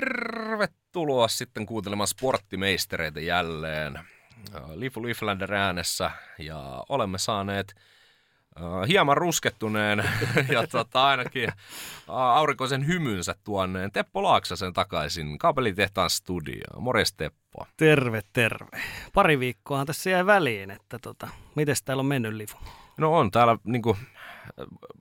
Tervetuloa sitten kuuntelemaan sporttimeistereitä jälleen. Lifu Liflander äänessä ja olemme saaneet uh, hieman ruskettuneen ja tota, ainakin uh, aurinkoisen hymynsä tuonneen Teppo Laaksasen takaisin kaapelitehtaan studioon. Morjes Teppo. Terve, terve. Pari viikkoa tässä jäi väliin, että tota, miten täällä on mennyt Lifu? No on täällä niinku,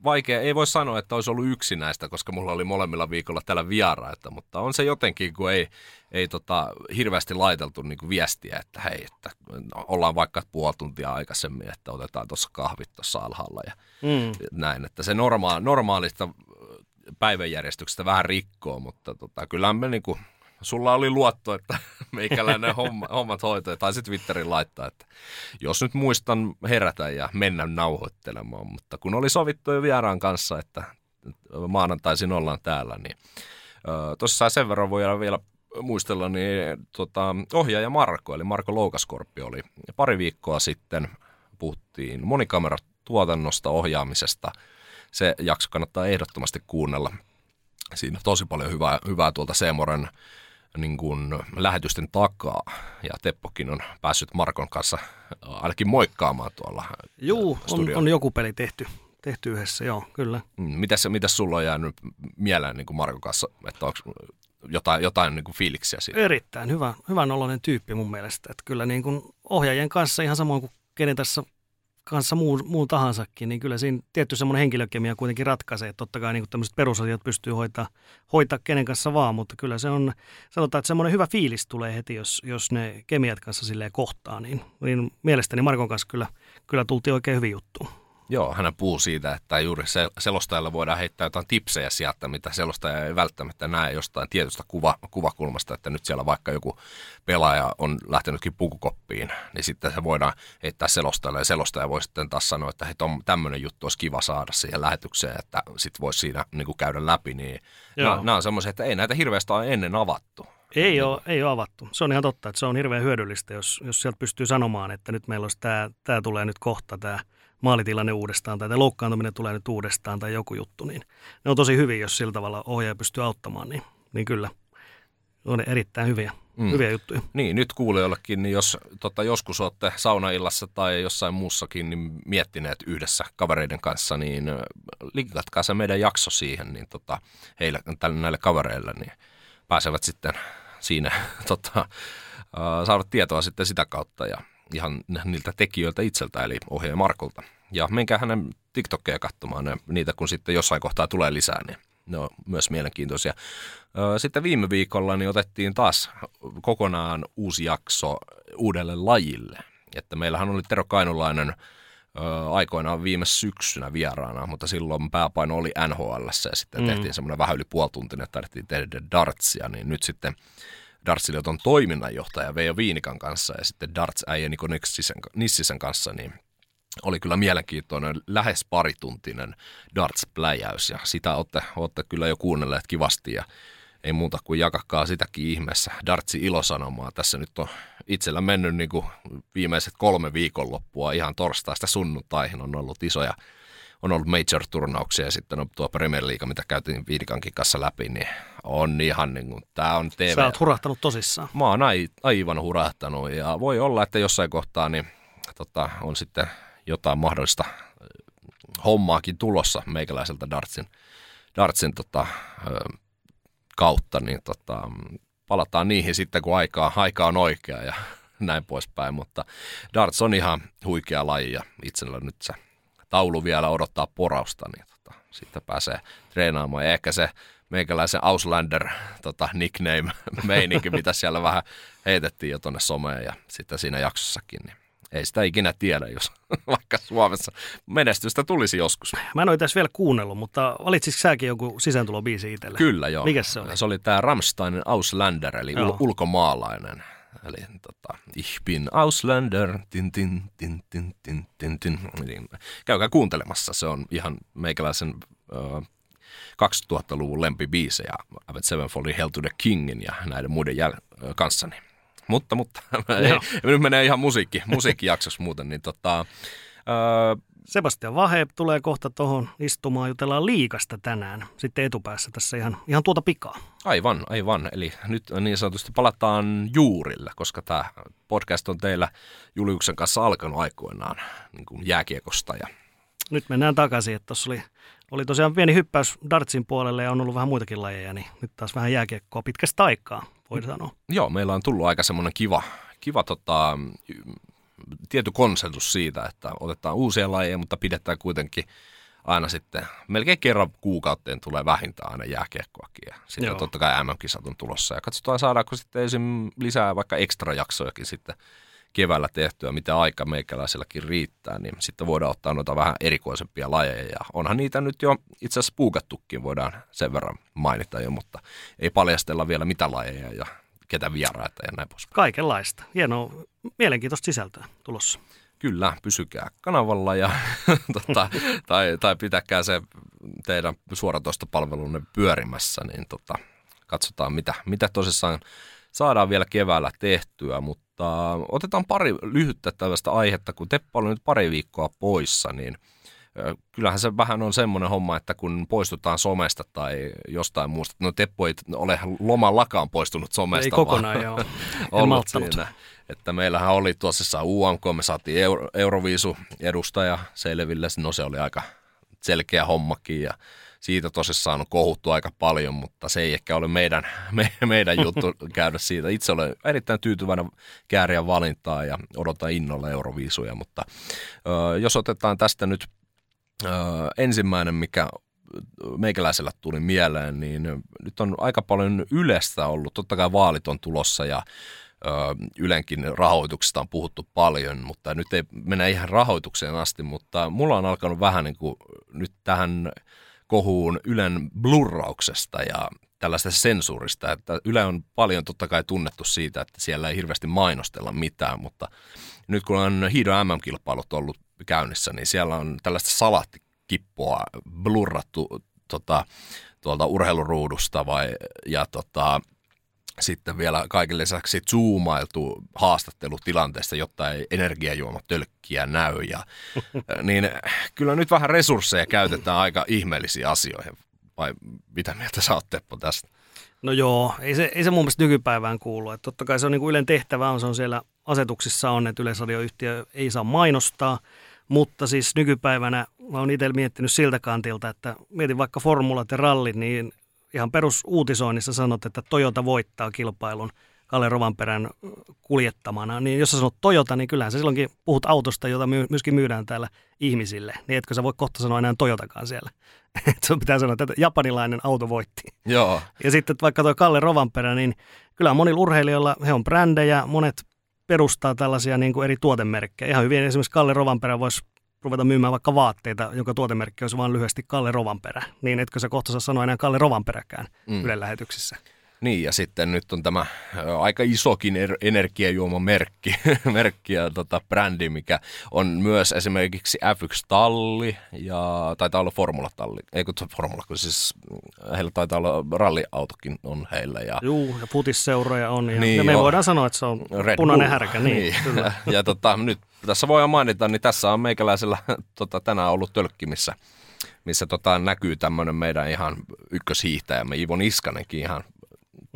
vaikea, ei voi sanoa, että olisi ollut yksi näistä, koska mulla oli molemmilla viikolla täällä vieraita, mutta on se jotenkin, kun ei, ei tota, hirveästi laiteltu niin kuin viestiä, että hei, että ollaan vaikka puoli tuntia aikaisemmin, että otetaan tuossa kahvit tuossa alhaalla ja mm. näin, että se norma- normaalista päivänjärjestyksestä vähän rikkoo, mutta tota, kyllä me niin kuin, sulla oli luotto, että meikäläinen homma, hommat hoitoi, tai sitten Twitterin laittaa, että jos nyt muistan herätä ja mennä nauhoittelemaan, mutta kun oli sovittu jo vieraan kanssa, että maanantaisin ollaan täällä, niin tuossa sen verran voidaan vielä muistella, niin tota, ohjaaja Marko, eli Marko Loukaskorppi oli pari viikkoa sitten, puhuttiin monikameratuotannosta, ohjaamisesta. Se jakso kannattaa ehdottomasti kuunnella. Siinä on tosi paljon hyvää, hyvää tuolta Seemoren niin kuin lähetysten takaa. Ja Teppokin on päässyt Markon kanssa ainakin moikkaamaan tuolla Juu, on, on joku peli tehty, tehty yhdessä, joo, kyllä. Mm, mitäs, mitäs sulla on jäänyt mieleen niin kuin Markon kanssa, että onko jotain, jotain niin kuin fiiliksiä siitä? Erittäin hyvä, hyvän oloinen tyyppi mun mielestä. Että kyllä niin kuin ohjaajien kanssa ihan samoin kuin kenen tässä kanssa muu, muu tahansakin, niin kyllä siinä tietty semmoinen henkilökemia kuitenkin ratkaisee. Totta kai niin tämmöiset perusasiat pystyy hoitaa, hoitaa kenen kanssa vaan, mutta kyllä se on, sanotaan, että semmoinen hyvä fiilis tulee heti, jos, jos ne kemiat kanssa silleen kohtaa, niin, niin mielestäni Markon kanssa kyllä, kyllä tultiin oikein hyvin juttuun. Joo, hän puhuu siitä, että juuri se, selostajalla voidaan heittää jotain tipsejä sieltä, mitä selostaja ei välttämättä näe jostain tietystä kuva, kuvakulmasta, että nyt siellä vaikka joku pelaaja on lähtenytkin pukukoppiin, niin sitten se voidaan heittää selostajalle ja selostaja voi sitten taas sanoa, että hei, tämmöinen juttu olisi kiva saada siihen lähetykseen, että sitten voisi siinä niin kuin käydä läpi, niin nämä, nämä on semmoisia, että ei näitä hirveästi ole ennen avattu. Ei ole, ei ole avattu. Se on ihan totta, että se on hirveän hyödyllistä, jos, jos sieltä pystyy sanomaan, että nyt meillä olisi tämä, tämä tulee nyt kohta, tämä maalitilanne uudestaan tai loukkaantuminen tulee nyt uudestaan tai joku juttu, niin ne on tosi hyvin, jos sillä tavalla ohjaaja pystyy auttamaan, niin, niin kyllä on erittäin hyviä, mm. hyviä juttuja. Niin, nyt kuulijoillekin, niin jos tota, joskus olette saunaillassa tai jossain muussakin niin miettineet yhdessä kavereiden kanssa, niin linkatkaa se meidän jakso siihen, niin tota, heille, tälle, näille kavereille, niin pääsevät sitten siinä, tota, saavat tietoa sitten sitä kautta ja ihan niiltä tekijöiltä itseltä, eli ohjaaja Markolta. Ja menkää hänen TikTokkeja katsomaan ne, niitä, kun sitten jossain kohtaa tulee lisää, niin ne on myös mielenkiintoisia. Sitten viime viikolla niin otettiin taas kokonaan uusi jakso uudelle lajille. Että meillähän oli Tero Kainulainen aikoinaan viime syksynä vieraana, mutta silloin pääpaino oli NHL ja sitten mm. tehtiin semmoinen vähän yli puolituntinen, että tarvittiin tehdä dartsia, niin nyt sitten Dartsilioton toiminnanjohtaja Veijo Viinikan kanssa ja sitten Darts-äijä Niko Nissisen kanssa, niin oli kyllä mielenkiintoinen, lähes parituntinen darts-pläjäys ja sitä olette, olette kyllä jo kuunnelleet kivasti ja ei muuta kuin jakakaa sitäkin ihmeessä. Dartsi ilosanomaa. Tässä nyt on itsellä mennyt niin kuin viimeiset kolme viikonloppua ihan torstaista sunnuntaihin on ollut isoja on ollut major-turnauksia ja sitten on tuo Premier League, mitä käytiin Viidikankin kanssa läpi, niin on ihan niin kuin, tämä on TV. Sä oot hurahtanut tosissaan. Mä oon aivan hurahtanut ja voi olla, että jossain kohtaa niin, tota, on sitten jotain mahdollista äh, hommaakin tulossa meikäläiseltä Dartsin, Dartsin tota, kautta, niin tota, palataan niihin sitten, kun aika, aika on oikea ja näin poispäin, mutta darts on ihan huikea laji ja itsellä nyt se taulu vielä odottaa porausta, niin tota, sitten pääsee treenaamaan. Ja ehkä se meikäläisen Auslander tota, nickname-meininki, mitä siellä vähän heitettiin jo tuonne someen ja sitten siinä jaksossakin, niin ei sitä ikinä tiedä, jos vaikka Suomessa menestystä tulisi joskus. Mä en ole tässä vielä kuunnellut, mutta valitsisitko säkin joku sisääntulobiisi itselle? Kyllä joo. Mikä se oli? Se oli tämä Rammsteinin Auslander, eli ul- ulkomaalainen. Eli tota, Ich bin Ausländer, tin, tin, tin, tin, tin, tin, tin. Niin, käykää kuuntelemassa, se on ihan meikäläisen uh, 2000-luvun lempibiisejä Avenged Sevenfoldin Hell to the Kingin ja näiden muiden jäl- kanssani. Mutta, mutta ei, nyt menee ihan musiikki, musiikkijaksossa muuten, niin tota, uh, Sebastian Vahe tulee kohta tuohon istumaan, jutellaan liikasta tänään, sitten etupäässä tässä ihan, ihan tuota pikaa. Aivan, aivan. Eli nyt niin sanotusti palataan juurille, koska tämä podcast on teillä Juliuksen kanssa alkanut aikoinaan niin kuin jääkiekosta. Ja... Nyt mennään takaisin, että tuossa oli, oli tosiaan pieni hyppäys dartsin puolelle ja on ollut vähän muitakin lajeja, niin nyt taas vähän jääkiekkoa pitkästä aikaa, voi sanoa. Joo, meillä on tullut aika semmoinen kiva, kiva tota, tietty konsensus siitä, että otetaan uusia lajeja, mutta pidetään kuitenkin aina sitten, melkein kerran kuukauteen tulee vähintään aina jääkiekkoakin. Ja sitten Joo. totta kai MM-kisat on tulossa. Ja katsotaan saadaanko sitten esim. lisää vaikka ekstra jaksojakin sitten keväällä tehtyä, mitä aika meikäläiselläkin riittää, niin sitten voidaan ottaa noita vähän erikoisempia lajeja. Ja onhan niitä nyt jo itse asiassa puukattukin, voidaan sen verran mainita jo, mutta ei paljastella vielä mitä lajeja ja ketä vieraita ja näin pois. Kaikenlaista. Hienoa, mielenkiintoista sisältöä tulossa. Kyllä, pysykää kanavalla ja, tota, tai, tai pitäkää se teidän suoratoistopalvelunne pyörimässä, niin tota, katsotaan mitä, mitä tosissaan saadaan vielä keväällä tehtyä, mutta otetaan pari lyhyttä tällaista aihetta, kun Teppo oli nyt pari viikkoa poissa, niin – kyllähän se vähän on semmoinen homma, että kun poistutaan somesta tai jostain muusta, no Teppo ei ole lomallakaan poistunut somesta. Ei kokonaan, joo. ollut siinä. Että meillähän oli tuossa UMK, me saatiin Euro, Euroviisu edustaja selville, no se oli aika selkeä hommakin ja siitä tosissaan on kohuttu aika paljon, mutta se ei ehkä ole meidän, me, meidän juttu käydä siitä. Itse olen erittäin tyytyväinen kääriä valintaa ja odotan innolla Euroviisuja, mutta ö, jos otetaan tästä nyt Ensimmäinen, mikä meikäläisellä tuli mieleen, niin nyt on aika paljon Ylestä ollut. Totta kai vaalit on tulossa ja ö, Ylenkin rahoituksesta on puhuttu paljon, mutta nyt ei mennä ihan rahoitukseen asti, mutta mulla on alkanut vähän niin kuin nyt tähän kohuun Ylen blurrauksesta ja tällaista sensuurista, että Yle on paljon totta kai tunnettu siitä, että siellä ei hirveästi mainostella mitään, mutta nyt kun on hiidon MM-kilpailut ollut käynnissä, niin siellä on tällaista salattikippoa blurrattu tota, tuolta urheiluruudusta vai, ja tota, sitten vielä kaiken lisäksi zoomailtu haastattelutilanteesta, jotta ei energiajuomatölkkiä näy. Ja, niin kyllä nyt vähän resursseja käytetään aika ihmeellisiin asioihin. Vai mitä mieltä sä oot Teppo tästä? No joo, ei se, ei se mun mielestä nykypäivään kuulu. Että totta kai se on niin kuin Ylen tehtävä on, se on siellä asetuksissa on, että Yleisradioyhtiö ei saa mainostaa, mutta siis nykypäivänä mä oon itse miettinyt siltä kantilta, että mietin vaikka formulat ja rallit, niin ihan perusuutisoinnissa sanot, että Toyota voittaa kilpailun Kalle Rovanperän kuljettamana. Niin jos sä sanot Toyota, niin kyllähän sä silloinkin puhut autosta, jota my- myöskin myydään täällä ihmisille. Niin etkö sä voi kohta sanoa enää Toyotakaan siellä. Sun pitää sanoa, että japanilainen auto voitti. Joo. Ja sitten vaikka tuo Kalle Rovanperä, niin kyllä monilla urheilijoilla, he on brändejä, monet perustaa tällaisia niin kuin eri tuotemerkkejä. Ihan hyvin esimerkiksi Kalle Rovanperä voisi ruveta myymään vaikka vaatteita, jonka tuotemerkki olisi vain lyhyesti Kalle Rovanperä. Niin etkö sä kohta saa sanoa enää Kalle Rovanperäkään mm. Ylen lähetyksissä. Niin, ja sitten nyt on tämä aika isokin er- energiajuomamerkki merkki ja tota, brändi, mikä on myös esimerkiksi F1-talli ja taitaa olla Formula-talli. Ei kun Formula, kun siis heillä taitaa olla ralliautokin on heillä. Ja, Juu, ja futisseuroja on. Ja, niin, ja me on, voidaan sanoa, että se on Red punainen Bull. härkä. Niin, niin. Kyllä. ja tota, nyt tässä voi mainita, niin tässä on meikäläisellä tota, tänään ollut tölkkimissä missä tota, näkyy tämmöinen meidän ihan ykköshiihtäjämme Ivo Niskanenkin ihan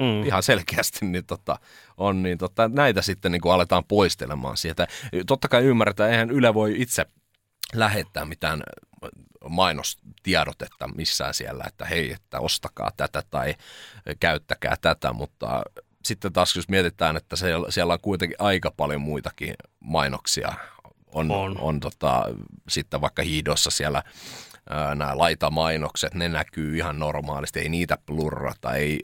mm. ihan selkeästi, niin tota, on, niin tota, näitä sitten niin kuin aletaan poistelemaan sieltä. Totta kai ymmärretään, eihän Yle voi itse lähettää mitään mainostiedotetta missään siellä, että hei, että ostakaa tätä tai käyttäkää tätä, mutta sitten taas jos mietitään, että siellä, on kuitenkin aika paljon muitakin mainoksia, on, on. on tota, sitten vaikka hiidossa siellä nämä laitamainokset, ne näkyy ihan normaalisti, ei niitä blurrata, ei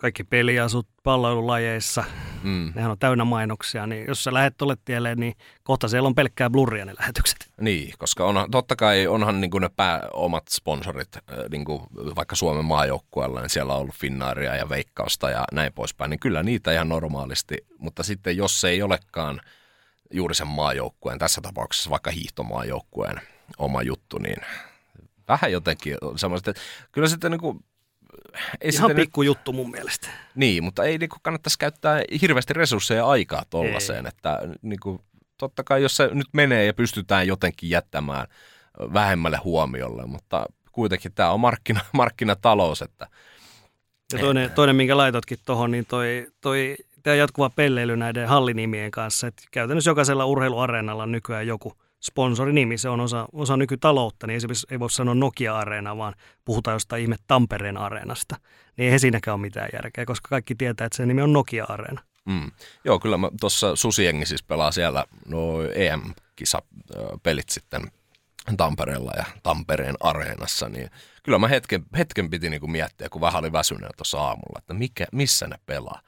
kaikki peliasut palloilulajeissa, mm. nehän on täynnä mainoksia, niin jos sä lähdet tuolle tielle, niin kohta siellä on pelkkää blurria ne lähetykset. Niin, koska onhan, totta kai onhan niin kuin ne pääomat sponsorit, äh, niin kuin vaikka Suomen maajoukkueella, niin siellä on ollut Finnaaria ja Veikkausta ja näin poispäin, niin kyllä niitä ihan normaalisti, mutta sitten jos se ei olekaan juuri sen maajoukkueen, tässä tapauksessa vaikka hiihtomaajoukkueen oma juttu, niin vähän jotenkin semmoista, että kyllä sitten niin kuin ei Ihan pikku nyt... juttu mun mielestä. Niin, mutta ei niin kuin kannattaisi käyttää hirveästi resursseja ja aikaa tollaiseen, että niin kuin, totta kai jos se nyt menee ja pystytään jotenkin jättämään vähemmälle huomiolle, mutta kuitenkin tämä on markkina, markkinatalous, että ja toinen, toinen minkä laitotkin tuohon, niin toi, toi tämä jatkuva pelleily näiden hallinimien kanssa, että käytännössä jokaisella urheiluareenalla on nykyään joku sponsorinimi, se on osa, osa nykytaloutta, niin esimerkiksi ei voi sanoa Nokia-areena, vaan puhutaan jostain ihme Tampereen areenasta, niin ei siinä ole mitään järkeä, koska kaikki tietää, että se nimi on Nokia-areena. Mm. Joo, kyllä mä tuossa Susiengi siis pelaa siellä no EM-kisapelit sitten Tampereella ja Tampereen areenassa, niin kyllä mä hetken, hetken piti niinku miettiä, kun vähän oli väsyneenä tuossa aamulla, että mikä, missä ne pelaa.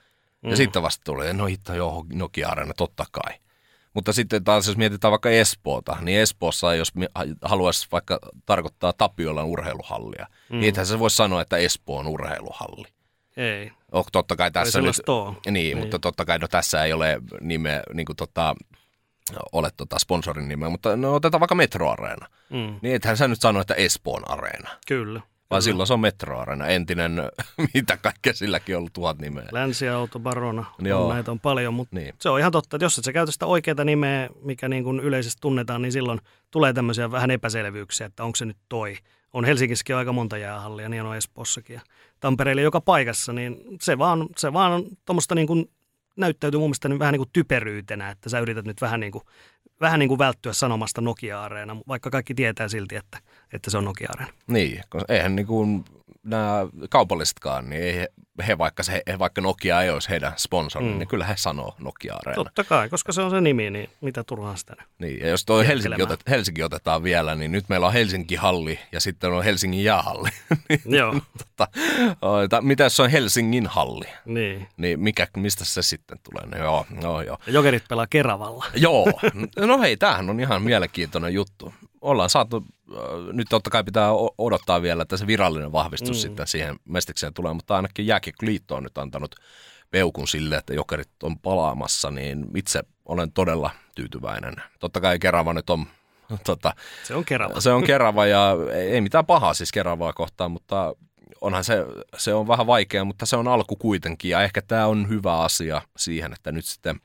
Mm. Ja sitten vasta tuli, no hitto joo, Nokia-areena, totta kai. Mutta sitten taas jos mietitään vaikka Espoota, niin Espoossa jos haluaisi vaikka tarkoittaa Tapiolan urheiluhallia, mm. niin ethän se voi sanoa, että Espoo on urheiluhalli. Ei. Oh, totta kai tässä nyt, niin, niin, mutta totta kai no, tässä ei ole nimeä, niin kuin tota, ole tota sponsorin nimeä, mutta no, otetaan vaikka Metroareena. Mm. Niin ethän sä nyt sano, että Espoon areena. Kyllä. Vaan silloin se on Metroareena, entinen, mitä kaikkea silläkin on ollut tuhat nimeä. Länsiauto, Barona, Joo. näitä on paljon, mutta niin. se on ihan totta, että jos et sä käytä sitä oikeaa nimeä, mikä niin kuin yleisesti tunnetaan, niin silloin tulee tämmöisiä vähän epäselvyyksiä, että onko se nyt toi. On Helsingissäkin aika monta jäähallia, niin on Espoossakin ja Tampereelle joka paikassa, niin se vaan, se vaan on tuommoista niin kuin näyttäytyy mun mielestä vähän niin kuin typeryytenä, että sä yrität nyt vähän niin kuin, vähän niin kuin välttyä sanomasta Nokia-areena, vaikka kaikki tietää silti, että, että se on Nokia-areena. Niin, koska eihän niin kuin nämä kaupallisetkaan, niin ei he, he vaikka, se, he, vaikka Nokia ei olisi heidän sponsori, mm. niin kyllä he sanoo Nokia Areena. Totta kai, koska se on se nimi, niin mitä turhaa sitä Niin, ja jos tuo Helsinki, otet, Helsinki otetaan vielä, niin nyt meillä on Helsinki-halli ja sitten on Helsingin jäähalli. Joo. tota, mitä jos on Helsingin halli? Niin. Niin mikä, mistä se sitten tulee? No, joo, no, joo. Jokerit pelaa Keravalla. joo, no hei, tämähän on ihan mielenkiintoinen juttu. Ollaan saatu nyt totta kai pitää odottaa vielä, että se virallinen vahvistus mm. sitten siihen mestikseen tulee, mutta ainakin Jääkiekko-liitto on nyt antanut peukun sille, että jokerit on palaamassa, niin itse olen todella tyytyväinen. Totta kai Kerava nyt on... Tota, se on Kerava. Se on Kerava ja ei mitään pahaa siis Keravaa kohtaan, mutta onhan se, se on vähän vaikea, mutta se on alku kuitenkin ja ehkä tämä on hyvä asia siihen, että nyt sitten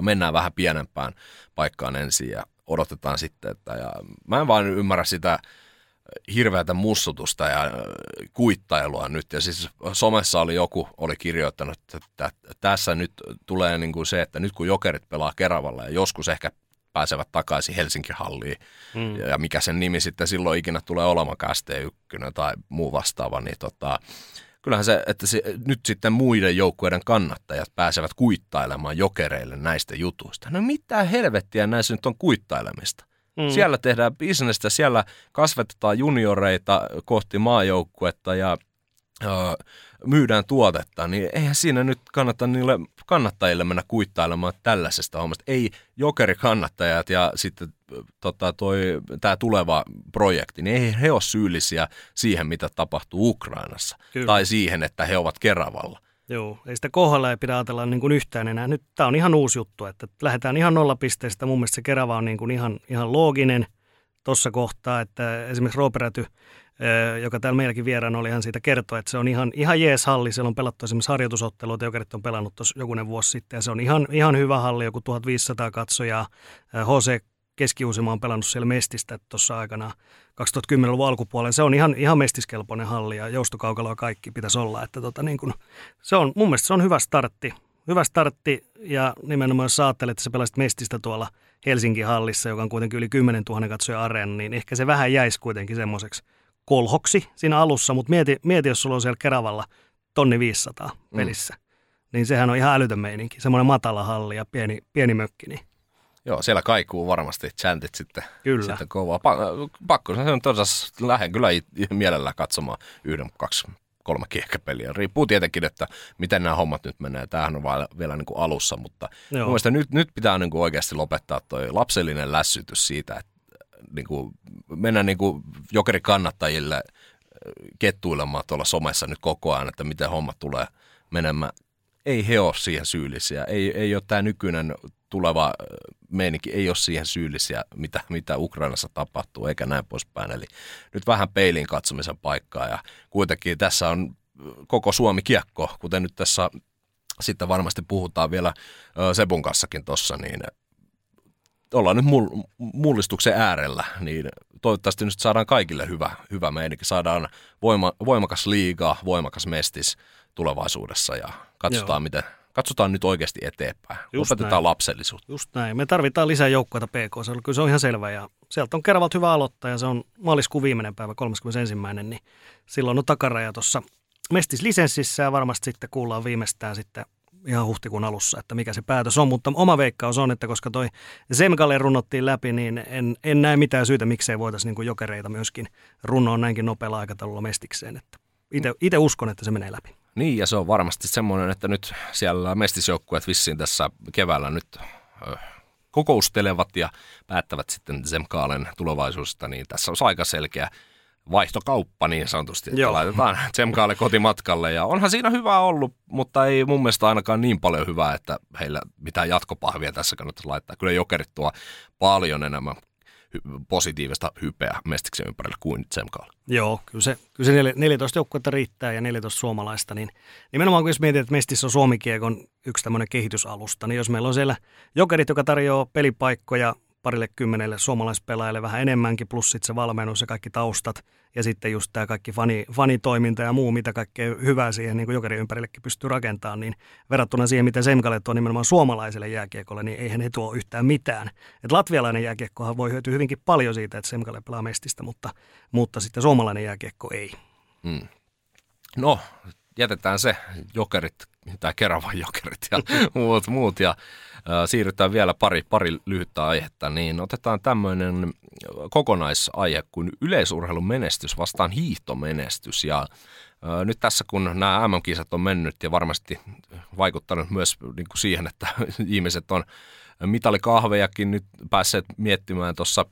mennään vähän pienempään paikkaan ensin ja odotetaan sitten. Että, ja mä en vaan ymmärrä sitä hirveätä mussutusta ja kuittailua nyt. Ja siis somessa oli joku, oli kirjoittanut, että tässä nyt tulee niin kuin se, että nyt kun jokerit pelaa Keravalla ja joskus ehkä pääsevät takaisin Helsingin halliin mm. ja mikä sen nimi sitten silloin ikinä tulee olemaan ST1 tai muu vastaava, niin tota, kyllähän se, että se, nyt sitten muiden joukkueiden kannattajat pääsevät kuittailemaan jokereille näistä jutuista. No mitä helvettiä näissä nyt on kuittailemista? Mm. Siellä tehdään bisnestä, siellä kasvatetaan junioreita kohti maajoukkuetta ja ö, myydään tuotetta, niin eihän siinä nyt kannata niille kannattajille mennä kuittailemaan tällaisesta hommasta. Ei jokerikannattajat ja sitten tota, toi, tämä tuleva projekti, niin ei he ole syyllisiä siihen, mitä tapahtuu Ukrainassa. Kyllä. Tai siihen, että he ovat Keravalla. Joo, ei sitä kohdalla ei pidä ajatella niin kuin yhtään enää. Nyt tämä on ihan uusi juttu, että lähdetään ihan nollapisteestä. Mun mielestä se Kerava on niin kuin ihan, ihan looginen tuossa kohtaa, että esimerkiksi Rooperäty – joka täällä meilläkin vieraan oli, hän siitä kertoi, että se on ihan, ihan jees halli. Siellä on pelattu esimerkiksi harjoitusotteluita, jokerit on pelannut tuossa jokunen vuosi sitten, ja se on ihan, ihan hyvä halli, joku 1500 katsojaa. HC keski on pelannut siellä Mestistä tuossa aikana 2010-luvun alkupuolella. Se on ihan, ihan mestiskelpoinen halli ja joustokaukaloa kaikki pitäisi olla. Että tota, niin kun, se on, mun mielestä se on hyvä startti. Hyvä startti ja nimenomaan jos ajattelet, että sä pelasit Mestistä tuolla Helsingin hallissa, joka on kuitenkin yli 10 000 katsoja areena, niin ehkä se vähän jäisi kuitenkin semmoiseksi kolhoksi siinä alussa, mutta mieti, mieti jos sulla on siellä Keravalla tonni 500 mm. pelissä, mm. niin sehän on ihan älytön meininki. Semmoinen matala halli ja pieni, pieni mökki. Niin. Joo, siellä kaikuu varmasti chantit sitten, kyllä. sitten kovaa. Pa- pakko, se on tosiaan, lähden kyllä mielellä katsomaan yhden, kaksi, kolme kiekkäpeliä. Riippuu tietenkin, että miten nämä hommat nyt menee. Tämähän on vielä niin kuin alussa, mutta Joo. nyt, nyt pitää niin kuin oikeasti lopettaa tuo lapsellinen lässytys siitä, että niin kuin, mennä niin kuin jokerikannattajille äh, kettuilemaan tuolla somessa nyt koko ajan, että miten homma tulee menemään. Ei he ole siihen syyllisiä. Ei, ei ole tämä nykyinen tuleva äh, meininki, ei ole siihen syyllisiä, mitä, mitä Ukrainassa tapahtuu, eikä näin poispäin. Eli nyt vähän peilin katsomisen paikkaa ja kuitenkin tässä on äh, koko Suomi kiekko, kuten nyt tässä sitten varmasti puhutaan vielä Sebun kanssakin tuossa, niin ollaan nyt mullistuksen äärellä, niin toivottavasti nyt saadaan kaikille hyvä, hyvä meininki. Saadaan voima, voimakas liiga, voimakas mestis tulevaisuudessa ja katsotaan, Joo. miten, katsotaan nyt oikeasti eteenpäin. Just Lopetetaan näin. lapsellisuutta. Just näin. Me tarvitaan lisää joukkoita PK. Kyllä se on ihan selvä. Ja sieltä on Keravalta hyvä aloittaa ja se on maaliskuun viimeinen päivä, 31. Niin silloin on takaraja tuossa Mestis-lisenssissä ja varmasti sitten kuullaan viimeistään sitten ihan huhtikuun alussa, että mikä se päätös on, mutta oma veikkaus on, että koska toi Semkalle runnottiin läpi, niin en, en näe mitään syytä, miksei voitaisiin niin jokereita myöskin runnoa näinkin nopealla aikataululla mestikseen. Että itse uskon, että se menee läpi. Niin, ja se on varmasti semmoinen, että nyt siellä mestisjoukkueet vissiin tässä keväällä nyt kokoustelevat ja päättävät sitten Zemkaalen tulevaisuudesta, niin tässä on aika selkeä vaihtokauppa niin sanotusti, että Joo. laitetaan Zemkaalle kotimatkalle. Ja onhan siinä hyvää ollut, mutta ei mun mielestä ainakaan niin paljon hyvää, että heillä mitään jatkopahvia tässä kannattaisi laittaa. Kyllä jokerit tuo paljon enemmän positiivista hypeä Mestiksen ympärillä kuin Zemkaalla. Joo, kyllä se, kyllä se 14 joukkuetta riittää ja 14 suomalaista, niin nimenomaan kun jos mietit, että Mestissä on Suomikiekon yksi tämmöinen kehitysalusta, niin jos meillä on siellä jokerit, joka tarjoaa pelipaikkoja parille kymmenelle suomalaispelaajalle vähän enemmänkin, plus sitten se valmennus ja kaikki taustat, ja sitten just tämä kaikki fani, fanitoiminta ja muu, mitä kaikkea hyvää siihen niin jokerin ympärillekin pystyy rakentamaan, niin verrattuna siihen, miten Semkalle tuo nimenomaan suomalaiselle jääkiekolle, niin eihän he tuo yhtään mitään. Et latvialainen jääkiekkohan voi hyötyä hyvinkin paljon siitä, että Semkalle pelaa mestistä, mutta, mutta sitten suomalainen jääkiekko ei. Hmm. No, jätetään se jokerit, tai Keravan jokerit ja muut, muut ja siirrytään vielä pari, pari lyhyttä aihetta, niin otetaan tämmöinen kokonaisaihe kuin yleisurheilun menestys vastaan hiihtomenestys. Ja nyt tässä kun nämä MM-kisat on mennyt ja varmasti vaikuttanut myös niin kuin siihen, että ihmiset on mitalikahvejakin nyt päässeet miettimään tuossa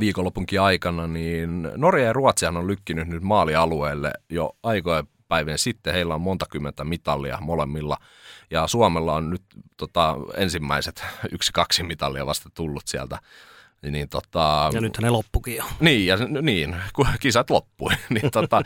viikonlopunkin aikana, niin Norja ja Ruotsihan on lykkinyt nyt maalialueelle jo aikoja päivien sitten. Heillä on monta kymmentä mitallia molemmilla. Ja Suomella on nyt tota, ensimmäiset yksi-kaksi mitallia vasta tullut sieltä. Niin, tota, ja nythän ne loppukin jo. Niin, ja, niin kun kisat loppui. niin, tota,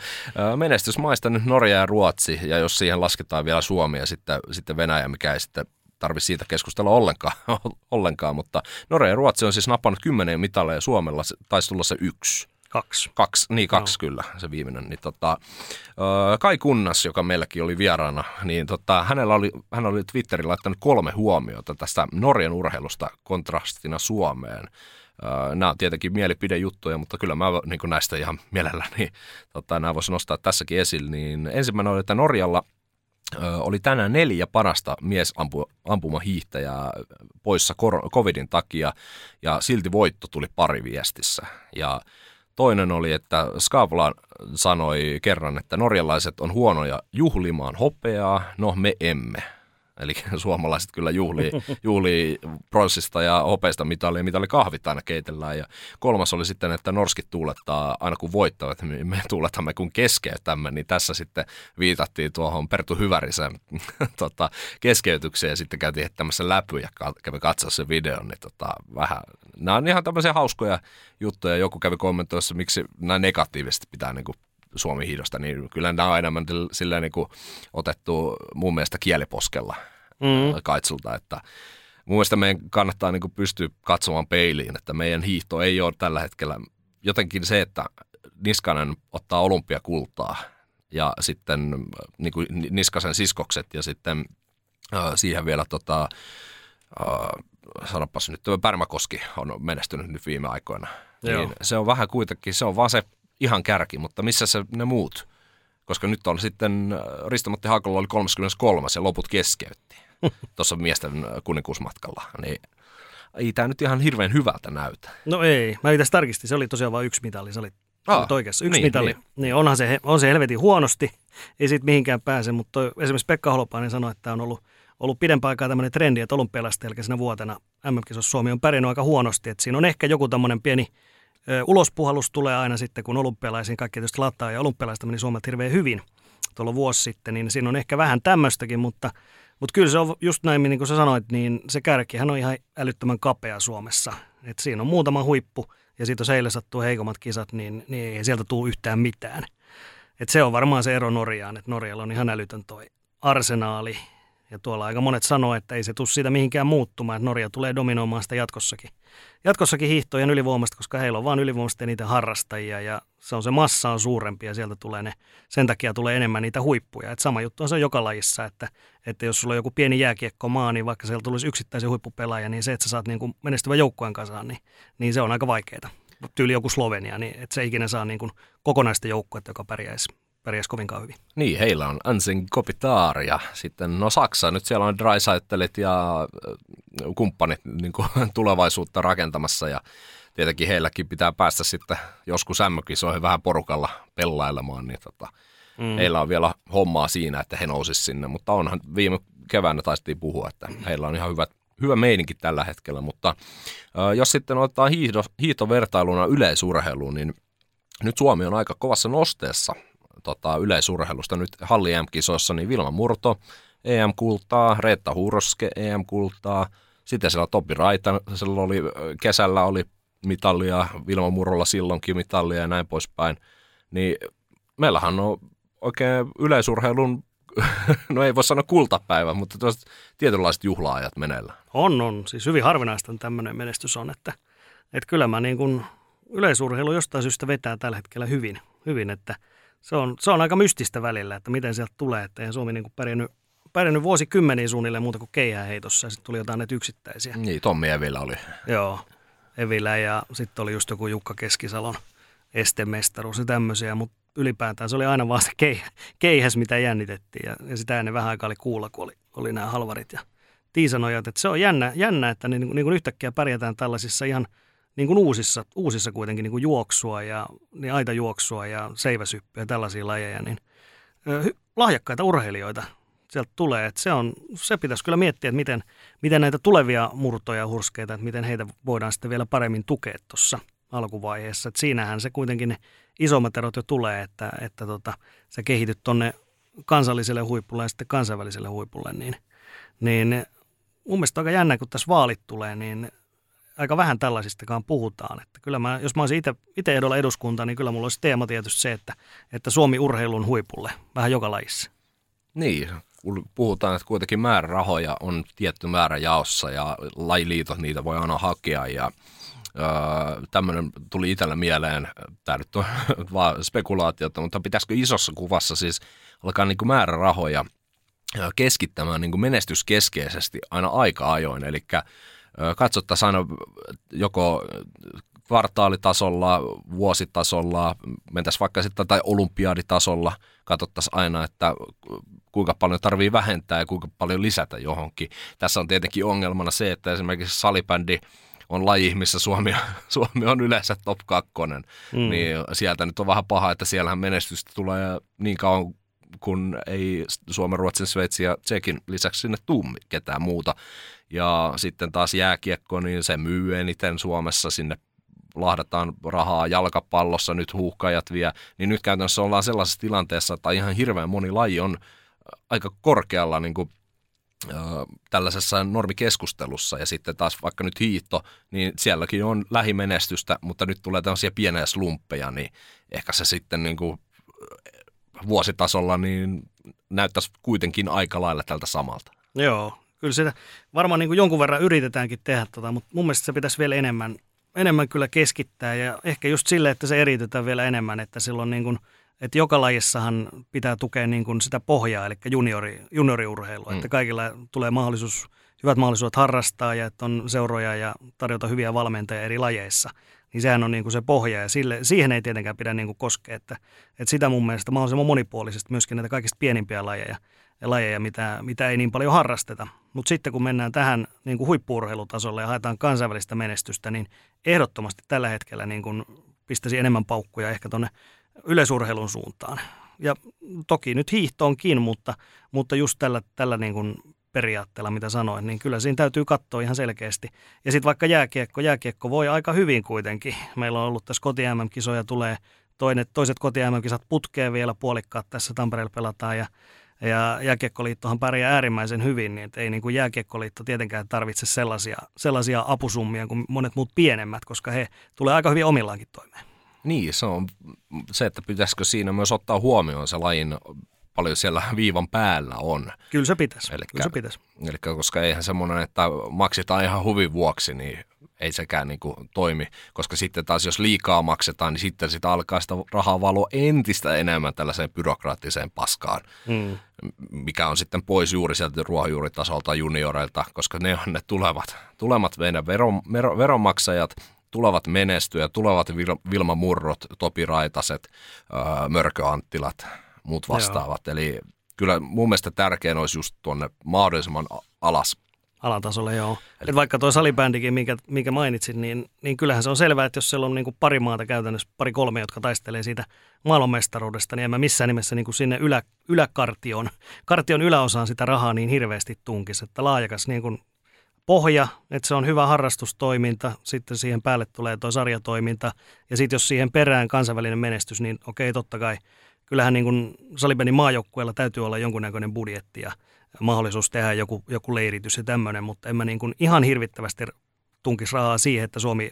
menestysmaista nyt Norja ja Ruotsi, ja jos siihen lasketaan vielä Suomi ja sitten, sitten Venäjä, mikä ei sitten tarvitse siitä keskustella ollenkaan, ollenkaan, mutta Norja ja Ruotsi on siis napannut kymmenen mitalia ja Suomella taisi tulla se yksi. Kaksi. Kaksi, niin kaksi no. kyllä, se viimeinen. Niin tota, Kai Kunnas, joka meilläkin oli vieraana, niin tota, hänellä oli, hän oli Twitterillä laittanut kolme huomiota tästä Norjan urheilusta kontrastina Suomeen. Nämä on tietenkin mielipidejuttuja, mutta kyllä mä niin näistä ihan mielelläni tota, nämä voisin nostaa tässäkin esille. Niin ensimmäinen oli, että Norjalla oli tänään neljä parasta miesampumahiihtäjää poissa covidin takia ja silti voitto tuli pari viestissä. Ja Toinen oli, että Skavla sanoi kerran, että norjalaiset on huonoja juhlimaan hopeaa, no me emme. Eli suomalaiset kyllä juhlii, juhlii pronssista ja hopeista mitalia, mitä oli kahvit aina keitellään. Ja kolmas oli sitten, että norskit tuulettaa aina kun voittavat, me tuuletamme kun keskeytämme. Niin tässä sitten viitattiin tuohon Pertu Hyvärisen tota, keskeytykseen ja sitten käytiin tämmöisen läpy ja kävi katsoa sen videon. Niin tota, vähän, nämä on ihan tämmöisiä hauskoja juttuja. Joku kävi kommentoissa, miksi nämä negatiivisesti pitää niin kuin Suomi-hiidosta, niin kyllä nämä on enemmän silleen niin kuin otettu mun mielestä kieliposkella mm. kaitsulta, että mun mielestä meidän kannattaa niin kuin pystyä katsomaan peiliin, että meidän hiihto ei ole tällä hetkellä jotenkin se, että Niskanen ottaa olympiakultaa ja sitten niin kuin Niskasen siskokset ja sitten äh, siihen vielä tota, äh, sanopas nyt, Pärmäkoski on menestynyt nyt viime aikoina. Joo. Niin se on vähän kuitenkin, se on vaan se ihan kärki, mutta missä se ne muut? Koska nyt on sitten, äh, Risto-Matti Haakolla oli 33 ja loput keskeytti tuossa miesten äh, kuninkuusmatkalla. Niin ei tämä nyt ihan hirveän hyvältä näytä. No ei, mä itse tarkistin, se oli tosiaan vain yksi mitali, se oli Aa, oikeassa, yksi niin, mitali. Niin. niin onhan se, on se helvetin huonosti, ei siitä mihinkään pääse, mutta esimerkiksi Pekka Holopainen sanoi, että on ollut, ollut pidempään aikaa tämmöinen trendi, että olympialaisten jälkeisenä vuotena mm Suomi on pärjännyt aika huonosti, että siinä on ehkä joku tämmöinen pieni ulospuhallus tulee aina sitten, kun olympialaisiin kaikki tietysti lattaa ja olympialaista meni Suomelta hirveän hyvin tuolla vuosi sitten, niin siinä on ehkä vähän tämmöistäkin, mutta, mutta kyllä se on just näin, niin kuin sä sanoit, niin se kärkihän on ihan älyttömän kapea Suomessa. Et siinä on muutama huippu ja siitä jos eilen sattuu heikommat kisat, niin, niin ei sieltä tule yhtään mitään. Et se on varmaan se ero Norjaan, että Norjalla on ihan älytön toi arsenaali Ja tuolla aika monet sanoo, että ei se tule siitä mihinkään muuttumaan, että Norja tulee dominoimaan sitä jatkossakin. Jatkossakin hiihtojen ylivoimasta, koska heillä on vain ylivoimasta eniten harrastajia ja se on se massa on suurempi ja sieltä tulee ne, sen takia tulee enemmän niitä huippuja. Et sama juttu on se joka lajissa, että, että jos sulla on joku pieni maa, niin vaikka sieltä tulisi yksittäisen huippupelaaja, niin se, että sä saat niin menestyvän joukkueen kasaan, niin, niin se on aika vaikeaa. Tyyli joku Slovenia, niin että se ikinä saa niin kokonaista joukkuetta, joka pärjäisi pärjäsi kovinkaan hyvin. Niin, heillä on Ansen Kopitar ja sitten no Saksa, nyt siellä on Drysaitelit ja kumppanit niin kuin, tulevaisuutta rakentamassa ja tietenkin heilläkin pitää päästä sitten joskus MM-kisoihin vähän porukalla pellailemaan, niin tota, mm. heillä on vielä hommaa siinä, että he nousisivat sinne, mutta onhan viime keväänä taistiin puhua, että heillä on ihan hyvät, hyvä meininki tällä hetkellä, mutta äh, jos sitten ottaa hiihto, hiihtovertailuna yleisurheiluun, niin nyt Suomi on aika kovassa nosteessa tota, yleisurheilusta. Nyt Halli EM-kisoissa niin Vilma Murto EM-kultaa, Reetta Huroske EM-kultaa, sitten siellä Topi Raita, siellä oli, kesällä oli mitallia, Vilma Murolla silloinkin mitallia ja näin poispäin. Niin meillähän on oikein yleisurheilun, no ei voi sanoa kultapäivä, mutta tietynlaiset juhlaajat meneillä. On, on. Siis hyvin harvinaista tämmöinen menestys on, että, että kyllä mä niin kuin yleisurheilu jostain syystä vetää tällä hetkellä hyvin, hyvin että se on, se on aika mystistä välillä, että miten sieltä tulee, että ei Suomi niin kuin pärjännyt, pärjännyt vuosikymmeniä suunnilleen muuta kuin keihääheitossa ja sitten tuli jotain näitä yksittäisiä. Niin, Tommi Evillä oli. Joo, Evillä ja sitten oli just joku Jukka Keskisalon estemestaruus ja tämmöisiä, mutta ylipäätään se oli aina vaan se keihäs, mitä jännitettiin ja, ja sitä ennen vähän aikaa oli kuulla, kun oli, oli nämä halvarit ja tiisanojat. Että se on jännä, jännä että niin, niin kuin yhtäkkiä pärjätään tällaisissa ihan niin kuin uusissa, uusissa kuitenkin niin kuin juoksua ja niin aitajuoksua ja seiväsyppyä ja tällaisia lajeja, niin lahjakkaita urheilijoita sieltä tulee. Että se, on, se pitäisi kyllä miettiä, että miten, miten näitä tulevia murtoja hurskeita, että miten heitä voidaan sitten vielä paremmin tukea tuossa alkuvaiheessa. Että siinähän se kuitenkin ne isommat erot jo tulee, että, että tota, sä kehityt tuonne kansalliselle huipulle ja sitten kansainväliselle huipulle, niin, niin mun mielestä aika jännä, kun tässä vaalit tulee, niin aika vähän tällaisistakaan puhutaan. Että kyllä mä, jos mä olisin itse ehdolla eduskunta, niin kyllä mulla olisi teema tietysti se, että, että Suomi urheilun huipulle vähän joka lajissa. Niin, puhutaan, että kuitenkin määrärahoja on tietty määrä jaossa ja lajiliitot niitä voi aina hakea ja öö, tämmöinen tuli itsellä mieleen, tämä nyt on vaan spekulaatiota, mutta pitäisikö isossa kuvassa siis alkaa niin kuin määrärahoja keskittämään niin kuin menestyskeskeisesti aina aika ajoin, eli katsottaisiin aina joko kvartaalitasolla, vuositasolla, mentäisiin vaikka sitten tai olympiaditasolla, katsottaisiin aina, että kuinka paljon tarvii vähentää ja kuinka paljon lisätä johonkin. Tässä on tietenkin ongelmana se, että esimerkiksi salibändi on laji, missä Suomi, Suomi on yleensä top 2, mm. niin sieltä nyt on vähän paha, että siellähän menestystä tulee niin kauan kun ei Suomen, Ruotsin, Sveitsin ja Tsekin lisäksi sinne tuu ketään muuta. Ja sitten taas jääkiekko, niin se myy eniten Suomessa. Sinne lahdataan rahaa jalkapallossa, nyt huuhkajat vie, niin nyt käytännössä ollaan sellaisessa tilanteessa, että ihan hirveän moni laji on aika korkealla niin kuin, äh, tällaisessa normikeskustelussa. Ja sitten taas vaikka nyt hiitto, niin sielläkin on lähimenestystä, mutta nyt tulee tällaisia pieniä slumppeja, niin ehkä se sitten niin kuin, vuositasolla niin näyttäisi kuitenkin aika lailla tältä samalta. Joo, kyllä sitä varmaan niin kuin jonkun verran yritetäänkin tehdä, tota, mutta mun mielestä se pitäisi vielä enemmän, enemmän kyllä keskittää ja ehkä just sille, että se eriytetään vielä enemmän, että silloin niin kuin, että joka lajissahan pitää tukea niin kuin sitä pohjaa, eli juniori, junioriurheilua, mm. että kaikilla tulee mahdollisuus, hyvät mahdollisuudet harrastaa ja että on seuroja ja tarjota hyviä valmentajia eri lajeissa – niin sehän on niin kuin se pohja ja sille, siihen ei tietenkään pidä niin kuin koskea, että, että sitä mun mielestä mahdollisimman monipuolisesti myöskin näitä kaikista pienimpiä lajeja, ja lajeja mitä, mitä ei niin paljon harrasteta. Mutta sitten kun mennään tähän niin kuin huippuurheilutasolle ja haetaan kansainvälistä menestystä, niin ehdottomasti tällä hetkellä niin kuin pistäisi enemmän paukkuja ehkä tuonne yleisurheilun suuntaan. Ja toki nyt hiihtoonkin, mutta, mutta just tällä, tällä niin kuin periaatteella, mitä sanoin, niin kyllä siinä täytyy katsoa ihan selkeästi. Ja sitten vaikka jääkiekko, jääkiekko voi aika hyvin kuitenkin. Meillä on ollut tässä koti kisoja tulee toinen, toiset koti kisat putkeen vielä puolikkaat tässä Tampereella pelataan ja ja Jääkiekkoliittohan pärjää äärimmäisen hyvin, niin ei niin kuin Jääkiekkoliitto tietenkään tarvitse sellaisia, sellaisia apusummia kuin monet muut pienemmät, koska he tulee aika hyvin omillaankin toimeen. Niin, se on se, että pitäisikö siinä myös ottaa huomioon se lajin paljon siellä viivan päällä on. Kyllä se pitäisi. Elikkä, Kyllä se pitäisi. Eli koska eihän semmoinen, että maksetaan ihan huvin vuoksi, niin ei sekään niin kuin toimi, koska sitten taas jos liikaa maksetaan, niin sitten sitä alkaa sitä rahaa valoa entistä enemmän tällaiseen byrokraattiseen paskaan, mm. mikä on sitten pois juuri sieltä ruohonjuuritasolta junioreilta, koska ne on ne tulevat, tulevat meidän veron, veronmaksajat, tulevat menestyjä, tulevat Vilma Murrot, Topi Raitaset, Mörkö Anttilat, muut vastaavat. Joo. Eli kyllä mun mielestä tärkein olisi just tuonne mahdollisimman alas alatasolle, joo. Eli vaikka tuo salibändikin, minkä, minkä mainitsin, niin, niin kyllähän se on selvää, että jos siellä on niin kuin pari maata käytännössä, pari kolme, jotka taistelee siitä maailmanmestaruudesta, niin en mä missään nimessä niin kuin sinne ylä, yläkartion, kartion yläosaan sitä rahaa niin hirveästi tunkisi, että laajakas niin kuin pohja, että se on hyvä harrastustoiminta, sitten siihen päälle tulee tuo sarjatoiminta, ja sitten jos siihen perään kansainvälinen menestys, niin okei, totta kai, kyllähän niin kuin salibändin maajoukkueella täytyy olla jonkunnäköinen budjetti, ja mahdollisuus tehdä joku, joku leiritys ja tämmöinen, mutta en mä niin kuin ihan hirvittävästi tunkisi rahaa siihen, että Suomi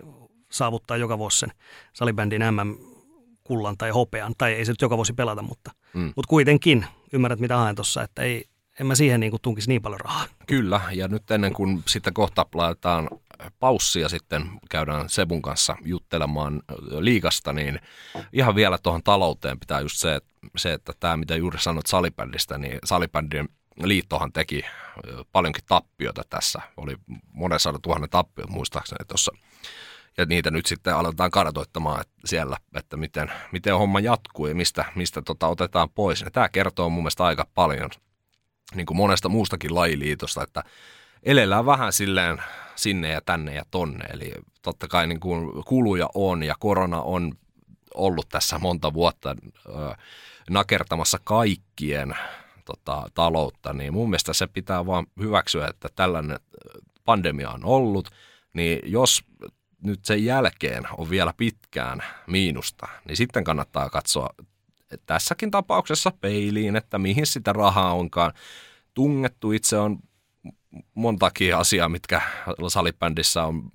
saavuttaa joka vuosi sen salibändin MM-kullan tai hopean, tai ei se nyt joka vuosi pelata, mutta, mm. mutta kuitenkin ymmärrät mitä haen tuossa, että ei, en mä siihen niin kuin tunkisi niin paljon rahaa. Kyllä, ja nyt ennen kuin sitten kohta laitetaan paussia sitten käydään Sebun kanssa juttelemaan liikasta, niin ihan vielä tuohon talouteen pitää just se, että, se, että tämä mitä juuri sanoit salibändistä, niin salibändin liittohan teki paljonkin tappiota tässä. Oli monen sadan tuhannen tappiot muistaakseni tuossa. Ja niitä nyt sitten aletaan kartoittamaan että siellä, että miten, miten homma jatkuu ja mistä, mistä tota otetaan pois. Ja tämä kertoo mun mielestä aika paljon niin kuin monesta muustakin lajiliitosta, että elellään vähän silleen sinne ja tänne ja tonne. Eli totta kai niin kuin kuluja on ja korona on ollut tässä monta vuotta ö, nakertamassa kaikkien tota, taloutta, niin mun mielestä se pitää vaan hyväksyä, että tällainen pandemia on ollut, niin jos nyt sen jälkeen on vielä pitkään miinusta, niin sitten kannattaa katsoa tässäkin tapauksessa peiliin, että mihin sitä rahaa onkaan tungettu. Itse on montakin asiaa, mitkä salibändissä on,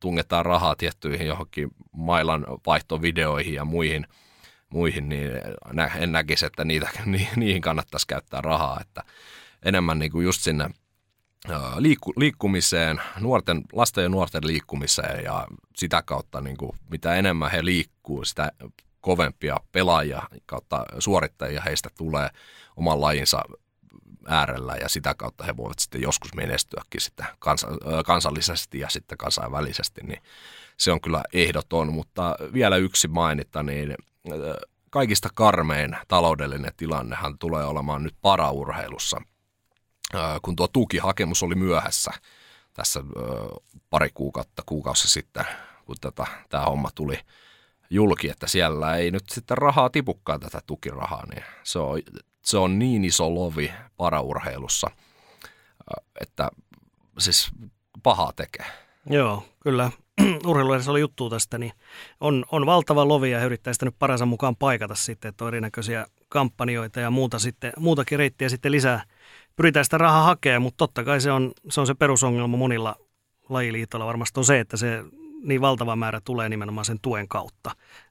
tungetaan rahaa tiettyihin johonkin mailan vaihtovideoihin ja muihin – muihin, niin en näkisi, että niitä, niihin kannattaisi käyttää rahaa, että enemmän niin kuin just sinne liikku, liikkumiseen, nuorten, lasten ja nuorten liikkumiseen ja sitä kautta niin kuin, mitä enemmän he liikkuu, sitä kovempia pelaajia kautta suorittajia heistä tulee oman lajinsa äärellä ja sitä kautta he voivat sitten joskus menestyäkin sitten kansa, kansallisesti ja sitten kansainvälisesti, niin se on kyllä ehdoton, mutta vielä yksi mainita, niin kaikista karmein taloudellinen tilannehan tulee olemaan nyt paraurheilussa, kun tuo tukihakemus oli myöhässä tässä pari kuukautta, kuukausi sitten, kun tätä, tämä homma tuli julki, että siellä ei nyt sitten rahaa tipukkaan tätä tukirahaa, niin se on, se on niin iso lovi paraurheilussa, että siis pahaa tekee. Joo, kyllä. urheiluudessa oli juttu tästä, niin on, on valtava lovi ja he yrittää sitä nyt paransa mukaan paikata sitten, että on erinäköisiä kampanjoita ja muuta sitten, muutakin reittiä sitten lisää. Pyritään sitä rahaa hakemaan, mutta totta kai se on se, on se perusongelma monilla lajiliitoilla varmasti on se, että se niin valtava määrä tulee nimenomaan sen tuen kautta.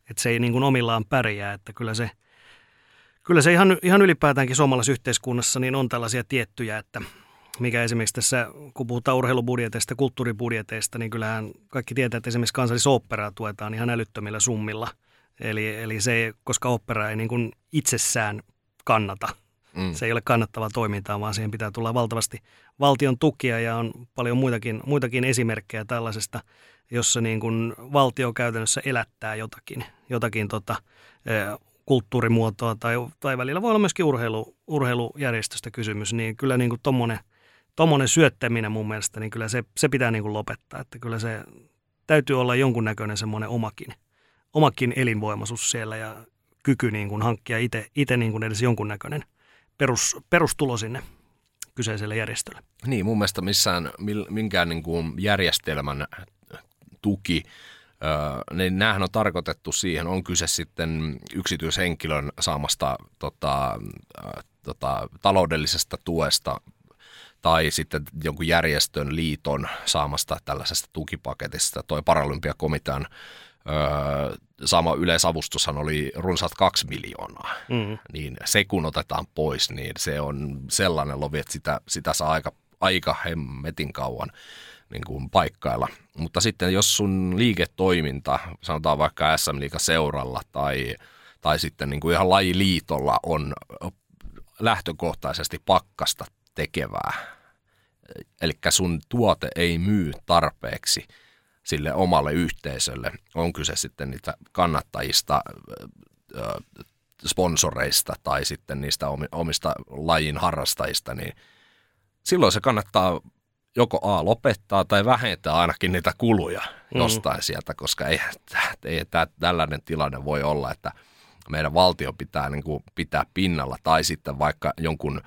Että se ei niin kuin omillaan pärjää, että kyllä se, kyllä se ihan, ihan ylipäätäänkin suomalaisessa yhteiskunnassa niin on tällaisia tiettyjä, että mikä esimerkiksi tässä, kun puhutaan urheilubudjeteista, kulttuuribudjeteista, niin kyllähän kaikki tietää, että esimerkiksi kansallisoperaa tuetaan ihan älyttömillä summilla. Eli, eli se, koska opera ei niin kuin itsessään kannata. Mm. Se ei ole kannattavaa toimintaa, vaan siihen pitää tulla valtavasti valtion tukia ja on paljon muitakin, muitakin esimerkkejä tällaisesta, jossa niin kuin valtio käytännössä elättää jotakin, jotakin tota, kulttuurimuotoa tai, tai välillä voi olla myöskin urheilu, urheilujärjestöstä kysymys, niin kyllä niin kuin tommonen – tuommoinen syöttäminen mun mielestä, niin kyllä se, se pitää niin kuin lopettaa. Että kyllä se täytyy olla jonkunnäköinen semmoinen omakin, omakin elinvoimaisuus siellä ja kyky niin kuin hankkia itse niin edes jonkunnäköinen perus, perustulo sinne kyseiselle järjestölle. Niin, mun mielestä missään, minkään niin kuin järjestelmän tuki, niin näähän on tarkoitettu siihen, on kyse sitten yksityishenkilön saamasta tota, tota, taloudellisesta tuesta tai sitten jonkun järjestön liiton saamasta tällaisesta tukipaketista. Toi Paralympiakomitean öö, sama yleisavustushan oli runsaat kaksi miljoonaa, Mm. niin se kun otetaan pois, niin se on sellainen lovi, että sitä, sitä saa aika, aika hemmetin kauan niin kuin paikkailla. Mutta sitten jos sun liiketoiminta, sanotaan vaikka SM Liiga seuralla tai, tai sitten niin kuin ihan lajiliitolla on lähtökohtaisesti pakkasta tekevää, eli sun tuote ei myy tarpeeksi sille omalle yhteisölle, on kyse sitten niitä kannattajista, sponsoreista tai sitten niistä omista lajin harrastajista, niin silloin se kannattaa joko A lopettaa tai vähentää ainakin niitä kuluja Mm. jostain sieltä, koska ei, ei tää, tällainen tilanne voi olla, että meidän valtio pitää niin kuin pitää pinnalla tai sitten vaikka jonkun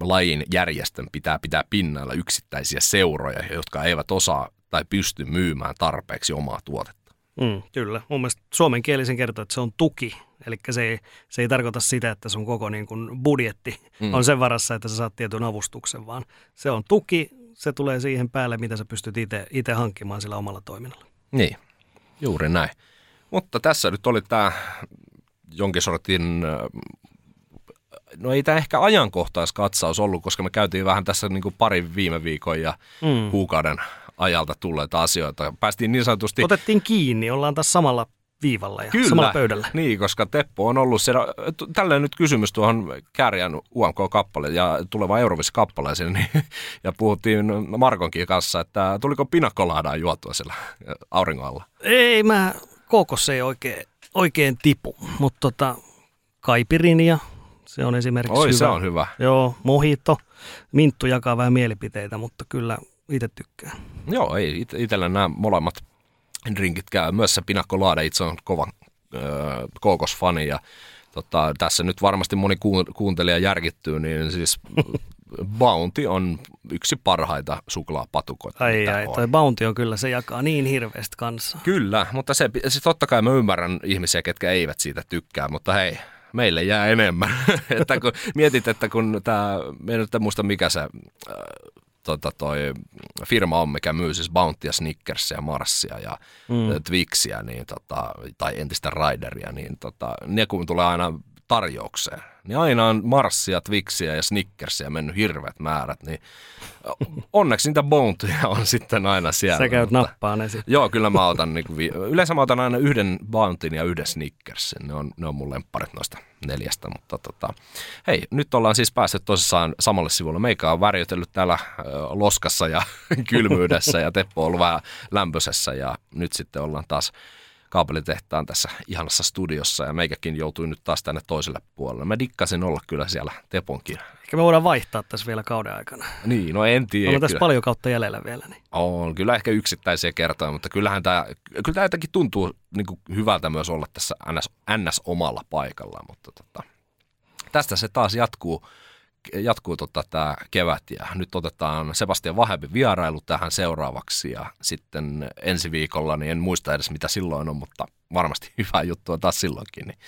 lajin järjestön pitää pitää pinnalla yksittäisiä seuroja, jotka eivät osaa tai pysty myymään tarpeeksi omaa tuotetta. Mm, kyllä. Mun mielestä suomenkielisen kertoo, että se on tuki. Eli se ei, se ei tarkoita sitä, että sun koko niin kuin budjetti Mm. on sen varassa, että sä saat tietyn avustuksen, vaan se on tuki, se tulee siihen päälle, mitä sä pystyt itse hankkimaan sillä omalla toiminnalla. Niin, juuri näin. Mutta tässä nyt oli tämä jonkin sortin, ö, no ei tämä ehkä ajankohtaiskatsaus ollut, koska me käytiin vähän tässä niin kuin parin viime viikon ja Mm. kuukauden ajalta tulleita asioita. Päästiin niin sanotusti... Otettiin kiinni, ollaan taas samalla viivalla ja Kyllä. samalla pöydällä. Niin, koska Teppo on ollut siellä, t- tällä nyt kysymys tuohon Kärjän UMK-kappale ja tulevaan Euroviss-kappaleeseen, niin, ja puhuttiin Markonkin kanssa, että tuliko pinakkolaadaa juotua siellä auringon alla. Ei, mä kookos ei oikein, oikein tipu, mutta tota, kaipirinia, se on esimerkiksi Oi, hyvä. se on hyvä. Joo, mojito. Minttu jakaa vähän mielipiteitä, mutta kyllä itse tykkään. Joo, ei it- itsellä nämä molemmat drinkit käy. Myös se pinakkolaada itse on kova öö, kookosfani ja tota, tässä nyt varmasti moni kuun- kuuntelija järkittyy, niin siis Bounty on yksi parhaita suklaapatukoita, Ai ai, on. toi Bounty on kyllä, se jakaa niin hirveästi kanssa. Kyllä, mutta se, se totta kai mä ymmärrän ihmisiä, ketkä eivät siitä tykkää, mutta hei, meille jää enemmän. että kun mietit, että kun tämä, en nyt muista mikä se äh, tota, toi firma on, mikä myy siis Bountya, Snickersia, Marsia ja Mm. mm. Twixia, niin tota, tai entistä Rideria, niin tota, ne kun tulee aina tarjoukseen, niin aina on Marsia, Twixia ja Snickersia mennyt hirveät määrät, niin onneksi niitä Bountyja on sitten aina siellä. Sä käyt mutta- nappaa ne sitten. Joo, kyllä mä otan, niin vi- yleensä mä otan aina yhden Bountyn ja yhden Snickersin. Ne on, ne on mun lempparit noista neljästä, mutta tota, hei, nyt ollaan siis päästy tosissaan samalle sivulle. Meikä on värjötellyt täällä ö, loskassa ja kylmyydessä ja Teppo on ollut vähän lämpöisessä ja nyt sitten ollaan taas kaapelitehtaan tässä ihanassa studiossa ja meikäkin joutui nyt taas tänne toiselle puolelle. Mä dikkasin olla kyllä siellä Teponkin. Ehkä me voidaan vaihtaa tässä vielä kauden aikana. Niin, no en tiedä. Ollaan tässä kyllä. paljon kautta jäljellä vielä. Niin. On, kyllä ehkä yksittäisiä kertoja, mutta kyllähän tämä, kyllä tämä jotenkin tuntuu niin kuin hyvältä myös olla tässä NS, NS omalla paikalla, mutta tota, tästä se taas jatkuu, jatkuu tota, tämä kevät ja nyt otetaan Sebastian Vahempi vierailu tähän seuraavaksi ja sitten ensi viikolla, niin en muista edes mitä silloin on, mutta varmasti hyvää juttua taas silloinkin, niin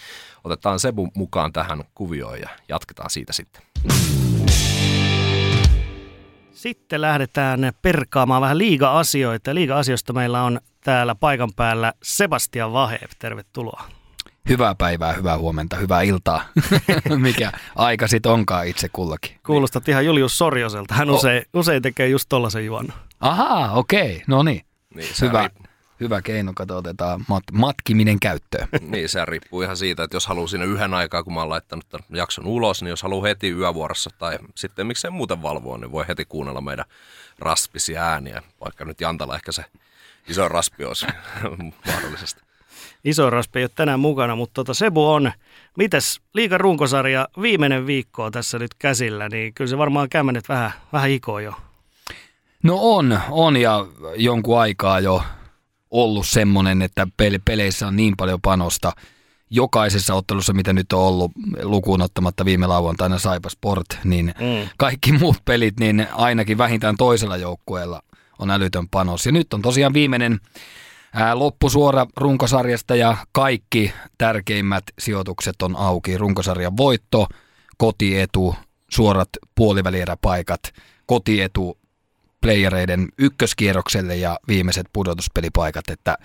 otetaan Sebu mukaan tähän kuvioon ja jatketaan siitä sitten. Sitten lähdetään perkaamaan vähän liiga-asioita. Liiga-asioista meillä on täällä paikan päällä Sebastian Vahev. Tervetuloa. Hyvää päivää, hyvää huomenta, hyvää iltaa. Mikä aika sitten onkaan itse kullakin. Kuulostat ihan Julius Sorjoselta. Hän usein, usein tekee just tollasen juonnon. Ahaa, okei, no niin. Niin, Hyvä, hyvä keino, kato otetaan mat- matkiminen käyttöön. Niin, se riippuu ihan siitä, että jos haluaa siinä yhden aikaa, kun mä oon laittanut tämän jakson ulos, niin jos haluaa heti yövuorossa tai sitten miksei muuten valvoa, niin voi heti kuunnella meidän raspisia ääniä, vaikka nyt Jantala ehkä se iso raspi olisi mahdollisesti. Iso raspi ei ole tänään mukana, mutta tota Sebu on. Mites liikan runkosarja viimeinen viikko on tässä nyt käsillä, niin kyllä se varmaan kämmenet vähän, vähän hikoo jo. No on, on ja jonkun aikaa jo ollut semmoinen, että pele- peleissä on niin paljon panosta. Jokaisessa ottelussa, mitä nyt on ollut, lukuun ottamatta viime lauantaina Saipa Sport, niin Mm. kaikki muut pelit, niin ainakin vähintään toisella joukkueella on älytön panos. Ja nyt on tosiaan viimeinen loppusuora runkosarjasta ja kaikki tärkeimmät sijoitukset on auki. Runkosarjan voitto, kotietu, suorat puolivälieräpaikat, kotietu playereiden ykköskierrokselle ja viimeiset pudotuspelipaikat, että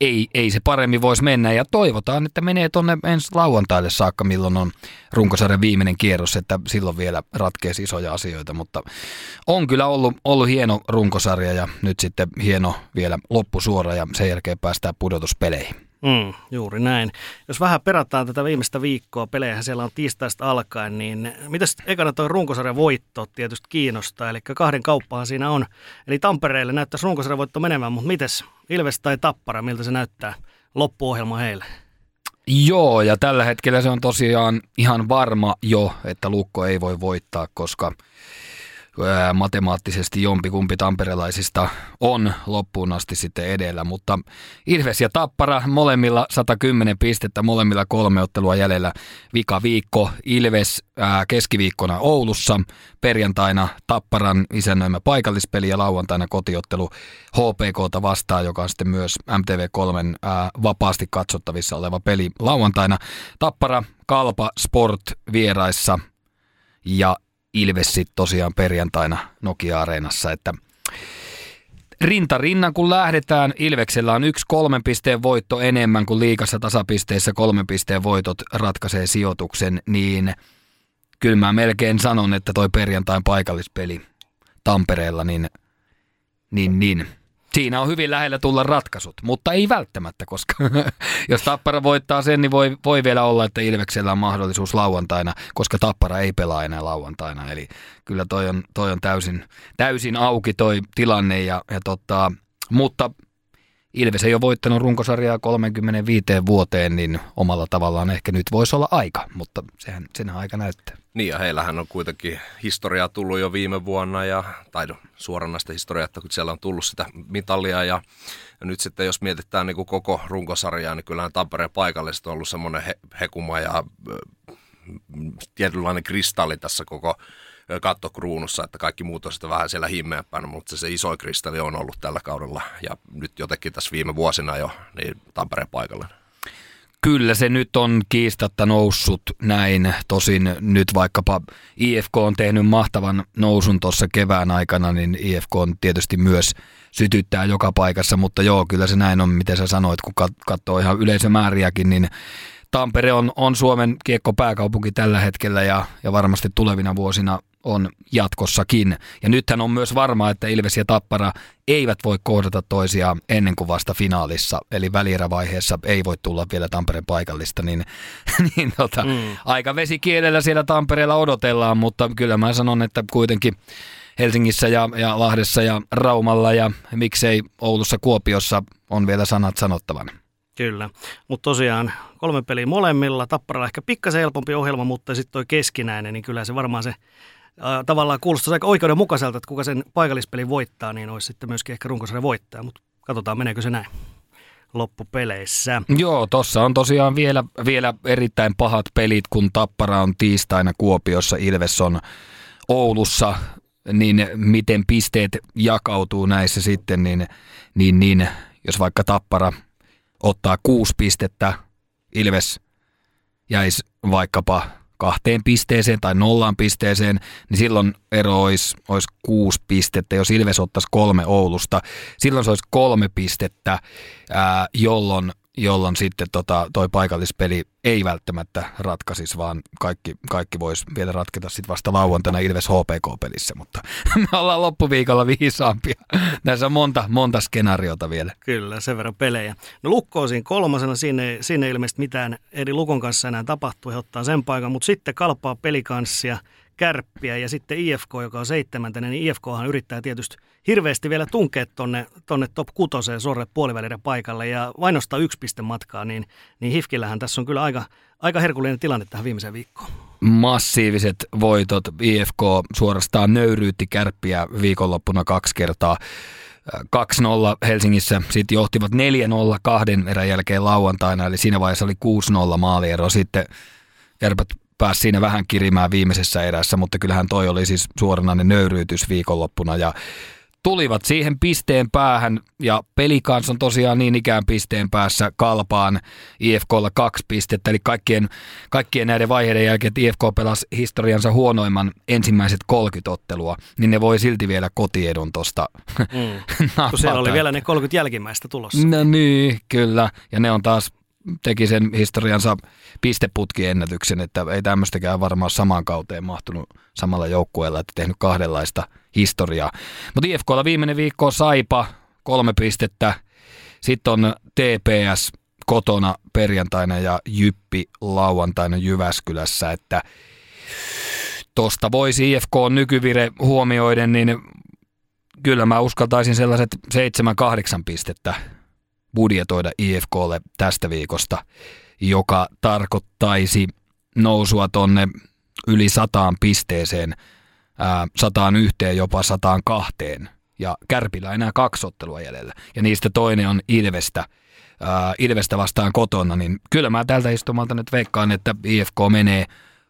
ei, ei se paremmin voisi mennä ja toivotaan, että menee tuonne ensi lauantaille saakka, milloin on runkosarjan viimeinen kierros, että silloin vielä ratkeisi isoja asioita, mutta on kyllä ollut, ollut hieno runkosarja ja nyt sitten hieno vielä loppusuora ja sen jälkeen päästään pudotuspeleihin. Mm, juuri näin. Jos vähän perataan tätä viimeistä viikkoa, pelejä siellä on tiistaista alkaen, niin mitäs ekana tuo runkosarjan voitto tietysti kiinnostaa, eli kahden kauppaan siinä on. Eli Tampereelle näyttäisi runkosarjan voitto menemään, mutta mites Ilves tai Tappara, miltä se näyttää loppuohjelma heille? Joo, ja tällä hetkellä se on tosiaan ihan varma jo, että Lukko ei voi voittaa, koska matemaattisesti jompikumpi tamperelaisista on loppuun asti sitten edellä, mutta Ilves ja Tappara molemmilla 110 pistettä, molemmilla kolme ottelua jäljellä vika viikko. Ilves ää, keskiviikkona Oulussa, perjantaina Tapparan isännöimä paikallispeli ja lauantaina kotiottelu HPKta vastaan, joka on sitten myös MTV3 ää, vapaasti katsottavissa oleva peli lauantaina. Tappara, Kalpa, Sport vieraissa ja Ilves sit tosiaan perjantaina Nokia-areenassa, että rinta rinnan kun lähdetään, Ilveksellä on yksi kolmen pisteen voitto enemmän kuin liikassa tasapisteissä kolmen pisteen voitot ratkaisee sijoituksen, niin kyllä mä melkein sanon, että toi perjantain paikallispeli Tampereella, niin, niin, niin Siinä on hyvin lähellä tulla ratkaisut, mutta ei välttämättä, koska jos Tappara voittaa sen, niin voi, voi vielä olla, että Ilveksellä on mahdollisuus lauantaina, koska Tappara ei pelaa enää lauantaina. Eli kyllä toi on, toi on täysin, täysin auki toi tilanne, ja, ja tota, mutta Ilves ei ole voittanut runkosarjaa 35 vuoteen, niin omalla tavallaan ehkä nyt voisi olla aika, mutta sehän, senhän aika näyttää. Niin ja heillähän on kuitenkin historiaa tullut jo viime vuonna ja, tai no, suoranaista historiaa, että kun siellä on tullut sitä mitalia ja, ja nyt sitten jos mietitään niin kuin koko runkosarjaa, niin kyllähän Tampereen paikalliset on ollut semmoinen he, hekuma ja äh, tietynlainen kristalli tässä koko kattokruunussa, että kaikki muut on sitten vähän siellä himmeämpänä, mutta se, se iso kristalli on ollut tällä kaudella ja nyt jotenkin tässä viime vuosina jo niin Tampereen paikalla. Kyllä se nyt on kiistatta noussut näin. Tosin nyt vaikkapa IFK on tehnyt mahtavan nousun tuossa kevään aikana, niin IFK on tietysti myös sytyttää joka paikassa, mutta joo, kyllä se näin on, miten sä sanoit, kun katsoo ihan yleisömääriäkin, niin Tampere on, on Suomen kiekkopääkaupunki tällä hetkellä ja, ja varmasti tulevina vuosina on jatkossakin. Ja nythän on myös varmaa, että Ilves ja Tappara eivät voi kohdata toisiaan ennen kuin vasta finaalissa, eli välierävaiheessa ei voi tulla vielä Tampereen paikallista, niin, niin tota, mm. aika vesikielellä siellä Tampereella odotellaan, mutta kyllä mä sanon, että kuitenkin Helsingissä ja, ja Lahdessa ja Raumalla ja miksei Oulussa Kuopiossa on vielä sanat sanottavana. Kyllä, mutta tosiaan kolme peliä molemmilla, Tapparalla ehkä pikkasen helpompi ohjelma, mutta sitten toi keskinäinen, niin kyllä se varmaan se äh, tavallaan kuulostaa aika oikeudenmukaiselta, että kuka sen paikallispelin voittaa, niin olisi sitten myöskin ehkä runkosarjan voittaja, mutta katsotaan meneekö se näin loppupeleissä. Joo, tossa on tosiaan vielä, vielä erittäin pahat pelit, kun Tappara on tiistaina Kuopiossa, Ilves on Oulussa, niin miten pisteet jakautuu näissä sitten, niin, niin, niin jos vaikka Tappara ottaa kuusi pistettä, Ilves jäisi vaikkapa kahteen pisteeseen tai nollaan pisteeseen, niin silloin ero olisi, olisi kuusi pistettä. Jos Ilves ottaisi kolme Oulusta, silloin se olisi kolme pistettä, ää, jolloin jolloin sitten tota, toi paikallispeli ei välttämättä ratkaisisi, vaan kaikki, kaikki voisi vielä ratketa sitten vasta lauantaina Ilves HPK-pelissä, mutta me ollaan loppuviikolla viisaampia. Näissä on monta, monta skenaariota vielä. Kyllä, sen verran pelejä. No Lukko siinä kolmasena, siinä ei ilmeisesti mitään eri Lukon kanssa enää tapahtuu, he ottaa sen paikan, mutta sitten kalpaa pelikanssia, kärppiä ja sitten IFK, joka on seitsemäntenä, niin IFKhan yrittää tietysti hirveästi vielä tunkea tonne, tonne top kutoseen sorre puoliväliden paikalle ja vain nostaa yksi piste matkaa, niin, niin Hifkillähän tässä on kyllä aika, aika herkullinen tilanne tähän viimeiseen viikkoon. Massiiviset voitot. IFK suorastaan nöyryytti kärppiä viikonloppuna kaksi kertaa. 2-0 Helsingissä, sitten johtivat 4-0 kahden erän jälkeen lauantaina, eli siinä vaiheessa oli 6-0 maaliero. Sitten Kärpät pääsi siinä vähän kirimään viimeisessä erässä, mutta kyllähän toi oli siis suoranainen nöyryytys viikonloppuna ja tulivat siihen pisteen päähän ja pelikans on tosiaan niin ikään pisteen päässä kalpaan IFKlla kaksi pistettä, eli kaikkien, kaikkien näiden vaiheiden jälkeen, että IFK pelasi historiansa huonoimman ensimmäiset 30 ottelua, niin ne voi silti vielä kotiedun tuosta mm. Kun siellä oli vielä ne 30 jälkimmäistä tulossa. No niin, kyllä, ja ne on taas teki sen historiansa pisteputkiennätyksen, että ei tämmöistäkään varmaan samaan kauteen mahtunut samalla joukkueella, että tehnyt kahdenlaista historiaa. Mutta IFKlla viimeinen viikko Saipa, kolme pistettä. Sitten on TPS kotona perjantaina ja Jyppi lauantaina Jyväskylässä, että tosta voisi IFK nykyvire huomioiden, niin kyllä mä uskaltaisin sellaiset 7-8 pistettä budjetoida IFKlle tästä viikosta, joka tarkoittaisi nousua tonne yli sataan pisteeseen, sataan yhteen jopa sataan kahteen. Ja Kärpillä enää kaksi ottelua jäljellä. Ja niistä toinen on Ilvestä, ää, Ilvestä vastaan kotona. Niin kyllä mä tältä istumalta nyt veikkaan, että IFK menee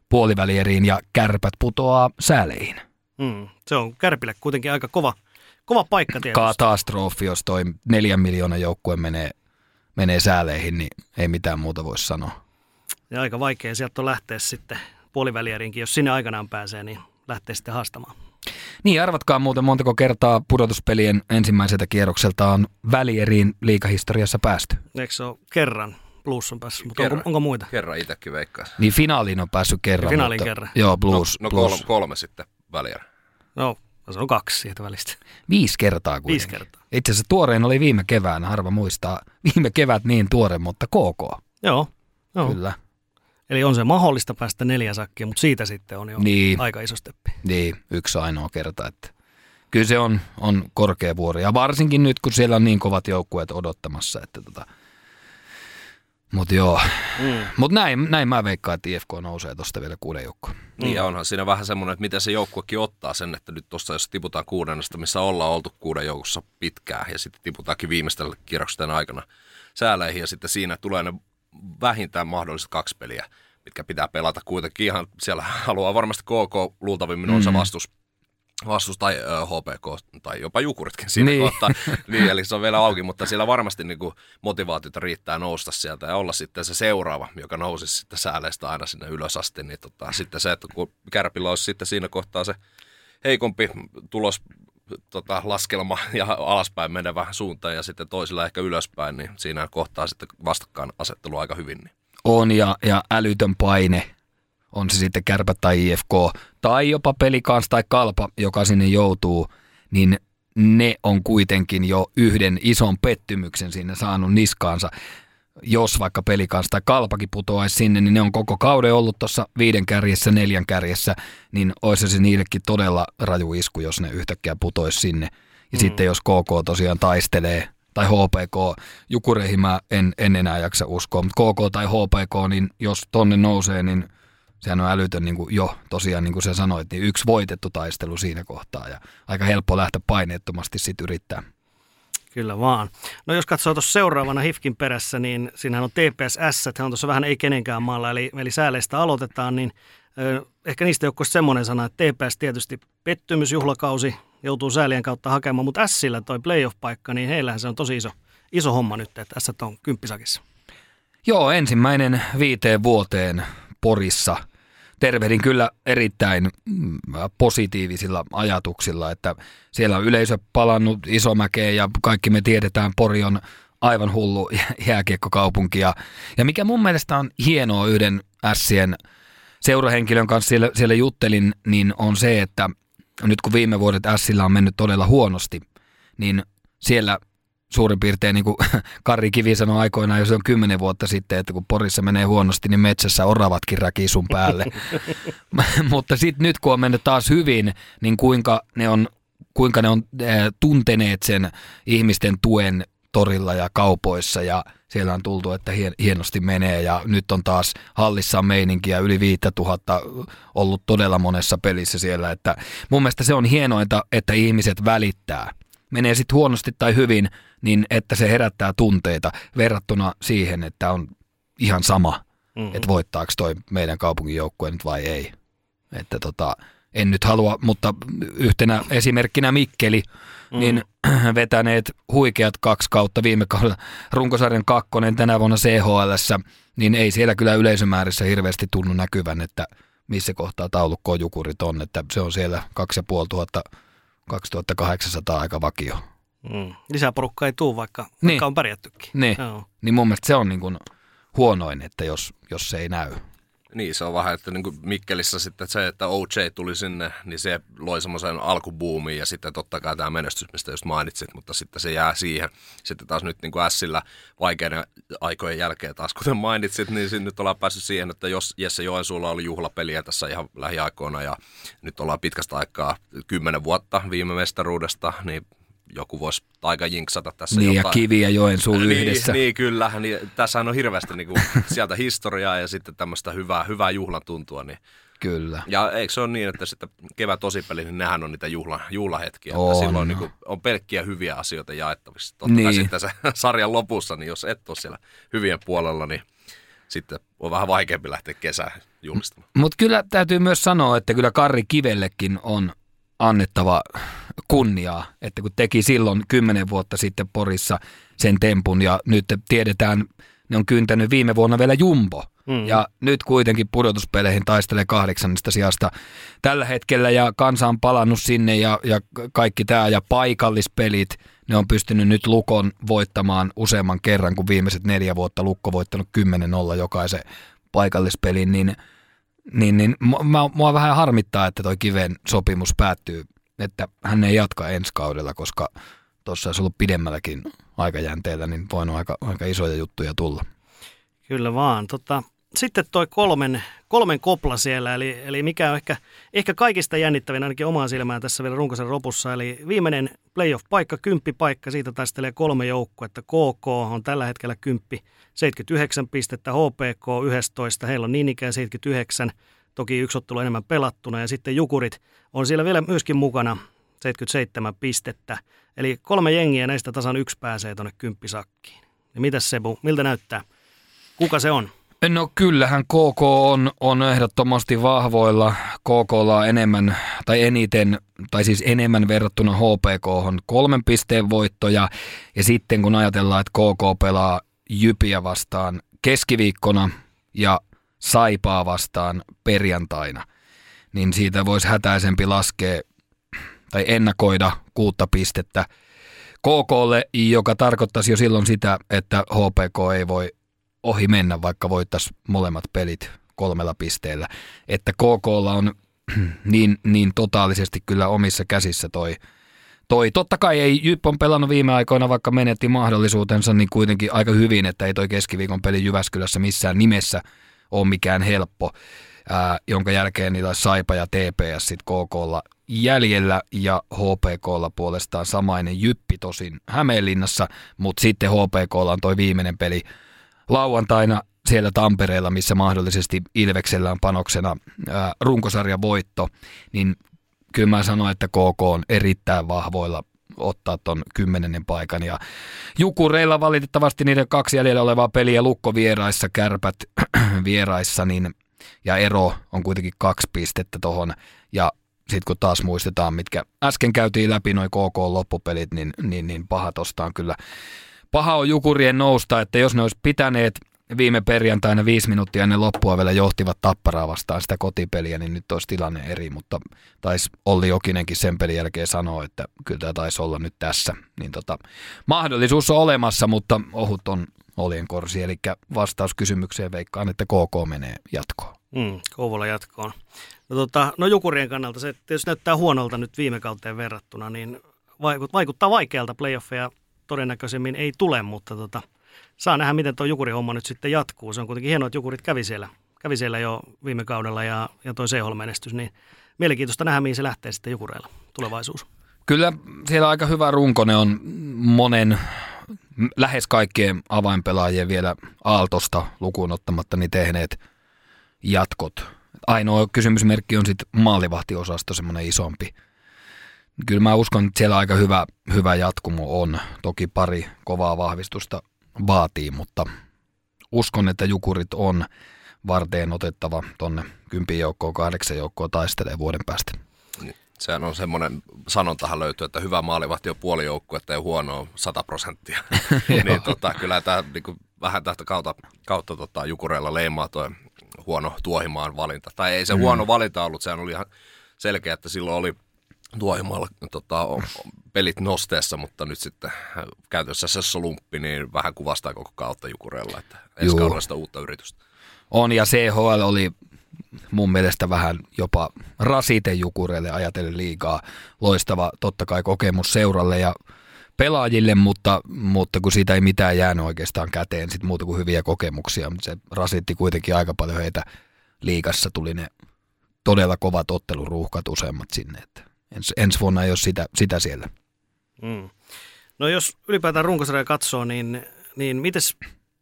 puolivälieriin ja kärpät putoaa sääleihin. Mm, se on Kärpille kuitenkin aika kova, kova paikka tietysti. Katastrofi, jos toi neljän miljoonan joukkue menee, menee sääleihin, niin ei mitään muuta voi sanoa. Ja aika vaikea sieltä on lähteä sitten puolivälieriinkin, jos sinne aikanaan pääsee, niin lähtee sitten haastamaan. Niin, arvatkaa muuten montako kertaa pudotuspelien ensimmäiseltä kierrokselta on välieriin liikahistoriassa päästy. Eikö se ole kerran? Blues on päässyt, mutta Kerran. onko, onko muita? Kerran itsekin veikkaa. Niin finaaliin on päässyt kerran. Finaaliin mutta, kerran. Joo, Blues. no, no Blues. kolme, kolme sitten väliä. No, se on kaksi siitä välistä. Viisi kertaa kuitenkin. Viisi kertaa. Itse asiassa tuorein oli viime keväänä, harva muistaa. Viime kevät niin tuore, mutta KK. Joo, joo. Kyllä. Eli on se mahdollista päästä neljä sakkia, mutta siitä sitten on jo Niin. aika iso steppi. Niin, yksi ainoa kerta. Että kyllä se on, on korkea vuori. Ja varsinkin nyt, kun siellä on niin kovat joukkueet odottamassa. Että tota. Mutta joo. Mm. Mutta näin, näin mä veikkaan, että IFK nousee tuosta vielä kuuden joukkoon. Niin ja onhan siinä vähän semmoinen, että miten se joukkuekin ottaa sen, että nyt tuossa jos tiputaan kuudennesta, missä ollaan oltu kuuden joukossa pitkään ja sitten tiputaankin viimeisten kierroksien aikana sääleihin ja sitten siinä tulee ne vähintään mahdolliset kaksi peliä, mitkä pitää pelata kuitenkin ihan, siellä haluaa varmasti KK luultavimmin on se Mhm. vastus, vastus tai ö, HPK tai jopa Jukuritkin siinä Niin. kohtaa. Niin, eli se on vielä auki, mutta siellä varmasti niin kuin motivaatiota riittää nousta sieltä ja olla sitten se seuraava, joka nousisi sitten sääleistä aina sinne ylös asti. Niin tota, sitten se, että kun Kärpillä olisi sitten siinä kohtaa se heikompi tulos tota, laskelma ja alaspäin menevä suunta ja sitten toisilla ehkä ylöspäin, niin siinä kohtaa sitten vastakkain asettelu aika hyvin. Niin. On ja, ja älytön paine, on se sitten kärpä tai IFK, tai jopa pelikans tai kalpa, joka sinne joutuu, niin ne on kuitenkin jo yhden ison pettymyksen sinne saanut niskaansa. Jos vaikka pelikans tai kalpakin putoaisi sinne, niin ne on koko kauden ollut tuossa viiden kärjessä, neljän kärjessä, niin olisi se niillekin todella raju isku, jos ne yhtäkkiä putoisi sinne. Ja mm. sitten jos KK tosiaan taistelee, tai HPK, Jukureihin mä en, en enää jaksa uskoa, mutta KK tai HPK, niin jos tonne nousee, niin sehän on älytön niin kuin jo tosiaan, niin kuin sä sanoit, niin yksi voitettu taistelu siinä kohtaa ja aika helppo lähteä paineettomasti sit yrittää. Kyllä vaan. No jos katsoo tuossa seuraavana HIFKin perässä, niin siinähän on TPS S, on tuossa vähän ei kenenkään maalla, eli, eli sääleistä aloitetaan, niin ö, ehkä niistä joukkoista semmoinen sana, että TPS tietysti pettymysjuhlakausi joutuu säälien kautta hakemaan, mutta Sillä toi playoff-paikka, niin heillähän se on tosi iso, iso homma nyt, että S on kymppisakissa. Joo, ensimmäinen viiteen vuoteen Porissa. Tervehdin kyllä erittäin mm, positiivisilla ajatuksilla, että siellä on yleisö palannut Isomäkeen ja kaikki me tiedetään, Pori on aivan hullu jääkiekkokaupunki. Ja, ja mikä mun mielestä on hienoa yhden Sien seurahenkilön kanssa siellä, siellä juttelin, niin on se, että nyt kun viime vuodet Sillä on mennyt todella huonosti, niin siellä suurin piirtein niin kuin Kari Kivi sanoi aikoinaan jo se on kymmenen vuotta sitten, että kun Porissa menee huonosti, niin metsässä oravatkin räkii sun päälle. Mutta sitten nyt kun on mennyt taas hyvin, niin kuinka ne on, kuinka ne on äh, tunteneet sen ihmisten tuen torilla ja kaupoissa ja siellä on tultu, että hien, hienosti menee ja nyt on taas hallissa meininkiä yli 5000 ollut todella monessa pelissä siellä, että mun mielestä se on hienointa, että ihmiset välittää. Menee sitten huonosti tai hyvin, niin että se herättää tunteita verrattuna siihen, että on ihan sama, mm-hmm. että voittaako toi meidän kaupungin joukkue nyt vai ei. Että tota, en nyt halua, mutta yhtenä esimerkkinä Mikkeli mm. niin vetäneet huikeat kaksi kautta viime kaudella runkosarjan kakkonen tänä vuonna CHL, niin ei siellä kyllä yleisömäärissä hirveästi tunnu näkyvän, että missä kohtaa taulukkoon jukurit on, että se on siellä 2500 2800 aika vakio. Mm. Lisää porukkaa ei tule, vaikka, niin. vaikka on pärjättykin. Niin. Joo. niin mun mielestä se on niin kuin huonoin, että jos, jos se ei näy. Niin, se on vähän, että niin kuin Mikkelissä sitten se, että OJ tuli sinne, niin se loi semmoisen alkubuumin ja sitten totta kai tämä menestys, mistä just mainitsit, mutta sitten se jää siihen. Sitten taas nyt niin kuin Sillä vaikeiden aikojen jälkeen taas, kuten mainitsit, niin nyt ollaan päässyt siihen, että jos Jesse Joensuulla oli juhlapeliä tässä ihan lähiaikoina ja nyt ollaan pitkästä aikaa kymmenen vuotta viime mestaruudesta, niin joku voisi aika jinksata tässä niin, jotain. ja Kivi ja Joensuu niin, yhdessä. Niin, kyllä. Niin, tässähän on hirveästi niin kuin, sieltä historiaa ja sitten tämmöistä hyvää, hyvää juhlan tuntua. Niin. Kyllä. Ja eikö se ole niin, että sitten kevät tosipeli, niin nehän on niitä juhla, juhlahetkiä. On. Että silloin niin kuin, on pelkkiä hyviä asioita jaettavissa. Totta niin. sitten se sarjan lopussa, niin jos et ole siellä hyvien puolella, niin sitten on vähän vaikeampi lähteä kesää juhlistamaan. Mutta kyllä täytyy myös sanoa, että kyllä Karri Kivellekin on annettava kunniaa, että kun teki silloin kymmenen vuotta sitten Porissa sen tempun ja nyt tiedetään, ne on kyntänyt viime vuonna vielä Jumbo. Mm. Ja nyt kuitenkin pudotuspeleihin taistelee kahdeksannesta sijasta tällä hetkellä ja kansa on palannut sinne ja, ja kaikki tämä ja paikallispelit, ne on pystynyt nyt Lukon voittamaan useamman kerran, kun viimeiset neljä vuotta Lukko voittanut 10-0 jokaisen paikallispelin, niin – niin, niin mua, mua vähän harmittaa, että toi Kiven sopimus päättyy, että hän ei jatka ensi kaudella, koska tuossa olisi ollut pidemmälläkin aikajänteellä, niin voinut aika, aika isoja juttuja tulla. Kyllä vaan. Tota, sitten toi kolmen, kolmen kopla siellä, eli, eli mikä on ehkä, ehkä kaikista jännittävin ainakin omaan silmään tässä vielä runkosen ropussa, eli viimeinen playoff-paikka, paikka, siitä taistelee kolme joukkuetta. KK on tällä hetkellä kymppi, 79 pistettä, HPK 11, heillä on niin ikään 79, toki yksi ottelu enemmän pelattuna, ja sitten Jukurit on siellä vielä myöskin mukana, 77 pistettä. Eli kolme jengiä näistä tasan yksi pääsee tuonne kymppisakkiin. Ja mitäs Sebu, miltä näyttää? Kuka se on? No kyllähän KK on, on ehdottomasti vahvoilla. KK on enemmän tai eniten, tai siis enemmän verrattuna HPK on kolmen pisteen voittoja. Ja sitten kun ajatellaan, että KK pelaa Jypiä vastaan keskiviikkona ja Saipaa vastaan perjantaina, niin siitä voisi hätäisempi laskea tai ennakoida kuutta pistettä KKlle, joka tarkoittaisi jo silloin sitä, että HPK ei voi ohi mennä, vaikka voittaisi molemmat pelit kolmella pisteellä. Että KKlla on niin, niin totaalisesti kyllä omissa käsissä toi, toi. Totta kai ei Jyp on pelannut viime aikoina, vaikka menetti mahdollisuutensa, niin kuitenkin aika hyvin, että ei toi keskiviikon peli Jyväskylässä missään nimessä ole mikään helppo. Ää, jonka jälkeen niillä Saipa ja TPS sitten KKlla jäljellä ja HPKlla puolestaan samainen Jyppi tosin Hämeenlinnassa, mutta sitten HPKlla on toi viimeinen peli lauantaina siellä Tampereella, missä mahdollisesti Ilveksellä on panoksena ää, runkosarjan voitto, niin kyllä mä sanoin, että KK on erittäin vahvoilla ottaa ton kymmenennen paikan. Ja Jukureilla valitettavasti niiden kaksi jäljellä olevaa peliä Lukko vieraissa, Kärpät vieraissa, niin, ja ero on kuitenkin kaksi pistettä tohon. Ja sitten kun taas muistetaan, mitkä äsken käytiin läpi noin KK-loppupelit, niin, niin, niin paha tosta on kyllä paha on Jukurien nousta, että jos ne olisi pitäneet viime perjantaina viisi minuuttia ennen loppua vielä johtivat tapparaa vastaan sitä kotipeliä, niin nyt olisi tilanne eri, mutta taisi Olli Jokinenkin sen pelin jälkeen sanoa, että kyllä tämä taisi olla nyt tässä. Niin tota, mahdollisuus on olemassa, mutta ohut on olien korsi, eli vastaus kysymykseen veikkaan, että KK menee jatkoon. Mm, Kouvola jatkoon. No, tota, no Jukurien kannalta se tietysti näyttää huonolta nyt viime kauteen verrattuna, niin vaikuttaa vaikealta playoffeja todennäköisemmin ei tule, mutta tota, saa nähdä, miten tuo Jukuri-homma nyt sitten jatkuu. Se on kuitenkin hienoa, että Jukurit kävi siellä, kävi siellä jo viime kaudella ja, ja toi CHL-menestys, niin mielenkiintoista nähdä, mihin se lähtee sitten Jukureilla tulevaisuus. Kyllä siellä aika hyvä runko, ne on monen, lähes kaikkien avainpelaajien vielä Aaltosta lukuun ottamatta niin tehneet jatkot. Ainoa kysymysmerkki on sitten maalivahtiosasto, semmoinen isompi – Kyllä mä uskon, että siellä aika hyvä, hyvä jatkumo on. Toki pari kovaa vahvistusta vaatii, mutta uskon, että Jukurit on varteen otettava tonne kympiin joukkoon, kahdeksan joukkoon taistelee vuoden päästä. Sehän on semmoinen, sanontahan löytyy, että hyvä maalivahti on puoli joukkuetta ja huono on 100 prosenttia. niin tota, kyllä tämä niin kuin, vähän tästä kautta, kautta tota, Jukureilla leimaa tuo huono tuohimaan valinta. Tai ei se mm. huono valinta ollut, sehän oli ihan selkeä, että silloin oli tuohimalla tota, pelit nosteessa, mutta nyt sitten käytössä se lumppi, niin vähän kuvastaa koko kautta Jukureilla, että ensi kaudella uutta yritystä. On ja CHL oli mun mielestä vähän jopa rasite Jukureille ajatellen liikaa. Loistava totta kai kokemus seuralle ja pelaajille, mutta, mutta kun siitä ei mitään jäänyt oikeastaan käteen sit muuta kuin hyviä kokemuksia, mutta se rasitti kuitenkin aika paljon heitä liikassa, tuli ne todella kovat otteluruuhkat useammat sinne, että ens, ensi vuonna ei ole sitä, sitä siellä. Mm. No jos ylipäätään runkosarja katsoo, niin, niin mites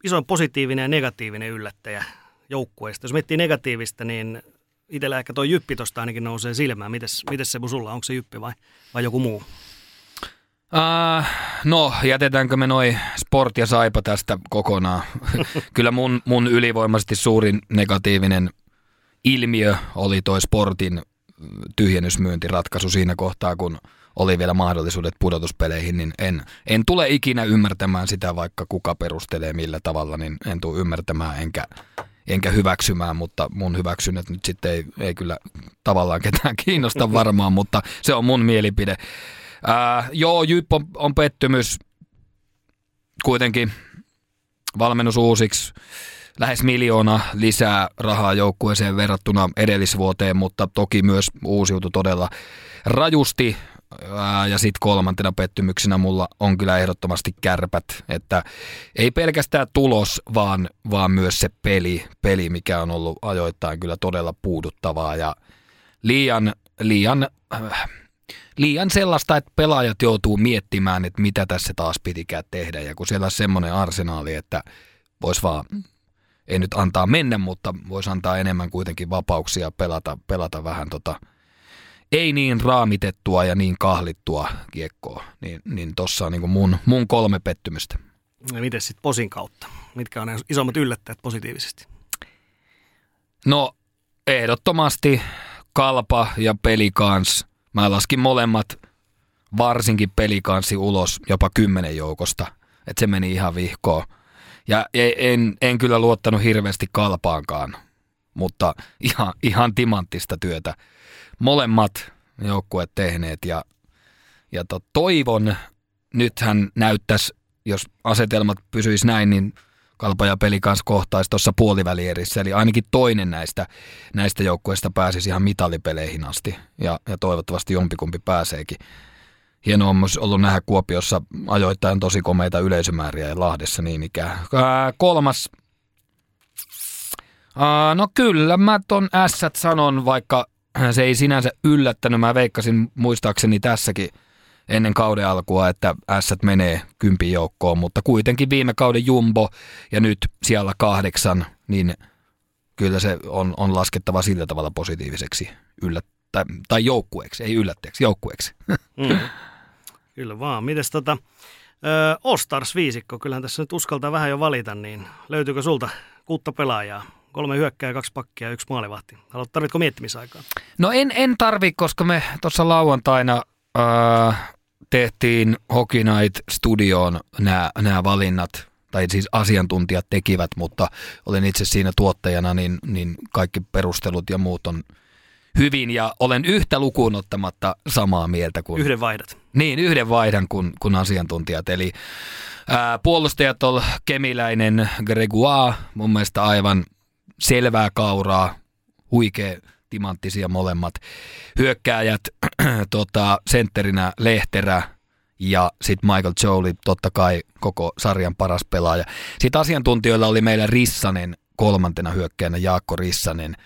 isoin positiivinen ja negatiivinen yllättäjä joukkueesta? Jos miettii negatiivista, niin itsellä ehkä tuo Jyppi tuosta ainakin nousee silmään. Mites, mites se sulla, onko se Jyppi vai, vai joku muu? Uh, no, jätetäänkö me noin sport ja saipa tästä kokonaan? Kyllä mun, mun ylivoimaisesti suurin negatiivinen ilmiö oli toi sportin tyhjennysmyyntiratkaisu siinä kohtaa, kun oli vielä mahdollisuudet pudotuspeleihin, niin en, en tule ikinä ymmärtämään sitä, vaikka kuka perustelee millä tavalla, niin en tule ymmärtämään enkä, enkä hyväksymään, mutta mun hyväksynnät nyt sitten ei, ei kyllä tavallaan ketään kiinnosta varmaan, mutta se on mun mielipide. Ää, joo, Jyp on, on pettymys. Kuitenkin valmennus uusiksi. Lähes miljoona lisää rahaa joukkueeseen verrattuna edellisvuoteen, mutta toki myös uusiutu todella rajusti. Ja sitten kolmantena pettymyksenä mulla on kyllä ehdottomasti kärpät, että ei pelkästään tulos, vaan, vaan myös se peli, peli, mikä on ollut ajoittain kyllä todella puuduttavaa ja liian, liian äh, liian sellaista, että pelaajat joutuu miettimään, että mitä tässä taas pitikään tehdä. Ja kun siellä on semmoinen arsenaali, että vois vaan, ei nyt antaa mennä, mutta voisi antaa enemmän kuitenkin vapauksia pelata, pelata vähän tota, ei niin raamitettua ja niin kahlittua kiekkoa. Niin, niin tossa on niin mun, mun kolme pettymystä. Ja miten sitten posin kautta? Mitkä on ne isommat yllättäjät positiivisesti? No ehdottomasti kalpa ja pelikans – Mä laskin molemmat varsinkin pelikanssi ulos jopa kymmenen joukosta, että se meni ihan vihkoon. Ja en, en kyllä luottanut hirveästi kalpaankaan, mutta ihan, ihan timanttista työtä. Molemmat joukkueet tehneet ja, ja to, toivon, nythän näyttäisi, jos asetelmat pysyisi näin, niin Kalpa ja peli kanssa kohtaisi tuossa puolivälierissä, eli ainakin toinen näistä, näistä joukkueista pääsisi ihan mitalipeleihin asti, ja, ja toivottavasti jompikumpi pääseekin. Hienoa on myös ollut nähdä Kuopiossa ajoittain tosi komeita yleisömääriä ja Lahdessa niin ikään. Ää, kolmas, Ää, no kyllä mä ton ässät sanon, vaikka se ei sinänsä yllättänyt. Mä veikkasin muistaakseni tässäkin – ennen kauden alkua, että ässät menee kympin joukkoon, mutta kuitenkin viime kauden jumbo ja nyt siellä kahdeksan, niin kyllä se on, on laskettava sillä tavalla positiiviseksi yllät, tai, tai joukkueeksi, ei yllättäjäksi, joukkueeksi. Mm. Kyllä vaan. Mites tota, Ostars viisikko, kyllähän tässä nyt uskaltaa vähän jo valita, niin löytyykö sulta kuutta pelaajaa? Kolme hyökkää, kaksi pakkia ja yksi maalivahti. Haluat, tarvitko miettimisaikaa? No en, en tarvi, koska me tuossa lauantaina äh, tehtiin Hockey Night Studioon nämä valinnat, tai siis asiantuntijat tekivät, mutta olen itse siinä tuottajana, niin, niin kaikki perustelut ja muut on hyvin ja olen yhtä lukuun ottamatta samaa mieltä kuin... Yhden vaihdat. Niin, yhden vaihdan kuin, kuin asiantuntijat. Eli ää, puolustajat on kemiläinen Gregoire, mun mielestä aivan selvää kauraa, huikea timanttisia molemmat. Hyökkääjät, tota, sentterinä Lehterä ja sitten Michael Jolie, totta kai koko sarjan paras pelaaja. Sitten asiantuntijoilla oli meillä Rissanen kolmantena hyökkäänä, Jaakko Rissanen.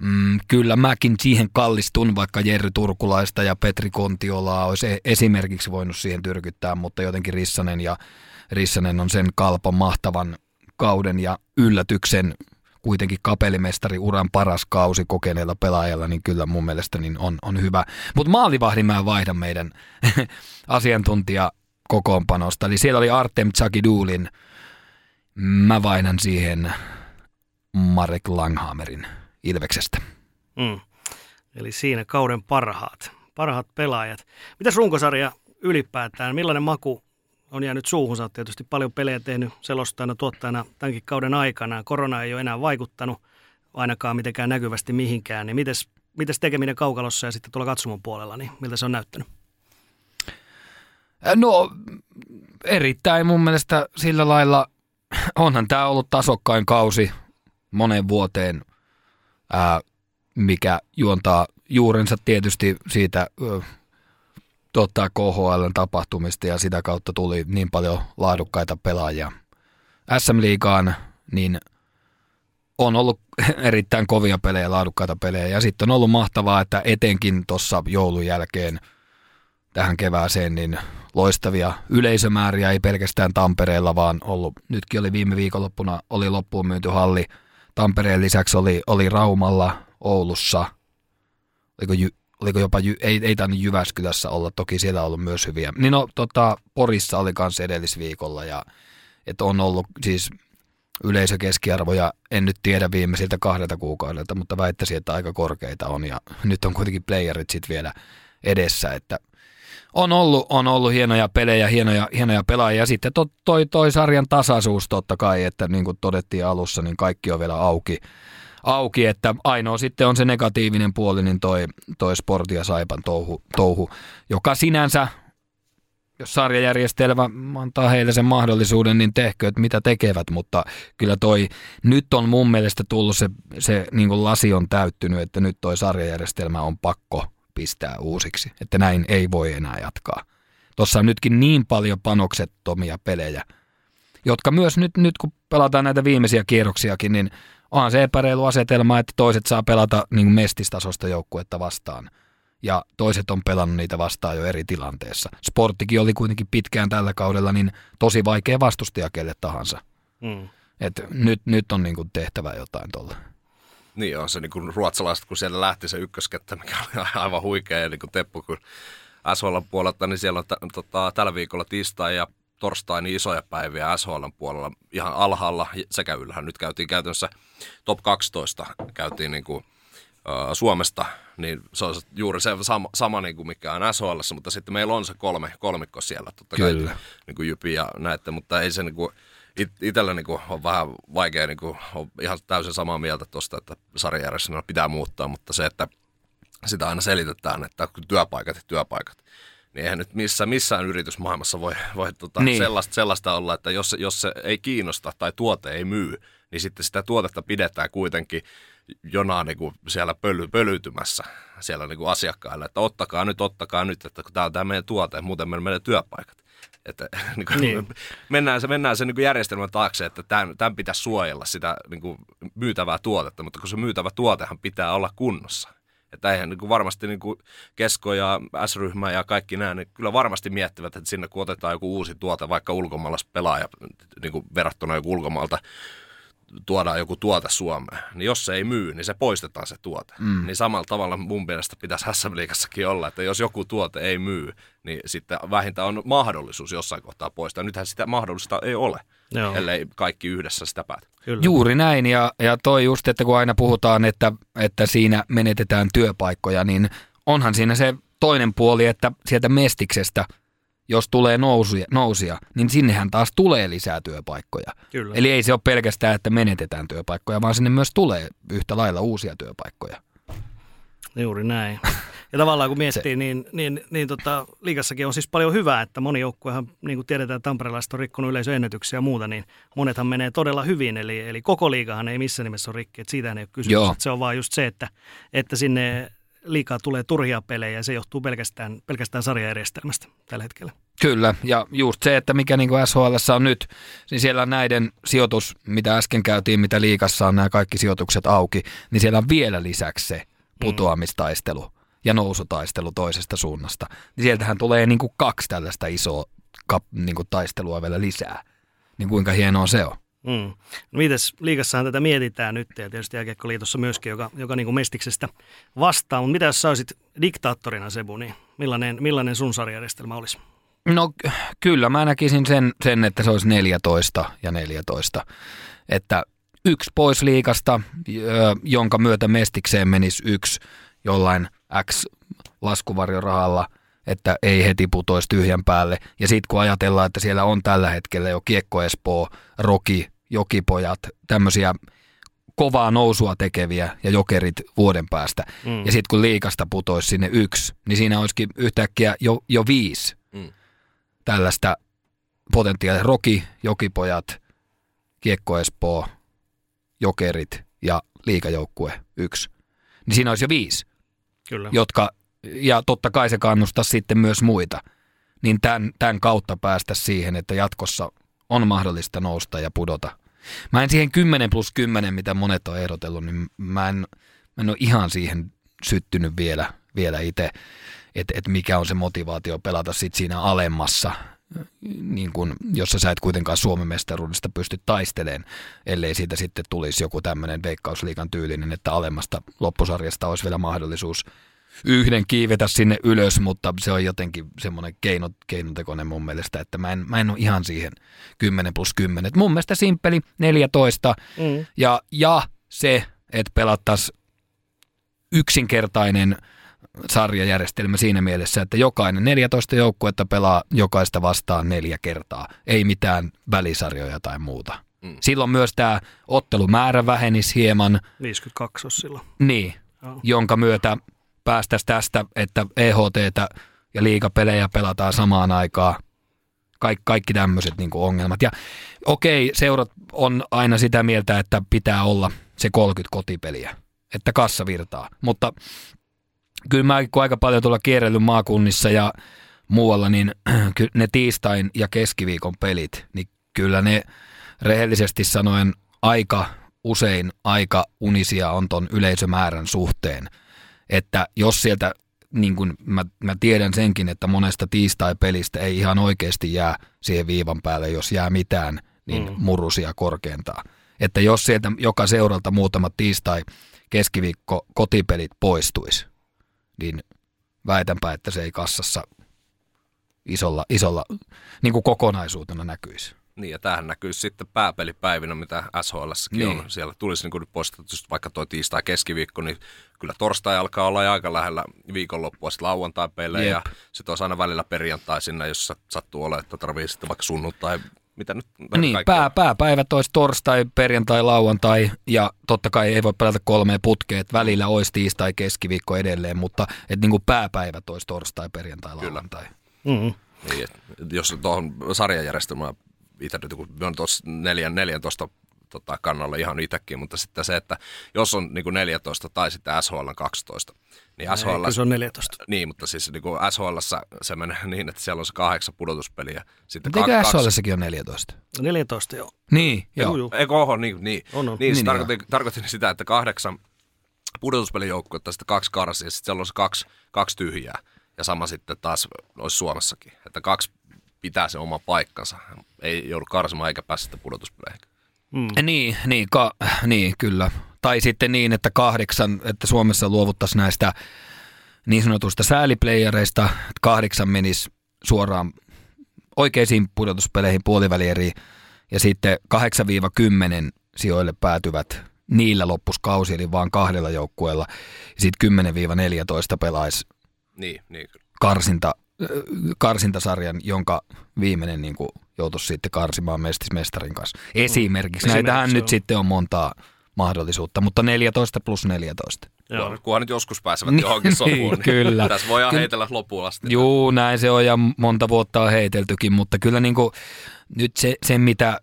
Mm, kyllä mäkin siihen kallistun, vaikka Jerry Turkulaista ja Petri Kontiolaa olisi e- esimerkiksi voinut siihen tyrkyttää, mutta jotenkin Rissanen ja Rissanen on sen kalpan mahtavan kauden ja yllätyksen kuitenkin kapellimestari uran paras kausi kokeneella pelaajalla, niin kyllä mun mielestä niin on, on hyvä. Mutta maalivahdin mä vaihdan meidän asiantuntija kokoonpanosta. Eli siellä oli Artem Tsakidulin. Mä vaihdan siihen Marek Langhammerin Ilveksestä. Mm. Eli siinä kauden parhaat. parhaat pelaajat. Mitäs runkosarja ylipäätään, millainen maku on jäänyt suuhun? Sä oot tietysti paljon pelejä tehnyt selostajana, tuottajana tämänkin kauden aikana. Korona ei ole enää vaikuttanut ainakaan mitenkään näkyvästi mihinkään. Niin mites, mites tekeminen kaukalossa ja sitten tuolla katsomon puolella, niin miltä se on näyttänyt? No erittäin mun mielestä sillä lailla, onhan tämä ollut tasokkain kausi moneen vuoteen, ää, mikä juontaa juurensa tietysti siitä ö, tota, KHL tapahtumista ja sitä kautta tuli niin paljon laadukkaita pelaajia. SM-liigaan niin on ollut erittäin kovia pelejä, laadukkaita pelejä ja sitten on ollut mahtavaa, että etenkin tuossa joulun jälkeen tähän kevääseen niin loistavia yleisömääriä, ei pelkästään Tampereella, vaan ollut, nytkin oli viime viikonloppuna, oli loppuun myyty halli. Tampereen lisäksi oli, oli Raumalla, Oulussa, oliko, Jy, oliko jopa, Jy, ei, ei tainnut Jyväskylässä olla, toki siellä on ollut myös hyviä. Niin no, tota, Porissa oli kanssa edellisviikolla ja että on ollut siis yleisökeskiarvoja, en nyt tiedä viimeisiltä kahdelta kuukaudelta, mutta väittäisin, että aika korkeita on ja nyt on kuitenkin playerit sitten vielä edessä, että on ollut, on ollut hienoja pelejä, hienoja, hienoja pelaajia. Sitten to, toi, toi sarjan tasaisuus totta kai, että niin kuin todettiin alussa, niin kaikki on vielä auki. auki että ainoa sitten on se negatiivinen puoli, niin toi, toi Sporti ja Saipan touhu, touhu, joka sinänsä, jos sarjajärjestelmä antaa heille sen mahdollisuuden, niin tehkö, että mitä tekevät, mutta kyllä toi, nyt on mun mielestä tullut se, se niin kuin lasi on täyttynyt, että nyt toi sarjajärjestelmä on pakko pistää uusiksi, että näin ei voi enää jatkaa. Tuossa on nytkin niin paljon panoksettomia pelejä, jotka myös nyt, nyt kun pelataan näitä viimeisiä kierroksiakin, niin onhan se epäreilu asetelma, että toiset saa pelata niin kuin mestistasosta joukkuetta vastaan ja toiset on pelannut niitä vastaan jo eri tilanteessa. Sporttikin oli kuitenkin pitkään tällä kaudella niin tosi vaikea vastustaja kelle tahansa. Mm. Et nyt, nyt on niin kuin tehtävä jotain tuolla. Niin on se niin kuin ruotsalaiset, kun siellä lähti se ykköskettä, mikä oli aivan huikea. Ja niin kuin Teppu, kun SHL puolelta, niin siellä on t- tota, tällä viikolla tiistai ja torstai niin isoja päiviä SHL puolella ihan alhaalla sekä ylhäällä. Nyt käytiin käytännössä top 12, käytiin niin kuin, uh, Suomesta, niin se on juuri se sama, sama niin kuin mikä on SHL, mutta sitten meillä on se kolme, kolmikko siellä, totta kai, Kyllä. niin kuin Jypi ja näette, mutta ei se niin kuin, it, itsellä niin kuin, on vähän vaikea, niin kuin, on ihan täysin samaa mieltä tuosta, että sarjajärjestelmä pitää muuttaa, mutta se, että sitä aina selitetään, että työpaikat ja työpaikat, niin eihän nyt missä, missään yritysmaailmassa voi, voi tota, niin. sellaista, sellaista olla, että jos, jos se ei kiinnosta tai tuote ei myy, niin sitten sitä tuotetta pidetään kuitenkin jonain niin kuin siellä pöly, pölytymässä siellä niin kuin asiakkaille, että ottakaa nyt, ottakaa nyt, että tämä on tämä meidän tuote, muuten meillä menee työpaikat. Että niin kuin, niin. mennään se, mennään se niin kuin järjestelmän taakse, että tämän, tämän pitäisi suojella sitä niin kuin myytävää tuotetta, mutta kun se myytävä tuotehan pitää olla kunnossa. Että eihän niin kuin varmasti niin kuin Kesko ja S-ryhmä ja kaikki nämä, niin kyllä varmasti miettivät, että sinne kun otetaan joku uusi tuote, vaikka ulkomailla pelaaja niin kuin verrattuna joku ulkomaalta tuodaan joku tuote Suomeen, niin jos se ei myy, niin se poistetaan se tuote. Mm. Niin samalla tavalla mun mielestä pitäisi SM Liikassakin olla, että jos joku tuote ei myy, niin sitten vähintään on mahdollisuus jossain kohtaa poistaa. Nythän sitä mahdollista ei ole, Joo. ellei kaikki yhdessä sitä päätä. Kyllä. Juuri näin, ja, ja toi just, että kun aina puhutaan, että, että siinä menetetään työpaikkoja, niin onhan siinä se toinen puoli, että sieltä mestiksestä – jos tulee nousuja, nousia, niin sinnehän taas tulee lisää työpaikkoja. Kyllä. Eli ei se ole pelkästään, että menetetään työpaikkoja, vaan sinne myös tulee yhtä lailla uusia työpaikkoja. Juuri näin. Ja tavallaan kun miettii, niin, niin, niin tota, liigassakin on siis paljon hyvää, että moni joukkuehan, niin kuin tiedetään, tamperelaiset on rikkonut yleisöennätyksiä ja muuta, niin monethan menee todella hyvin. Eli, eli koko liigahan ei missään nimessä ole rikki, että siitä ei ole kysymys. Se on vaan just se, että, että sinne liikaa tulee turhia pelejä ja se johtuu pelkästään, pelkästään sarjajärjestelmästä tällä hetkellä. Kyllä, ja just se, että mikä niin SHL on nyt, niin siellä näiden sijoitus, mitä äsken käytiin, mitä liikassa on nämä kaikki sijoitukset auki, niin siellä on vielä lisäksi se putoamistaistelu mm. ja nousutaistelu toisesta suunnasta. Niin sieltähän tulee niin kuin kaksi tällaista isoa kap, niin kuin taistelua vielä lisää. Niin kuinka hienoa se on. Mm. No mites, liikassahan tätä mietitään nyt ja tietysti Jääkiekkoliitossa myöskin, joka, joka niin kuin mestiksestä vastaa. Mutta mitä jos sä olisit diktaattorina Sebu, niin millainen, millainen sun sarjärjestelmä olisi? No kyllä, mä näkisin sen, sen, että se olisi 14 ja 14. Että yksi pois liikasta, jonka myötä mestikseen menisi yksi jollain X laskuvarjorahalla, että ei heti putoisi tyhjän päälle. Ja sitten kun ajatellaan, että siellä on tällä hetkellä jo Kiekko Espoo, Roki, Jokipojat, tämmöisiä kovaa nousua tekeviä ja jokerit vuoden päästä. Mm. Ja sitten kun liikasta putoisi sinne yksi, niin siinä olisikin yhtäkkiä jo, jo viisi mm. tällaista potentiaalia. Roki, Jokipojat, Kiekko Espoo, Jokerit ja liikajoukkue yksi. Niin siinä olisi jo viisi, Kyllä. jotka, ja totta kai se kannustaa sitten myös muita. Niin tämän, tämän kautta päästä siihen, että jatkossa on mahdollista nousta ja pudota. Mä en siihen 10 plus 10, mitä monet on ehdotellut, niin mä en, mä en ole ihan siihen syttynyt vielä, vielä itse, että et mikä on se motivaatio pelata sit siinä alemmassa niin kun, jossa sä et kuitenkaan Suomen mestaruudesta pysty taistelemaan, ellei siitä sitten tulisi joku tämmöinen veikkausliikan tyylinen, että alemmasta loppusarjasta olisi vielä mahdollisuus yhden kiivetä sinne ylös, mutta se on jotenkin semmoinen keino, keinotekoinen mun mielestä, että mä en, mä en ole ihan siihen 10 plus 10. Et mun mielestä simppeli 14 mm. ja, ja se, että pelattaisiin yksinkertainen – sarjajärjestelmä siinä mielessä, että jokainen 14 joukkuetta pelaa jokaista vastaan neljä kertaa, ei mitään välisarjoja tai muuta. Mm. Silloin myös tämä ottelumäärä vähenisi hieman. 52 on silloin. Niin, oh. jonka myötä päästäisiin tästä, että EHT ja liikapelejä pelataan samaan aikaan. Kaik, kaikki tämmöiset niin ongelmat. Ja okei, seurat on aina sitä mieltä, että pitää olla se 30 kotipeliä, että kassa virtaa. Mutta kyllä mä kun aika paljon tuolla kierrellyt maakunnissa ja muualla, niin ne tiistain ja keskiviikon pelit, niin kyllä ne rehellisesti sanoen aika usein aika unisia on ton yleisömäärän suhteen. Että jos sieltä, niin kuin mä, mä tiedän senkin, että monesta tiistai-pelistä ei ihan oikeasti jää siihen viivan päälle, jos jää mitään, niin mm. murusia korkeintaan. Että jos sieltä joka seuralta muutama tiistai keskiviikko kotipelit poistuisi, niin väitänpä, että se ei kassassa isolla, isolla niin kuin kokonaisuutena näkyisi. Niin, ja tämähän näkyy sitten pääpelipäivinä, mitä SHL niin. on. Siellä tulisi niin poistettu vaikka tuo tiistai keskiviikko, niin kyllä torstai alkaa olla aika lähellä viikonloppua sitten lauantai-pelejä, ja sitten olisi aina välillä perjantai sinne, jos sattuu olemaan, että tarvii sitten vaikka sunnuntai mitä nyt Niin, pää, pääpäivät olisi torstai, perjantai, lauantai ja totta kai ei voi pelata kolme putkeet. Välillä olisi tiistai, keskiviikko edelleen, mutta et niin kuin pääpäivät olisi torstai, perjantai, lauantai. Mm-hmm. Niin, et, jos tuohon sarjajärjestelmään itse nyt kun on tuossa 14 tota, kannalla ihan itsekin, mutta sitten se, että jos on niin kuin 14 tai sitten SHL on 12, niin SHL... Ei, se on 14. Niin, mutta siis niin kuin SHL se menee niin, että siellä on se kahdeksan pudotuspeliä. Sitten Eikö SHL on 14? 14, joo. Niin, joo. joo. Eikö oho, niin, niin. On, on. niin, niin, tarkoitin, niin tarkoitin sitä, että kahdeksan pudotuspelijoukkuetta, sitten kaksi karsia, ja sitten siellä on se kaksi, kaksi tyhjää. Ja sama sitten taas olisi Suomessakin, että kaksi pitää se oma paikkansa. Ei joudu karsimaan eikä pääse sitten pudotuspeleihin. Mm. Niin, niin, ka, niin, kyllä. Tai sitten niin, että kahdeksan, että Suomessa luovuttaisiin näistä niin sanotuista sääliplayereista, että kahdeksan menisi suoraan oikeisiin pudotuspeleihin puolivälieriin ja sitten 8-10 sijoille päätyvät niillä loppuskausi, eli vaan kahdella joukkueella. Ja sitten 10-14 pelaisi niin, niin. karsinta, karsintasarjan, jonka viimeinen niin kuin, joutuisi sitten karsimaan mestis mestarin kanssa. Esimerkiksi. Mm. Näitähän nyt sitten on montaa mahdollisuutta, mutta 14 plus 14. Joo. Kunhan nyt joskus pääsevät niin, johonkin sopuun. niin, kyllä. Tässä voidaan heitellä loppuun asti. Juu, näin se on ja monta vuotta on heiteltykin, mutta kyllä niin kuin, nyt se, se mitä,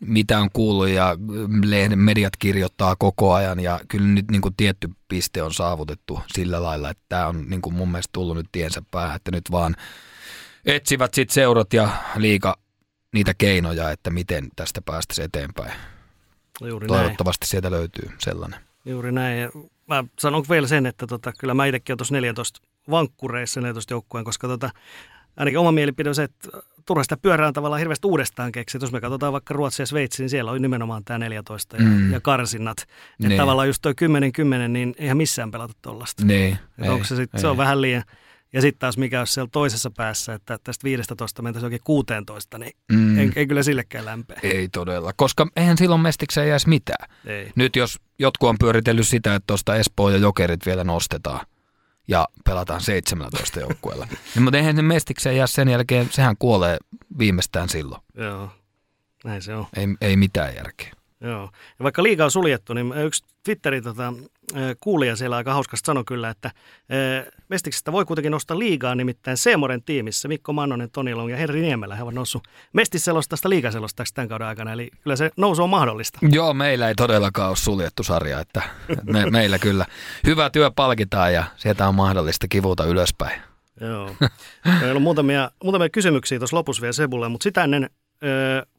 mitä on kuullut ja lehden mediat kirjoittaa koko ajan ja kyllä nyt niin kuin tietty piste on saavutettu sillä lailla, että tämä on niin kuin mun mielestä tullut nyt tiensä päähän, että nyt vaan etsivät sitten seurat ja liika niitä keinoja, että miten tästä päästäisiin eteenpäin. Juuri Toivottavasti näin. sieltä löytyy sellainen. Juuri näin. Mä sanon vielä sen, että tota, kyllä mä itsekin olen tuossa 14 vankkureissa 14 joukkueen, koska tota, ainakin oma mielipide on se, että turha sitä pyörää tavallaan hirveästi uudestaan keksiä. Jos me katsotaan vaikka Ruotsia ja Sveitsi, niin siellä on nimenomaan tämä 14 ja, mm. ja karsinnat. Että niin. tavallaan just toi 10-10, niin eihän missään pelata tuollaista. Niin. Onko se, sit, se on vähän liian ja sitten taas mikä olisi siellä toisessa päässä, että tästä 15 mentäisiin oikein 16, niin mm. ei, ei kyllä sillekään lämpeä. Ei todella, koska eihän silloin mestikseen jäisi mitään. Ei. Nyt jos jotkut on pyöritellyt sitä, että tuosta Espoo ja Jokerit vielä nostetaan, ja pelataan 17 joukkueella. niin, mutta eihän se mestikseen jää sen jälkeen, sehän kuolee viimeistään silloin. Joo, näin se on. Ei, ei mitään järkeä. Joo. Ja vaikka liiga on suljettu, niin yksi Twitterin tota, kuulija siellä aika hauskasti sanoi kyllä, että Mestiksestä voi kuitenkin nostaa liigaa, nimittäin Seemoren tiimissä Mikko Mannonen, Toni Long ja Henri Niemelä. He ovat noussut mestisselostasta liigaselostaksi tämän kauden aikana, eli kyllä se nousu on mahdollista. Joo, meillä ei todellakaan ole suljettu sarja, että me, meillä kyllä hyvä työ palkitaan ja sieltä on mahdollista kivuta ylöspäin. Joo. Meillä on muutamia, muutamia kysymyksiä tuossa lopussa vielä Sebulle, mutta sitä ennen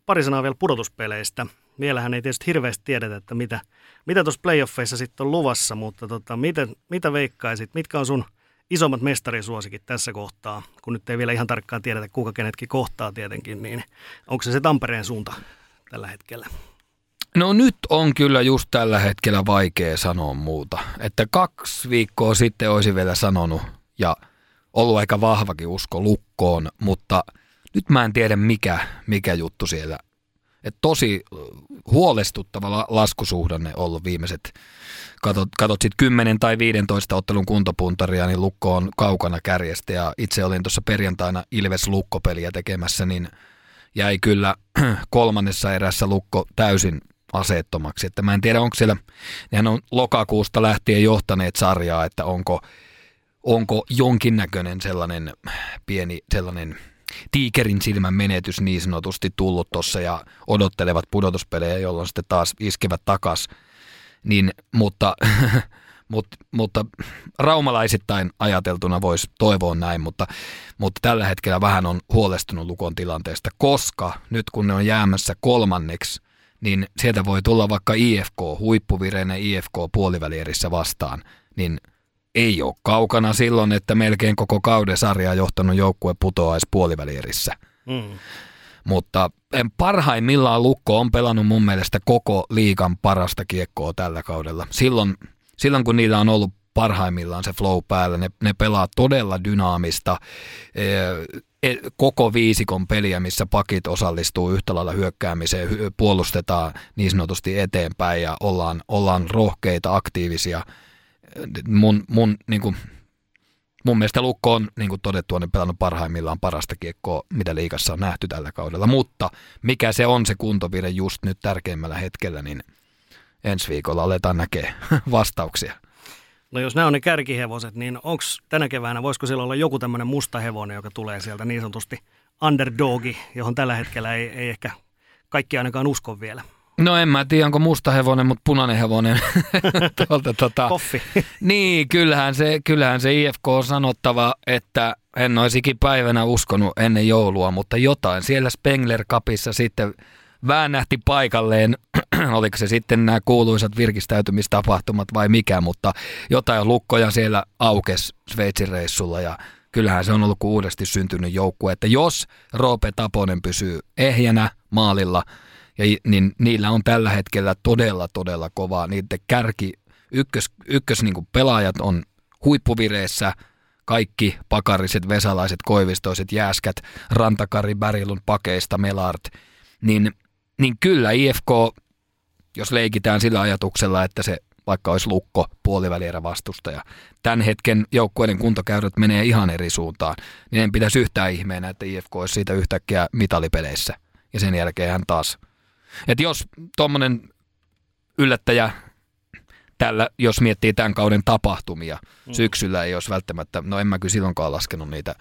pari sanaa vielä pudotuspeleistä – vielähän ei tietysti hirveästi tiedetä, että mitä, mitä tuossa playoffeissa sitten on luvassa, mutta tota, mitä, mitä veikkaisit, mitkä on sun isommat mestarisuosikit tässä kohtaa, kun nyt ei vielä ihan tarkkaan tiedetä, kuka kenetkin kohtaa tietenkin, niin onko se se Tampereen suunta tällä hetkellä? No nyt on kyllä just tällä hetkellä vaikea sanoa muuta. Että kaksi viikkoa sitten olisi vielä sanonut ja ollut aika vahvakin usko lukkoon, mutta nyt mä en tiedä mikä, mikä juttu siellä. Et tosi huolestuttava laskusuhdanne ollut viimeiset, katot, katot sitten 10 tai 15 ottelun kuntopuntaria, niin Lukko on kaukana kärjestä. Ja itse olin tuossa perjantaina Ilves Lukkopeliä tekemässä, niin jäi kyllä kolmannessa erässä Lukko täysin aseettomaksi. Että mä en tiedä, onko siellä, nehän on lokakuusta lähtien johtaneet sarjaa, että onko, onko jonkinnäköinen sellainen pieni sellainen – tiikerin silmän menetys niin sanotusti tullut tuossa ja odottelevat pudotuspelejä, jolloin sitten taas iskevät takas. Niin, mutta, mutta, mutta raumalaisittain ajateltuna voisi toivoa näin, mutta, mutta tällä hetkellä vähän on huolestunut Lukon tilanteesta, koska nyt kun ne on jäämässä kolmanneksi, niin sieltä voi tulla vaikka IFK, huippuvireinen IFK puolivälierissä vastaan, niin – ei ole kaukana silloin, että melkein koko kauden sarjaa johtanut joukkue putoaisi puolivälierissä. Mm. Mutta parhaimmillaan Lukko on pelannut mun mielestä koko liigan parasta kiekkoa tällä kaudella. Silloin, silloin kun niillä on ollut parhaimmillaan se flow päällä, ne, ne pelaa todella dynaamista e, koko viisikon peliä, missä pakit osallistuu yhtä lailla hyökkäämiseen, puolustetaan niin sanotusti eteenpäin ja ollaan, ollaan rohkeita, aktiivisia – mun, mun, niin kuin, mun mielestä Lukko on, niin kuin todettu, on pelannut parhaimmillaan parasta kiekkoa, mitä liikassa on nähty tällä kaudella. Mutta mikä se on se kuntovire just nyt tärkeimmällä hetkellä, niin ensi viikolla aletaan näkee vastauksia. No jos nämä on ne kärkihevoset, niin onko tänä keväänä, voisiko siellä olla joku tämmöinen musta hevonen, joka tulee sieltä niin sanotusti underdogi, johon tällä hetkellä ei, ei ehkä kaikki ainakaan usko vielä? No en mä tiedä, onko musta hevonen, mutta punainen hevonen. Tuolta, tota, Koffi. niin, kyllähän se, kyllähän se IFK on sanottava, että en olisi päivänä uskonut ennen joulua, mutta jotain. Siellä Spengler Cupissa sitten väännähti paikalleen, oliko se sitten nämä kuuluisat virkistäytymistapahtumat vai mikä, mutta jotain lukkoja siellä aukes Sveitsin reissulla ja kyllähän se on ollut uudesti syntynyt joukkue, että jos Roope Taponen pysyy ehjänä maalilla – ja niin niillä on tällä hetkellä todella, todella kovaa. Niiden kärki, ykkös, ykkös niin pelaajat on huippuvireessä, kaikki pakariset, vesalaiset, koivistoiset, jääskät, Rantakari, Bärilun, Pakeista, Melart, niin, niin kyllä IFK, jos leikitään sillä ajatuksella, että se vaikka olisi lukko puolivälierä vastustaja. Tämän hetken joukkueiden kuntokäyrät menee ihan eri suuntaan, niin en pitäisi yhtään ihmeenä, että IFK olisi siitä yhtäkkiä mitalipeleissä. Ja sen jälkeen hän taas et jos tuommoinen yllättäjä tällä, jos miettii tämän kauden tapahtumia, mm. syksyllä ei olisi välttämättä, no en mä kyllä silloinkaan laskenut niitä,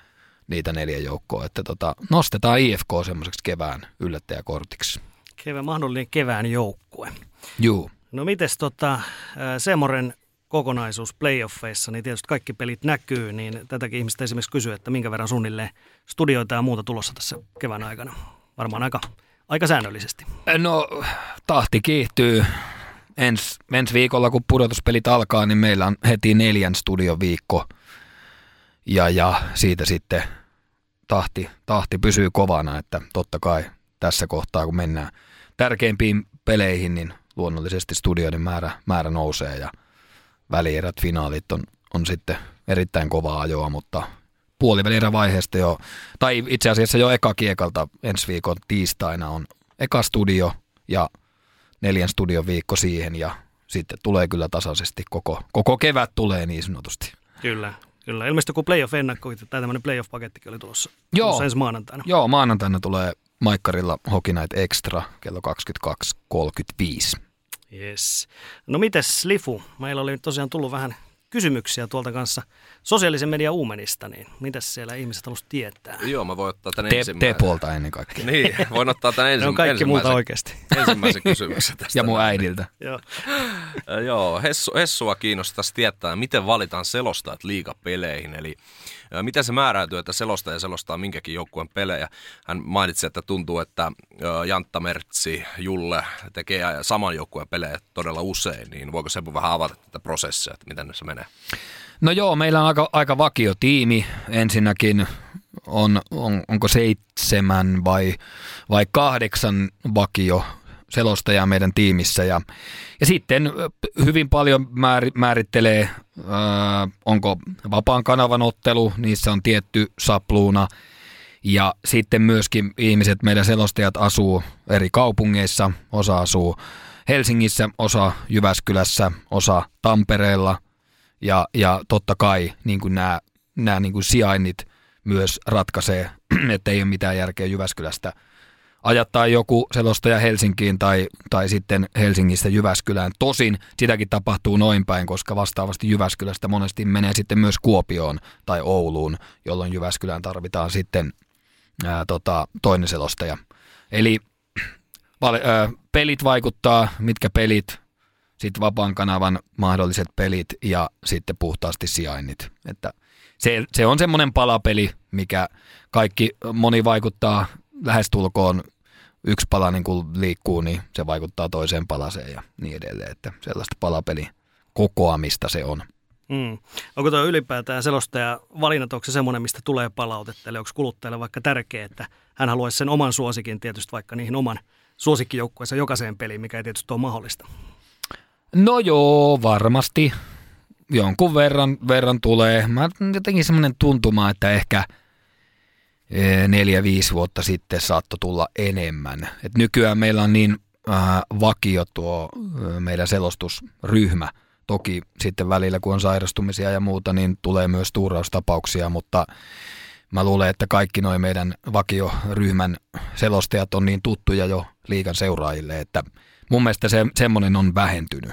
niitä neljä joukkoa, että tota, nostetaan IFK semmoiseksi kevään yllättäjäkortiksi. Kevään, mahdollinen kevään joukkue. Juu. No mites tota, Semoren kokonaisuus playoffeissa, niin tietysti kaikki pelit näkyy, niin tätäkin ihmistä esimerkiksi kysyy, että minkä verran suunnilleen studioita ja muuta tulossa tässä kevään aikana. Varmaan aika aika säännöllisesti? No, tahti kiihtyy. Ens, ensi viikolla, kun pudotuspelit alkaa, niin meillä on heti neljän studion viikko. Ja, ja siitä sitten tahti, tahti pysyy kovana, että totta kai tässä kohtaa, kun mennään tärkeimpiin peleihin, niin luonnollisesti studioiden määrä, määrä nousee ja välierät, finaalit on, on sitten erittäin kovaa ajoa, mutta puolivälierävaiheesta jo, tai itse asiassa jo eka kiekalta ensi viikon tiistaina on eka studio ja neljän studion viikko siihen ja sitten tulee kyllä tasaisesti koko, koko kevät tulee niin sanotusti. Kyllä. Kyllä, ilmeisesti joku playoff-ennakko, tai tämmöinen playoff-pakettikin oli tulossa, Joo. tulossa ensi maanantaina. Joo, maanantaina tulee Maikkarilla Hockey Night Extra kello 22.35. Yes. No mites Lifu? Meillä oli tosiaan tullut vähän kysymyksiä tuolta kanssa sosiaalisen median uumenista, niin mitäs siellä ihmiset haluaisivat tietää? Joo, mä voin ottaa tänne Te, ensimmäisen. T-puolta ennen kaikkea. Niin, voin ottaa tänne Ne ensi, on kaikki muuta ensimmäisen, oikeasti. ensimmäisen kysymyksen tästä. Ja mun äidiltä. Joo. Joo, Hessu, Hessua kiinnostaisi tietää, miten valitaan selostajat liigapeleihin, eli miten se määräytyy, että selostaja selostaa minkäkin joukkueen pelejä. Hän mainitsi, että tuntuu, että Jantta Mertsi, Julle tekee saman joukkueen pelejä todella usein, niin voiko se vähän avata tätä prosessia, että miten se menee? No joo, meillä on aika, aika vakio tiimi. Ensinnäkin on, on, onko seitsemän vai, vai kahdeksan vakio selostajaa meidän tiimissä. Ja, ja sitten hyvin paljon määr, määrittelee, ö, onko vapaan kanavan ottelu, niissä on tietty sapluuna. Ja sitten myöskin ihmiset, meidän selostajat asuu eri kaupungeissa, osa asuu Helsingissä, osa Jyväskylässä, osa Tampereella – ja, ja totta kai niin kuin nämä, nämä niin kuin sijainnit myös ratkaisee, että ei ole mitään järkeä Jyväskylästä ajattaa joku selostaja Helsinkiin tai, tai sitten Helsingistä Jyväskylään. Tosin sitäkin tapahtuu noin päin, koska vastaavasti Jyväskylästä monesti menee sitten myös Kuopioon tai Ouluun, jolloin Jyväskylään tarvitaan sitten ää, tota, toinen selostaja. Eli val, ää, pelit vaikuttaa, mitkä pelit, sitten vapaan kanavan mahdolliset pelit ja sitten puhtaasti sijainnit. Että se, se on semmoinen palapeli, mikä kaikki, moni vaikuttaa lähestulkoon yksi pala niin kun liikkuu, niin se vaikuttaa toiseen palaseen ja niin edelleen. Että sellaista palapeli kokoamista se on. Mm. Onko tuo ylipäätään selostaja valinnat, onko se semmoinen, mistä tulee palautetta, eli onko kuluttajalle vaikka tärkeää, että hän haluaisi sen oman suosikin tietysti vaikka niihin oman suosikkijoukkueensa jokaiseen peliin, mikä ei tietysti ole mahdollista. No joo, varmasti. Jonkun verran, verran tulee. Mä jotenkin semmoinen tuntuma, että ehkä eh, neljä-viisi vuotta sitten saattoi tulla enemmän. Et nykyään meillä on niin äh, vakio tuo äh, meidän selostusryhmä. Toki sitten välillä, kun on sairastumisia ja muuta, niin tulee myös tuuraustapauksia, mutta mä luulen, että kaikki noin meidän vakioryhmän selostajat on niin tuttuja jo liikan seuraajille, että mun mielestä se, semmoinen on vähentynyt.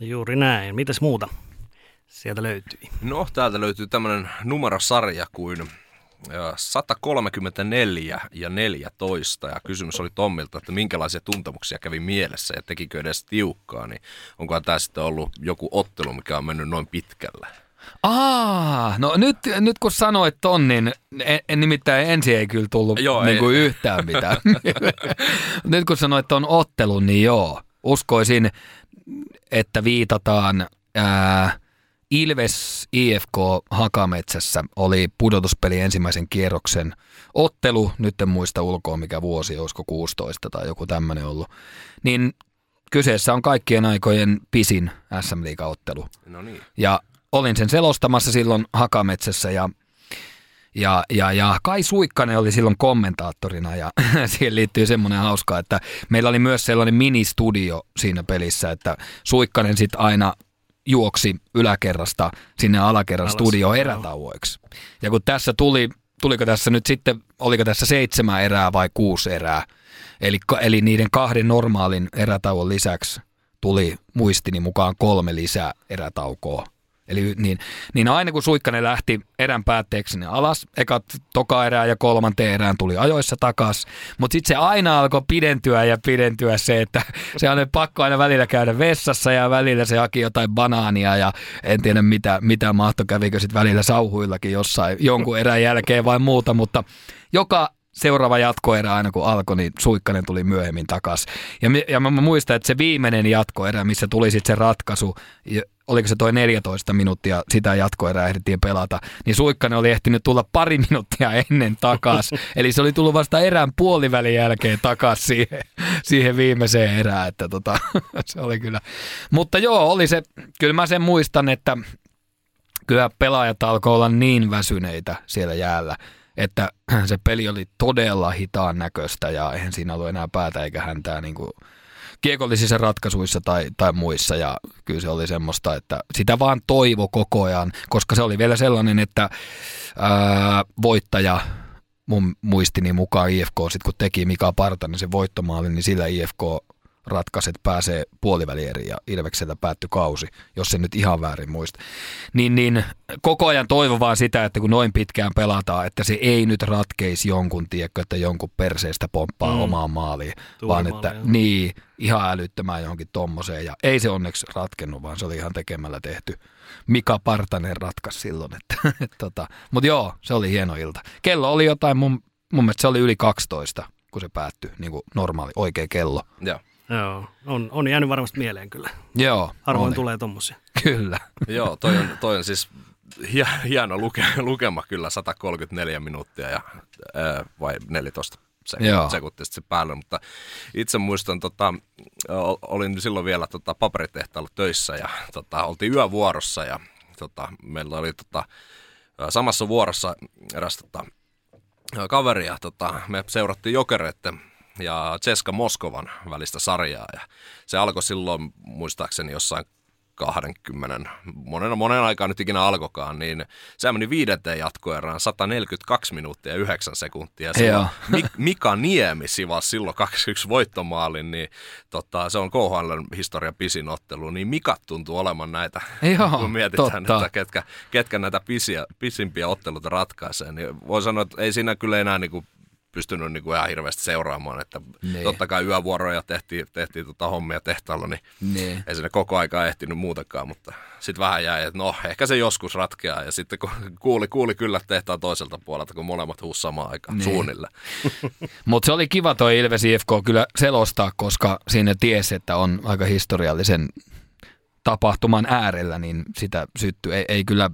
Juuri näin. Mitäs muuta sieltä löytyy? No, täältä löytyy tämmöinen numerosarja kuin ö, 134 ja 14. Ja kysymys oli Tommilta, että minkälaisia tuntemuksia kävi mielessä ja tekikö edes tiukkaa. Niin onkohan tämä sitten ollut joku ottelu, mikä on mennyt noin pitkälle? Aa, no nyt, nyt kun sanoit ton, niin en, en nimittäin ensin ei kyllä tullut Joo, joo, niin kuin ei. yhtään mitään. nyt kun sanoit ton ottelun, niin joo, uskoisin, että viitataan ää, Ilves IFK Hakametsässä oli pudotuspeli ensimmäisen kierroksen ottelu, nyt en muista ulkoa mikä vuosi, olisiko 16 tai joku tämmöinen ollut, niin kyseessä on kaikkien aikojen pisin SM Liiga-ottelu. No niin. Ja olin sen selostamassa silloin Hakametsässä ja, ja, ja, ja Kai Suikkanen oli silloin kommentaattorina ja siihen liittyy semmoinen hauska, että meillä oli myös sellainen ministudio siinä pelissä, että Suikkanen sitten aina juoksi yläkerrasta sinne alakerran studioon erätauoiksi. Ja kun tässä tuli, tuliko tässä nyt sitten, oliko tässä seitsemän erää vai kuusi erää, eli, eli niiden kahden normaalin erätauon lisäksi tuli muistini mukaan kolme lisää erätaukoa. Eli niin, niin aina kun Suikkanen lähti erän päätteeksi sinne alas, ekat toka erää ja kolmanteen erään tuli ajoissa takas, mutta sitten se aina alkoi pidentyä ja pidentyä se, että se on pakko aina välillä käydä vessassa ja välillä se haki jotain banaania ja en tiedä mitä, mitä mahto kävikö sitten välillä sauhuillakin jossain jonkun erän jälkeen vai muuta, mutta joka seuraava jatkoerä aina kun alkoi, niin Suikkanen tuli myöhemmin takaisin. Ja, ja mä muistan, että se viimeinen jatkoerä, missä tuli sitten se ratkaisu, oliko se toi 14 minuuttia sitä jatkoerää ehdittiin pelata, niin Suikkanen oli ehtinyt tulla pari minuuttia ennen takas. Eli se oli tullut vasta erään puolivälin jälkeen takas siihen, siihen viimeiseen erään, että tota, se oli kyllä. Mutta joo, oli se, kyllä mä sen muistan, että kyllä pelaajat alkoi olla niin väsyneitä siellä jäällä, että se peli oli todella hitaan näköistä ja eihän siinä ollut enää päätä eikä häntää niin kuin kiekollisissa ratkaisuissa tai, tai muissa ja kyllä se oli semmoista, että sitä vaan toivo koko ajan, koska se oli vielä sellainen, että ää, voittaja mun muistini mukaan IFK, sit kun teki Mika Partanen sen voittomaali, niin sillä IFK ratkaiset pääsee puolivälieriin ja Ilvekseltä päättyi kausi, jos se nyt ihan väärin muista. Niin, niin koko ajan toivo vaan sitä, että kun noin pitkään pelataan, että se ei nyt ratkeisi jonkun, tiekko, että jonkun perseestä pomppaa mm. omaan maaliin, vaan että jo. niin, ihan älyttömään johonkin tommoseen. Ja ei se onneksi ratkennut, vaan se oli ihan tekemällä tehty. Mika Partanen ratkaisi silloin. Että, et, tota. Mutta joo, se oli hieno ilta. Kello oli jotain, mun, mun mielestä se oli yli 12, kun se päättyi, niin kuin normaali, oikea kello. Joo. Joo, on, on jäänyt varmasti mieleen kyllä. Joo. Harvoin oli. tulee tommosia. Kyllä. Joo, toi on, toi on siis hieno luke, lukema kyllä, 134 minuuttia ja, ää, vai 14 sekuntia se päällä, mutta itse muistan, tota, olin silloin vielä tota, paperitehtaalla töissä ja tota, oltiin yövuorossa ja tota, meillä oli tota, samassa vuorossa eräs tota, kaveri ja tota, me seurattiin jokereiden ja Ceska Moskovan välistä sarjaa. Ja se alkoi silloin muistaakseni jossain 20, monen, monen aikaa nyt ikinä alkokaan, niin se meni viidenteen jatkoerään 142 minuuttia ja 9 sekuntia. Mika Niemi sivasi silloin 21 voittomaalin, niin tota, se on KHL historian pisin ottelu, niin Mika tuntuu olemaan näitä, Joo, kun mietitään, totta. että ketkä, ketkä näitä pisiä, pisimpiä otteluita ratkaisee, niin voi sanoa, että ei siinä kyllä enää niin kuin pystynyt niin kuin ihan hirveästi seuraamaan, että ne. totta kai yövuoroja tehtiin, tehtiin tota hommia tehtaalla, niin ne. ei sinne koko aikaa ehtinyt muutakaan, mutta sitten vähän jäi, että no ehkä se joskus ratkeaa ja sitten kun kuuli, kuuli kyllä tehtaan toiselta puolelta, kun molemmat huus samaan aikaan ne. suunnille. mutta se oli kiva toi Ilves IFK kyllä selostaa, koska siinä tiesi, että on aika historiallisen tapahtuman äärellä, niin sitä syttyi. Ei, ei kyllä,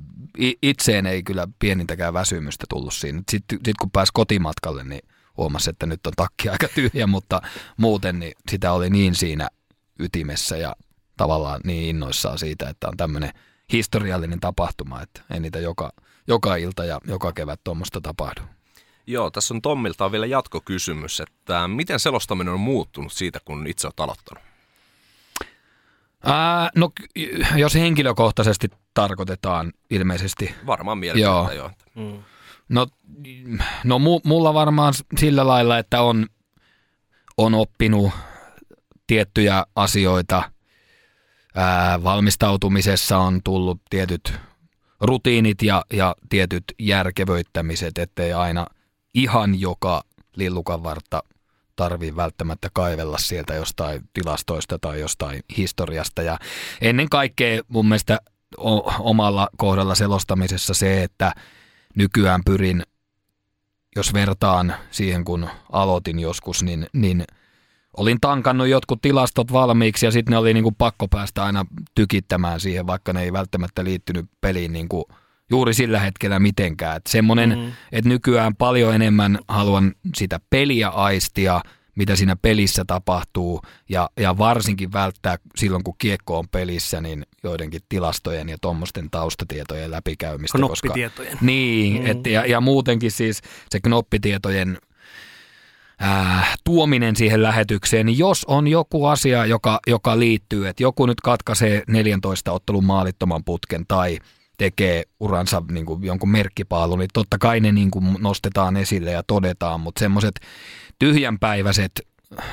itseen ei kyllä pienintäkään väsymystä tullut siinä. Sitten sit kun pääsi kotimatkalle, niin huomasi, että nyt on takki aika tyhjä, mutta muuten niin sitä oli niin siinä ytimessä ja tavallaan niin innoissaan siitä, että on tämmöinen historiallinen tapahtuma, että ei niitä joka, joka ilta ja joka kevät tuommoista tapahdu. Joo, tässä on Tommilta vielä jatkokysymys, että miten selostaminen on muuttunut siitä, kun itse olet aloittanut? Ää, no jos henkilökohtaisesti tarkoitetaan ilmeisesti. Varmaan mielipiteitä joo. joo. Mm. No, no mulla varmaan sillä lailla, että on, on oppinut tiettyjä asioita. Ää, valmistautumisessa on tullut tietyt rutiinit ja, ja tietyt järkevöittämiset, ettei aina ihan joka lillukan vartta tarvii välttämättä kaivella sieltä jostain tilastoista tai jostain historiasta. Ja ennen kaikkea mun mielestä omalla kohdalla selostamisessa se, että nykyään pyrin, jos vertaan siihen kun aloitin joskus, niin, niin olin tankannut jotkut tilastot valmiiksi ja sitten ne oli niin kuin pakko päästä aina tykittämään siihen, vaikka ne ei välttämättä liittynyt peliin niin kuin juuri sillä hetkellä mitenkään. Että semmoinen, mm. että nykyään paljon enemmän haluan sitä peliä aistia – mitä siinä pelissä tapahtuu ja, ja varsinkin välttää silloin, kun kiekko on pelissä, niin joidenkin tilastojen ja tuommoisten taustatietojen läpikäymistä. Knoppitietojen. Koska, niin, mm. et, ja, ja muutenkin siis se knoppitietojen äh, tuominen siihen lähetykseen, niin jos on joku asia, joka, joka liittyy, että joku nyt katkaisee 14 ottelun maalittoman putken tai tekee uransa niin kuin jonkun merkkipaalun, niin totta kai ne niin kuin nostetaan esille ja todetaan, mutta semmoiset tyhjänpäiväiset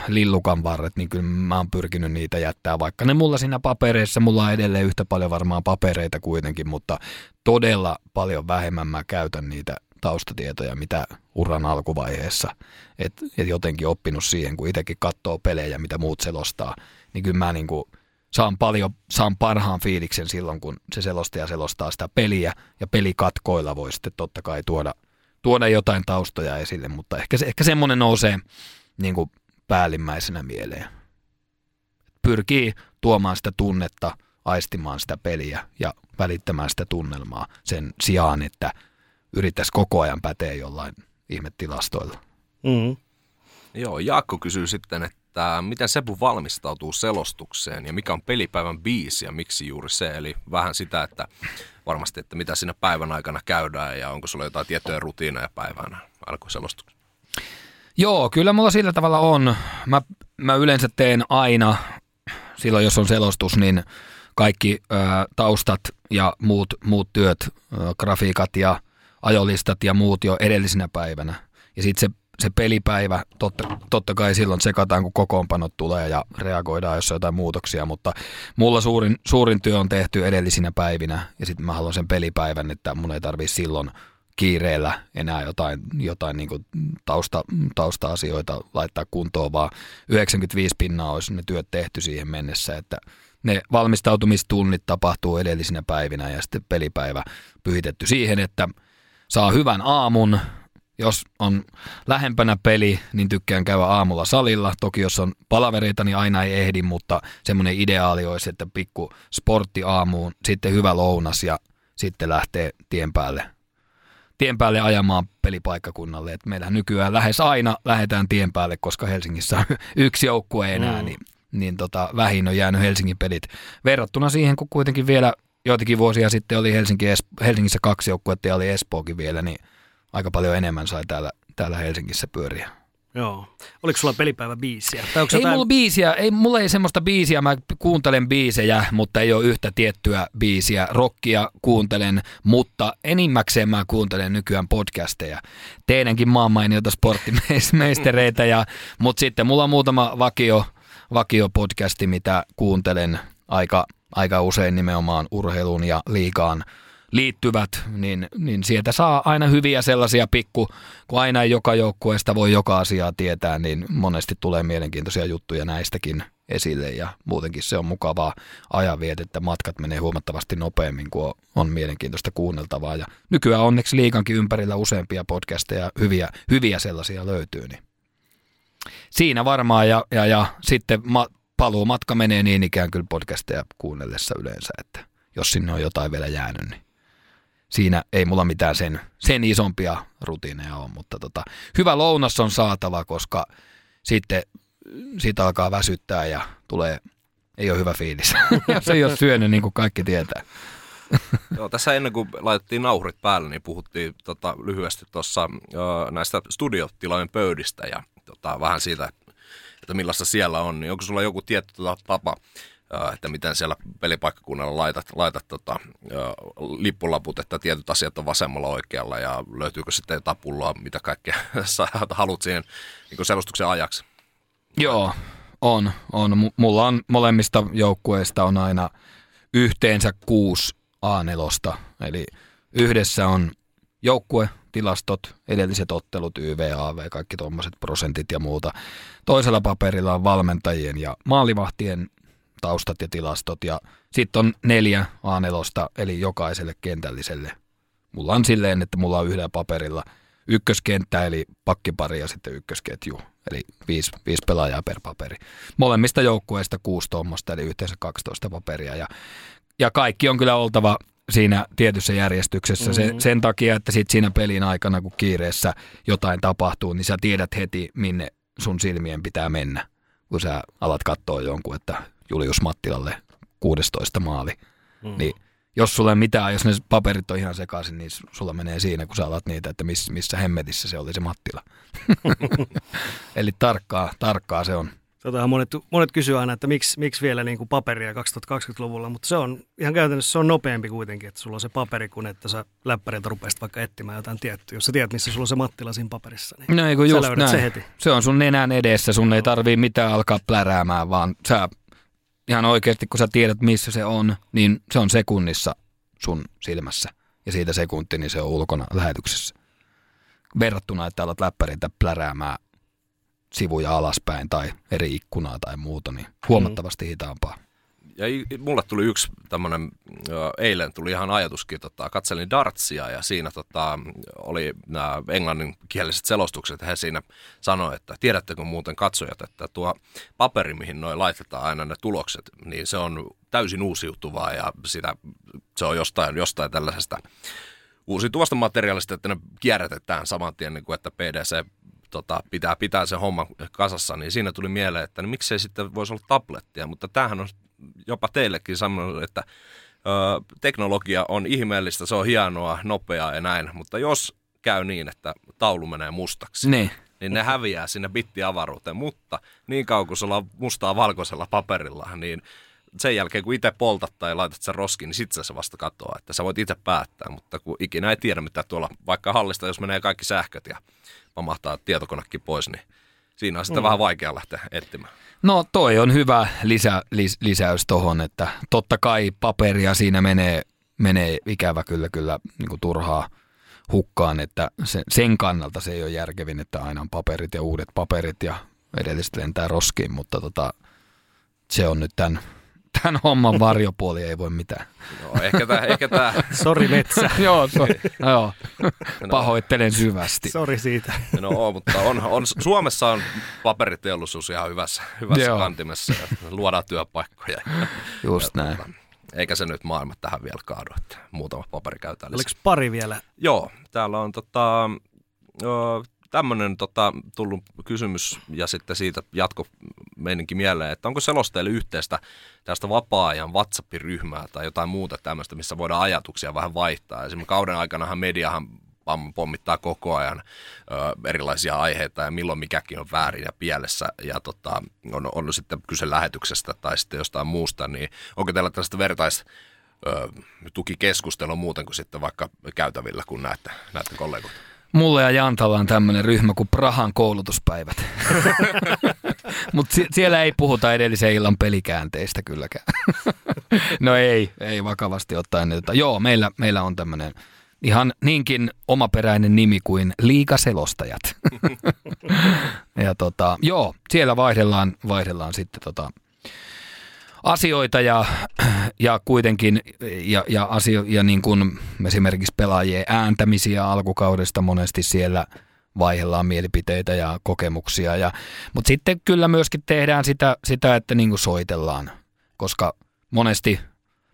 lillukan varret, niin kyllä mä oon pyrkinyt niitä jättää, vaikka ne mulla siinä papereissa, mulla on edelleen yhtä paljon varmaan papereita kuitenkin, mutta todella paljon vähemmän mä käytän niitä taustatietoja, mitä uran alkuvaiheessa. Et, et jotenkin oppinut siihen, kun itsekin katsoo pelejä, mitä muut selostaa, niin kyllä mä niin kuin saan paljon, saan parhaan fiiliksen silloin, kun se selostaja selostaa sitä peliä, ja pelikatkoilla voi sitten totta kai tuoda – tuoda jotain taustoja esille, mutta ehkä, se, ehkä semmoinen nousee niin kuin päällimmäisenä mieleen. Pyrkii tuomaan sitä tunnetta, aistimaan sitä peliä ja välittämään sitä tunnelmaa sen sijaan, että yrittäisi koko ajan päteä jollain ihmetilastoilla. Mm. Joo, Jaakko kysyy sitten, että miten Sebu valmistautuu selostukseen ja mikä on pelipäivän biisi ja miksi juuri se. Eli vähän sitä, että varmasti, että mitä siinä päivän aikana käydään ja onko sulla jotain tiettyjä rutiineja päivänä alkuselostuksen. Joo, kyllä mulla sillä tavalla on. Mä, mä yleensä teen aina, silloin jos on selostus, niin kaikki ö, taustat ja muut, muut työt, ö, grafiikat ja ajolistat ja muut jo edellisenä päivänä. Ja sitten se, se pelipäivä, totta, totta kai silloin sekataan, kun kokoonpanot tulee ja reagoidaan, jos on jotain muutoksia, mutta mulla suurin, suurin työ on tehty edellisinä päivinä ja sitten mä haluan sen pelipäivän, että mun ei tarvitse silloin kiireellä enää jotain, jotain niin tausta, tausta-asioita laittaa kuntoon, vaan 95 pinnaa olisi ne työt tehty siihen mennessä, että ne valmistautumistunnit tapahtuu edellisinä päivinä ja sitten pelipäivä pyhitetty siihen, että saa hyvän aamun. Jos on lähempänä peli, niin tykkään käydä aamulla salilla. Toki jos on palavereita, niin aina ei ehdi, mutta semmoinen ideaali olisi, että pikku sportti aamuun, sitten hyvä lounas ja sitten lähtee tien päälle tien päälle ajamaan pelipaikkakunnalle. Et meillähän nykyään lähes aina lähdetään tien päälle, koska Helsingissä on yksi joukkue enää, mm. niin, niin tota, vähin on jäänyt Helsingin pelit. Verrattuna siihen, kun kuitenkin vielä joitakin vuosia sitten oli Helsinki, Helsingissä kaksi joukkuetta ja oli Espookin vielä, niin aika paljon enemmän sai täällä, täällä Helsingissä pyöriä. Joo. Oliko sulla pelipäivä biisiä? Tai ei jotain... mulla biisiä, ei, mulla ei semmoista biisiä, mä kuuntelen biisejä, mutta ei ole yhtä tiettyä biisiä. Rockia kuuntelen, mutta enimmäkseen mä kuuntelen nykyään podcasteja. Teidänkin maanmainiota sporttimeistereitä, ja, mutta sitten mulla on muutama vakio, vakio podcasti, mitä kuuntelen aika, aika usein nimenomaan urheilun ja liikaan liittyvät, niin, niin sieltä saa aina hyviä sellaisia pikku, kun aina ei joka joukkueesta voi joka asiaa tietää, niin monesti tulee mielenkiintoisia juttuja näistäkin esille ja muutenkin se on mukavaa että Matkat menee huomattavasti nopeammin, kun on mielenkiintoista kuunneltavaa. Ja nykyään onneksi liikankin ympärillä useampia podcasteja, hyviä, hyviä sellaisia löytyy, niin siinä varmaan. Ja, ja, ja sitten ma, paluumatka menee niin ikään kyllä podcasteja kuunnellessa yleensä, että jos sinne on jotain vielä jäänyt, niin siinä ei mulla mitään sen, sen isompia rutiineja ole, mutta tota, hyvä lounas on saatava, koska sitten siitä alkaa väsyttää ja tulee, ei ole hyvä fiilis, jos ei ole syönyt niin kuin kaikki tietää. Joo, tässä ennen kuin laitettiin nauhurit päälle, niin puhuttiin tota, lyhyesti tuossa näistä studiotilojen pöydistä ja tota, vähän siitä, että millaista siellä on. Niin onko sulla joku tietty tota, tapa että miten siellä pelipaikkakunnalla laitat, laitat tota, lippulaput, että tietyt asiat on vasemmalla oikealla ja löytyykö sitten jotain pulloa, mitä kaikkea sä haluat siihen niin selostuksen ajaksi? Joo, on, on. Mulla on molemmista joukkueista on aina yhteensä kuusi A4, eli yhdessä on joukkue, tilastot, edelliset ottelut, YVAV, kaikki tuommoiset prosentit ja muuta. Toisella paperilla on valmentajien ja maalivahtien taustat ja tilastot ja sitten on neljä A4, eli jokaiselle kentälliselle. Mulla on silleen, että mulla on yhdellä paperilla ykköskenttä, eli pakkipari ja sitten ykkösketju, eli viisi, viisi pelaajaa per paperi. Molemmista joukkueista kuusi tuommoista, eli yhteensä 12 paperia ja, ja kaikki on kyllä oltava siinä tietyssä järjestyksessä mm-hmm. se, sen takia, että sit siinä pelin aikana, kun kiireessä jotain tapahtuu, niin sä tiedät heti, minne sun silmien pitää mennä, kun sä alat katsoa jonkun, että Julius Mattilalle 16 maali. Mm. Niin jos sulle mitään, jos ne paperit on ihan sekaisin, niin sulla menee siinä, kun sä alat niitä, että miss, missä hemmetissä se oli se Mattila. Eli tarkkaa, tarkkaa se on. Totahan monet, monet kysyy aina, että miksi, miksi vielä niin kuin paperia 2020-luvulla, mutta se on ihan käytännössä se on nopeampi kuitenkin, että sulla on se paperi, kun että sä läppäriltä rupeaisit vaikka etsimään jotain tiettyä. Jos sä tiedät, missä sulla on se Mattila siinä paperissa, niin no, ei, just näin. se heti. Se on sun nenän edessä, sun no. ei tarvii mitään alkaa pläräämään, vaan sä ihan oikeasti, kun sä tiedät, missä se on, niin se on sekunnissa sun silmässä. Ja siitä sekunti, niin se on ulkona lähetyksessä. Verrattuna, että alat läppäriltä pläräämään sivuja alaspäin tai eri ikkunaa tai muuta, niin huomattavasti hitaampaa. Ja mulle tuli yksi tämmöinen, eilen tuli ihan ajatuskin, tota, katselin Dartsia ja siinä tota, oli nämä englanninkieliset selostukset. He siinä sanoivat, että tiedättekö muuten katsojat, että tuo paperi, mihin noin laitetaan aina ne tulokset, niin se on täysin uusiutuvaa ja sitä, se on jostain, jostain tällaisesta uusiutuvasta materiaalista, että ne kierrätetään saman tien, niin kuin että PDC tota, pitää pitää sen homman kasassa, niin siinä tuli mieleen, että niin miksei sitten voisi olla tablettia, mutta tämähän on jopa teillekin sanonut, että ö, teknologia on ihmeellistä, se on hienoa, nopeaa ja näin, mutta jos käy niin, että taulu menee mustaksi, niin, niin ne häviää sinne bittiavaruuteen. Mutta niin kauan kun sulla on mustaa valkoisella paperilla, niin sen jälkeen kun itse poltat tai laitat sen roskiin, niin sitten se vasta katoaa. Että sä voit itse päättää, mutta kun ikinä ei tiedä mitä tuolla vaikka hallista, jos menee kaikki sähköt ja pamahtaa tietokonekin pois, niin siinä on sitten mm. vähän vaikea lähteä etsimään. No toi on hyvä lisä, lis, lisäys tuohon, että totta kai paperia siinä menee, menee ikävä kyllä kyllä niin kuin turhaa hukkaan, että sen, sen kannalta se ei ole järkevin, että aina on paperit ja uudet paperit ja edelliset lentää roskiin, mutta tota, se on nyt tämän tämän homman varjopuoli ei voi mitään. No, ehkä tämä... Ehkä tää. Sori metsä. joo, so, joo. No. pahoittelen syvästi. Sori siitä. no mutta on, on, Suomessa on paperiteollisuus ihan hyvässä, hyvässä joo. kantimessa ja luodaan työpaikkoja. Just ja, näin. Tuota, eikä se nyt maailma tähän vielä kaadu, että muutama paperi käytetään Oliko pari vielä? Joo, täällä on tota, tämmöinen tota, tullut kysymys ja sitten siitä jatko meininki mieleen, että onko selosteille yhteistä tästä vapaa-ajan WhatsApp-ryhmää tai jotain muuta tämmöistä, missä voidaan ajatuksia vähän vaihtaa. Esimerkiksi kauden aikanahan mediahan pommittaa koko ajan ö, erilaisia aiheita ja milloin mikäkin on väärin ja pielessä ja tota, on, on sitten kyse lähetyksestä tai sitten jostain muusta, niin onko teillä tällaista vertais tukikeskustelua muuten kuin sitten vaikka käytävillä, kun näette, näette kollegoita? Mulle ja Jantalla on tämmöinen ryhmä kuin Prahan koulutuspäivät. Mutta si- siellä ei puhuta edellisen illan pelikäänteistä kylläkään. no ei, ei vakavasti ottaen. Että, joo, meillä, meillä on tämmöinen ihan niinkin omaperäinen nimi kuin Liikaselostajat. ja tota, joo, siellä vaihdellaan, vaihdellaan sitten tota, asioita ja, ja kuitenkin ja, ja, asio, ja niin kuin esimerkiksi pelaajien ääntämisiä alkukaudesta monesti siellä vaihdellaan mielipiteitä ja kokemuksia. Ja, mutta sitten kyllä myöskin tehdään sitä, sitä että niin kuin soitellaan, koska monesti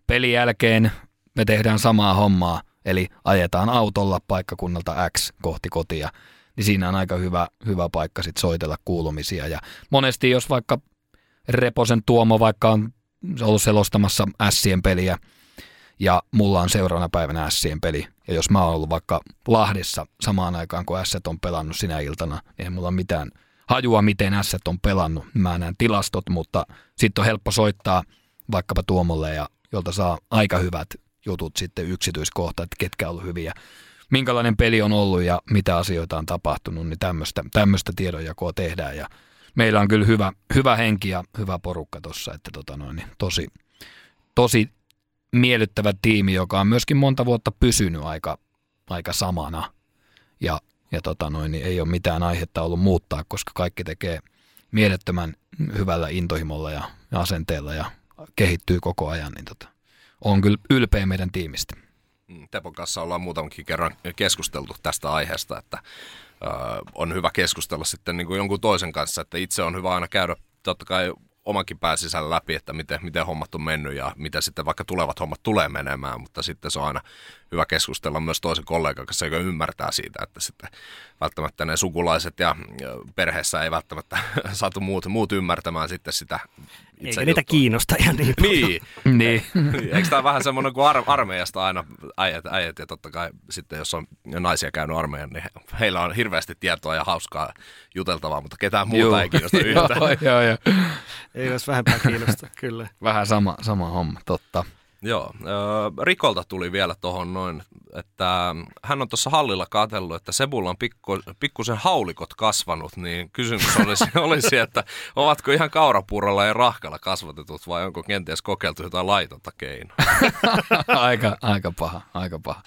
pelin jälkeen me tehdään samaa hommaa, eli ajetaan autolla paikkakunnalta X kohti kotia, niin siinä on aika hyvä, hyvä paikka sitten soitella kuulumisia. Ja monesti jos vaikka Reposen Tuomo vaikka on ollut selostamassa Sien peliä ja mulla on seuraavana päivänä Sien peli. Ja jos mä oon ollut vaikka Lahdessa samaan aikaan, kun S on pelannut sinä iltana, niin ei mulla mitään hajua, miten S on pelannut. Mä näen tilastot, mutta sitten on helppo soittaa vaikkapa Tuomolle, ja jolta saa aika hyvät jutut sitten yksityiskohta, että ketkä on ollut hyviä minkälainen peli on ollut ja mitä asioita on tapahtunut, niin tämmöistä, tiedonjakoa tehdään ja meillä on kyllä hyvä, hyvä henki ja hyvä porukka tuossa, että tota noin, niin tosi, tosi miellyttävä tiimi, joka on myöskin monta vuotta pysynyt aika, aika samana ja, ja tota noin, niin ei ole mitään aihetta ollut muuttaa, koska kaikki tekee mielettömän hyvällä intohimolla ja, ja asenteella ja kehittyy koko ajan, niin tota, on kyllä ylpeä meidän tiimistä. Mm, Tepon kanssa ollaan muutamankin kerran keskusteltu tästä aiheesta, että on hyvä keskustella sitten niin kuin jonkun toisen kanssa, että itse on hyvä aina käydä totta kai omankin pään sisällä läpi, että miten, miten hommat on mennyt ja miten sitten vaikka tulevat hommat tulee menemään, mutta sitten se on aina hyvä keskustella myös toisen kollegan kanssa, joka ymmärtää siitä, että sitten välttämättä ne sukulaiset ja perheessä ei välttämättä saatu muut, muut ymmärtämään sitten sitä itse Eikä niitä kiinnosta ihan niin Niin. niin. Eikö tämä vähän semmoinen kuin ar- armeijasta aina äijät, äijät ja totta kai sitten jos on naisia käynyt armeijan, niin heillä on hirveästi tietoa ja hauskaa juteltavaa, mutta ketään muuta Juu. ei kiinnosta yhtään. joo, joo, joo. Ei olisi vähempää kiinnosta, kyllä. Vähän sama, sama homma, totta. Joo, Rikolta tuli vielä tuohon noin, että hän on tuossa hallilla katsellut, että Sebulla on pikku, pikkusen haulikot kasvanut, niin kysymys olisi, olisi, että ovatko ihan kaurapuurolla ja rahkalla kasvatetut vai onko kenties kokeiltu jotain laitonta keinoa? aika, aika paha, aika paha.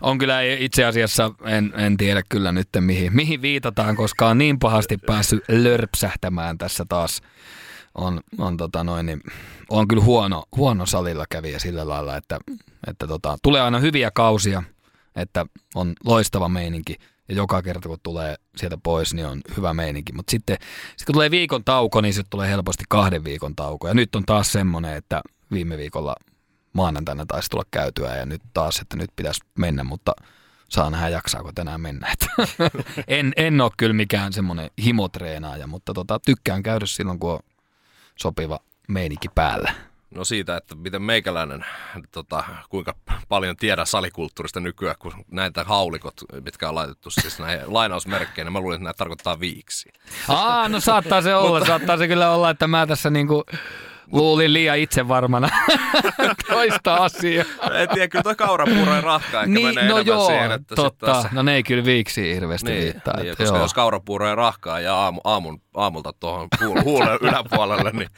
On kyllä itse asiassa, en, en tiedä kyllä nyt mihin, mihin viitataan, koska on niin pahasti päässyt lörpsähtämään tässä taas on, on, tota noin, niin, on kyllä huono, huono salilla kävijä sillä lailla, että, että tota, tulee aina hyviä kausia, että on loistava meininki ja joka kerta kun tulee sieltä pois, niin on hyvä meininki. Mutta sitten sit kun tulee viikon tauko, niin sitten tulee helposti kahden viikon tauko. Ja nyt on taas semmoinen, että viime viikolla maanantaina taisi tulla käytyä ja nyt taas, että nyt pitäisi mennä, mutta saa nähdä jaksaako tänään mennä. en, en ole kyllä mikään semmoinen himotreenaaja, mutta tota, tykkään käydä silloin, kun on sopiva meininki päällä. No siitä, että miten meikäläinen, tota, kuinka paljon tiedä salikulttuurista nykyään, kun näitä haulikot, mitkä on laitettu siis näihin lainausmerkkeinä, mä luulen, että nämä tarkoittaa viiksi. Aa, no saattaa se olla, saattaa se kyllä olla, että mä tässä niinku luulin liian itsevarmana toista asiaa. En tiedä, kyllä toi kaurapuuro ja rahka ehkä niin, menee no enemmän joo, siihen, että totta. Taas, No ne ei kyllä viiksi hirveästi niin, viittaa. niin, että koska joo. jos kaurapuuro ja rahkaa ja aamu, aamun, aamulta tuohon huul, huulen yläpuolelle, niin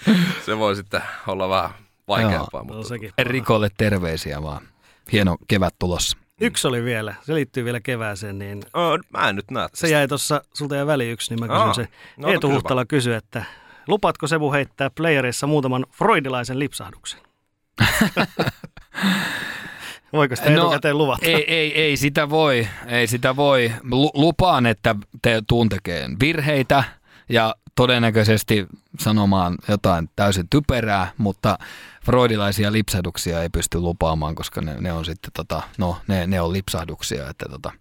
se voi sitten olla vähän vaikeampaa. No, Mutta, sekin. Rikolle terveisiä vaan. Hieno kevät tulossa. Yksi oli vielä, se liittyy vielä kevääseen, niin Öö, mä en nyt näe se jäi tuossa, sulta jäi väli yksi, niin mä kysyn Aa, se. no, Eetu Huhtala kysyi, että lupaatko Sebu heittää playerissa muutaman freudilaisen lipsahduksen? Voiko sitä etukäteen luvata? No, ei, ei, ei sitä voi, ei sitä voi. Lu- Lupaan, että te tuun tekemään virheitä ja todennäköisesti sanomaan jotain täysin typerää, mutta freudilaisia lipsahduksia ei pysty lupaamaan, koska ne, ne on sitten tota, no, ne, ne on lipsahduksia, että tota,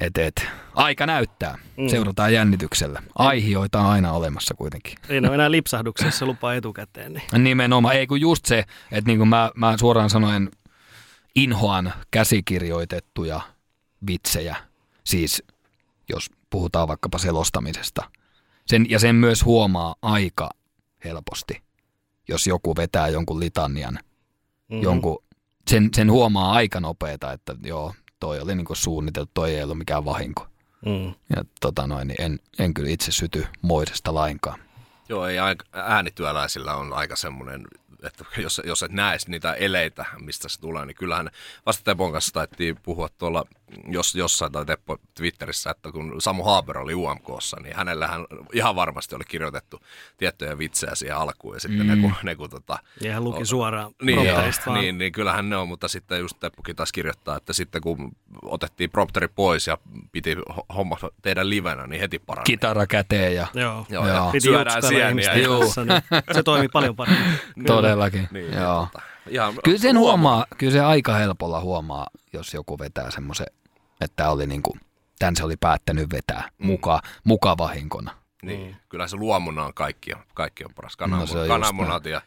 et, et. Aika näyttää. Mm. Seurataan jännityksellä. Aihioita on aina olemassa kuitenkin. Ei ole enää lipsahduksessa lupaa etukäteen. Niin. Nimenomaan, ei kun just se, että niin kuin mä, mä suoraan sanoen inhoan käsikirjoitettuja vitsejä, siis jos puhutaan vaikkapa selostamisesta. Sen, ja sen myös huomaa aika helposti, jos joku vetää jonkun litanian, Mhm. mm. jonkun, sen, sen huomaa aika nopeeta, että joo, toi oli niinku suunniteltu, toi ei ollut mikään vahinko. Mm. Ja tota noin, niin en, en kyllä itse syty moisesta lainkaan. Joo, ei äänityöläisillä on aika semmoinen, että jos, jos et näe niitä eleitä, mistä se tulee, niin kyllähän vasta Tepon kanssa taittiin puhua tuolla jos, jossain tai Teppo Twitterissä, että kun Samu Haber oli UMKssa, niin hänellähän ihan varmasti oli kirjoitettu tiettyjä vitsejä siihen alkuun ja sitten mm. ne kun, ne kun tota, Ja hän luki suoraan niin, prompterista vaan. niin, niin, kyllähän ne on, mutta sitten just Teppokin taas kirjoittaa, että sitten kun otettiin prompteri pois ja piti ho- homma tehdä livenä, niin heti parani. Kitara käteen ja Joo. Joo, Joo. ja Piti syödään sieniä. kanssa, niin se toimi paljon paremmin. Kyllä. todellakin. niin, joo. Tota, ihan, Kyllä sen huomaa, kyllä se aika helpolla huomaa, jos joku vetää semmoisen, että oli niinku, tän se oli päättänyt vetää muka, muka vahinkona. Niin, kyllä se luomuna on kaikki, kaikki on paras. No Kananmun, se on just kananmunat ja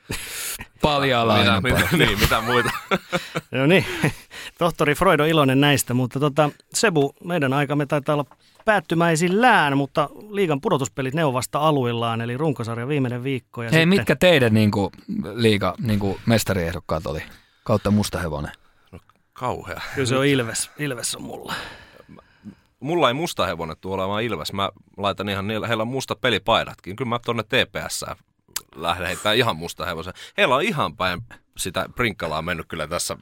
Paljalainen. mitä, mitä, niin, mitä muita. No niin, tohtori Freud on iloinen näistä, mutta tota, Sebu, meidän aikamme taitaa olla päättymäisillään, mutta liigan pudotuspelit ne on vasta aluillaan, eli runkosarja viimeinen viikko. Ja Hei, sitten, mitkä teidän niinku, liiga niinku, mestariehdokkaat oli kautta musta hevonen? Kauhea. Kyllä se on Ilves, Ilves on mulla. Mulla ei musta hevonen tuolla, vaan Ilves. Mä laitan ihan, niillä, heillä on musta pelipaidatkin. Kyllä mä tonne TPS lähden heittämään ihan musta hevosen. Heillä on ihan päin sitä prinkkalaa mennyt kyllä tässä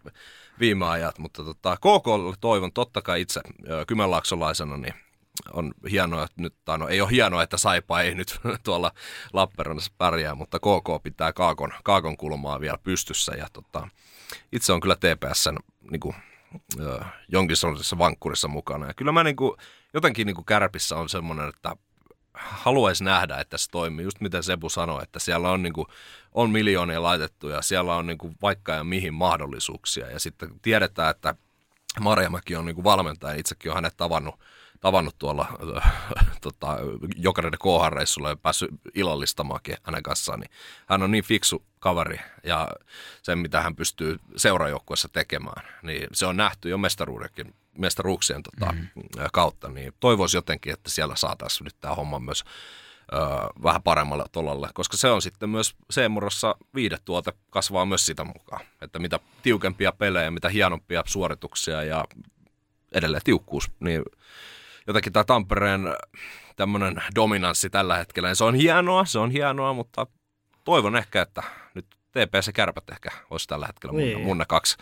viime ajat, mutta tota, KK toivon totta kai itse kymenlaaksolaisena, niin on hienoa, että nyt, tai no ei ole hienoa, että Saipa ei nyt tuolla Lappeenrannassa pärjää, mutta KK pitää Kaakon, Kaakon kulmaa vielä pystyssä ja tota, itse on kyllä TPSn niin kuin, ö, jonkin sortisessa vankkurissa mukana. Ja kyllä mä niin kuin, jotenkin niin kuin kärpissä on semmoinen, että haluaisi nähdä, että se toimii. Just miten Sebu sanoi, että siellä on, niin kuin, on miljoonia laitettu ja siellä on niin kuin, vaikka ja mihin mahdollisuuksia. Ja sitten tiedetään, että Marjamäki on niin kuin valmentaja, itsekin on hänet tavannut, tavannut tuolla äh, tota, Jokereiden KH-reissulla ja päässyt illallistamaankin hänen kanssaan, niin hän on niin fiksu kaveri ja sen, mitä hän pystyy seurajoukkueessa tekemään, niin se on nähty jo mestaruudenkin, mestaruuksien tota, mm-hmm. kautta, niin toivoisi jotenkin, että siellä saataisiin nyt tämä homma myös ö, vähän paremmalle tolalle, koska se on sitten myös C-murrossa viidetuote kasvaa myös sitä mukaan, että mitä tiukempia pelejä, mitä hienompia suorituksia ja edelleen tiukkuus, niin jotenkin tämä Tampereen tämmöinen dominanssi tällä hetkellä, niin se on hienoa, se on hienoa, mutta toivon ehkä, että nyt TPS ja Kärpät ehkä olisi tällä hetkellä mun, Niin. mun ne kaksi,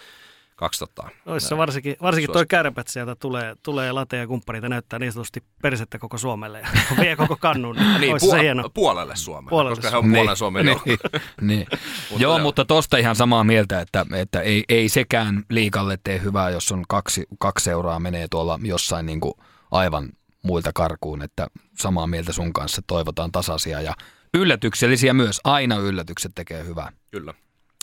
kaksi tota, Ois se varsinkin, varsinkin toi Suosikki. kärpät sieltä tulee, tulee lateja ja kumppaneita näyttää niin sanotusti persettä koko Suomelle ja vie koko kannun. niin, niin, se hieno. puol- puolelle Suomeen, Puolelle koska he on puolen Suomen niin, niin. niin. Mutta Joo, joo. mutta tosta ihan samaa mieltä, että, että ei, ei sekään liikalle tee hyvää, jos on kaksi, kaksi seuraa menee tuolla jossain niin kuin aivan muilta karkuun, että samaa mieltä sun kanssa toivotaan tasaisia ja yllätyksellisiä myös. Aina yllätykset tekee hyvää. Kyllä.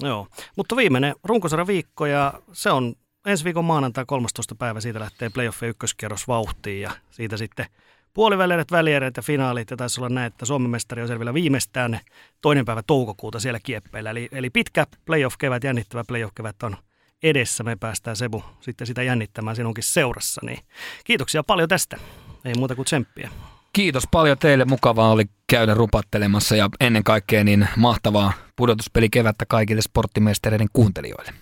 Joo, mutta viimeinen runkosarjan viikko ja se on ensi viikon maanantai 13. päivä. Siitä lähtee playoffien ykköskierros vauhtiin ja siitä sitten puolivälieriät, väliereet ja finaalit. Ja taisi olla näin, että Suomen mestari on selvillä viimeistään toinen päivä toukokuuta siellä kieppeillä. Eli, eli pitkä playoff-kevät, jännittävä playoff-kevät on edessä. Me päästään Sebu sitten sitä jännittämään sinunkin seurassa. Niin kiitoksia paljon tästä. Ei muuta kuin tsemppiä. Kiitos paljon teille. Mukavaa oli käydä rupattelemassa ja ennen kaikkea niin mahtavaa pudotuspelikevättä kaikille sporttimestareiden kuuntelijoille.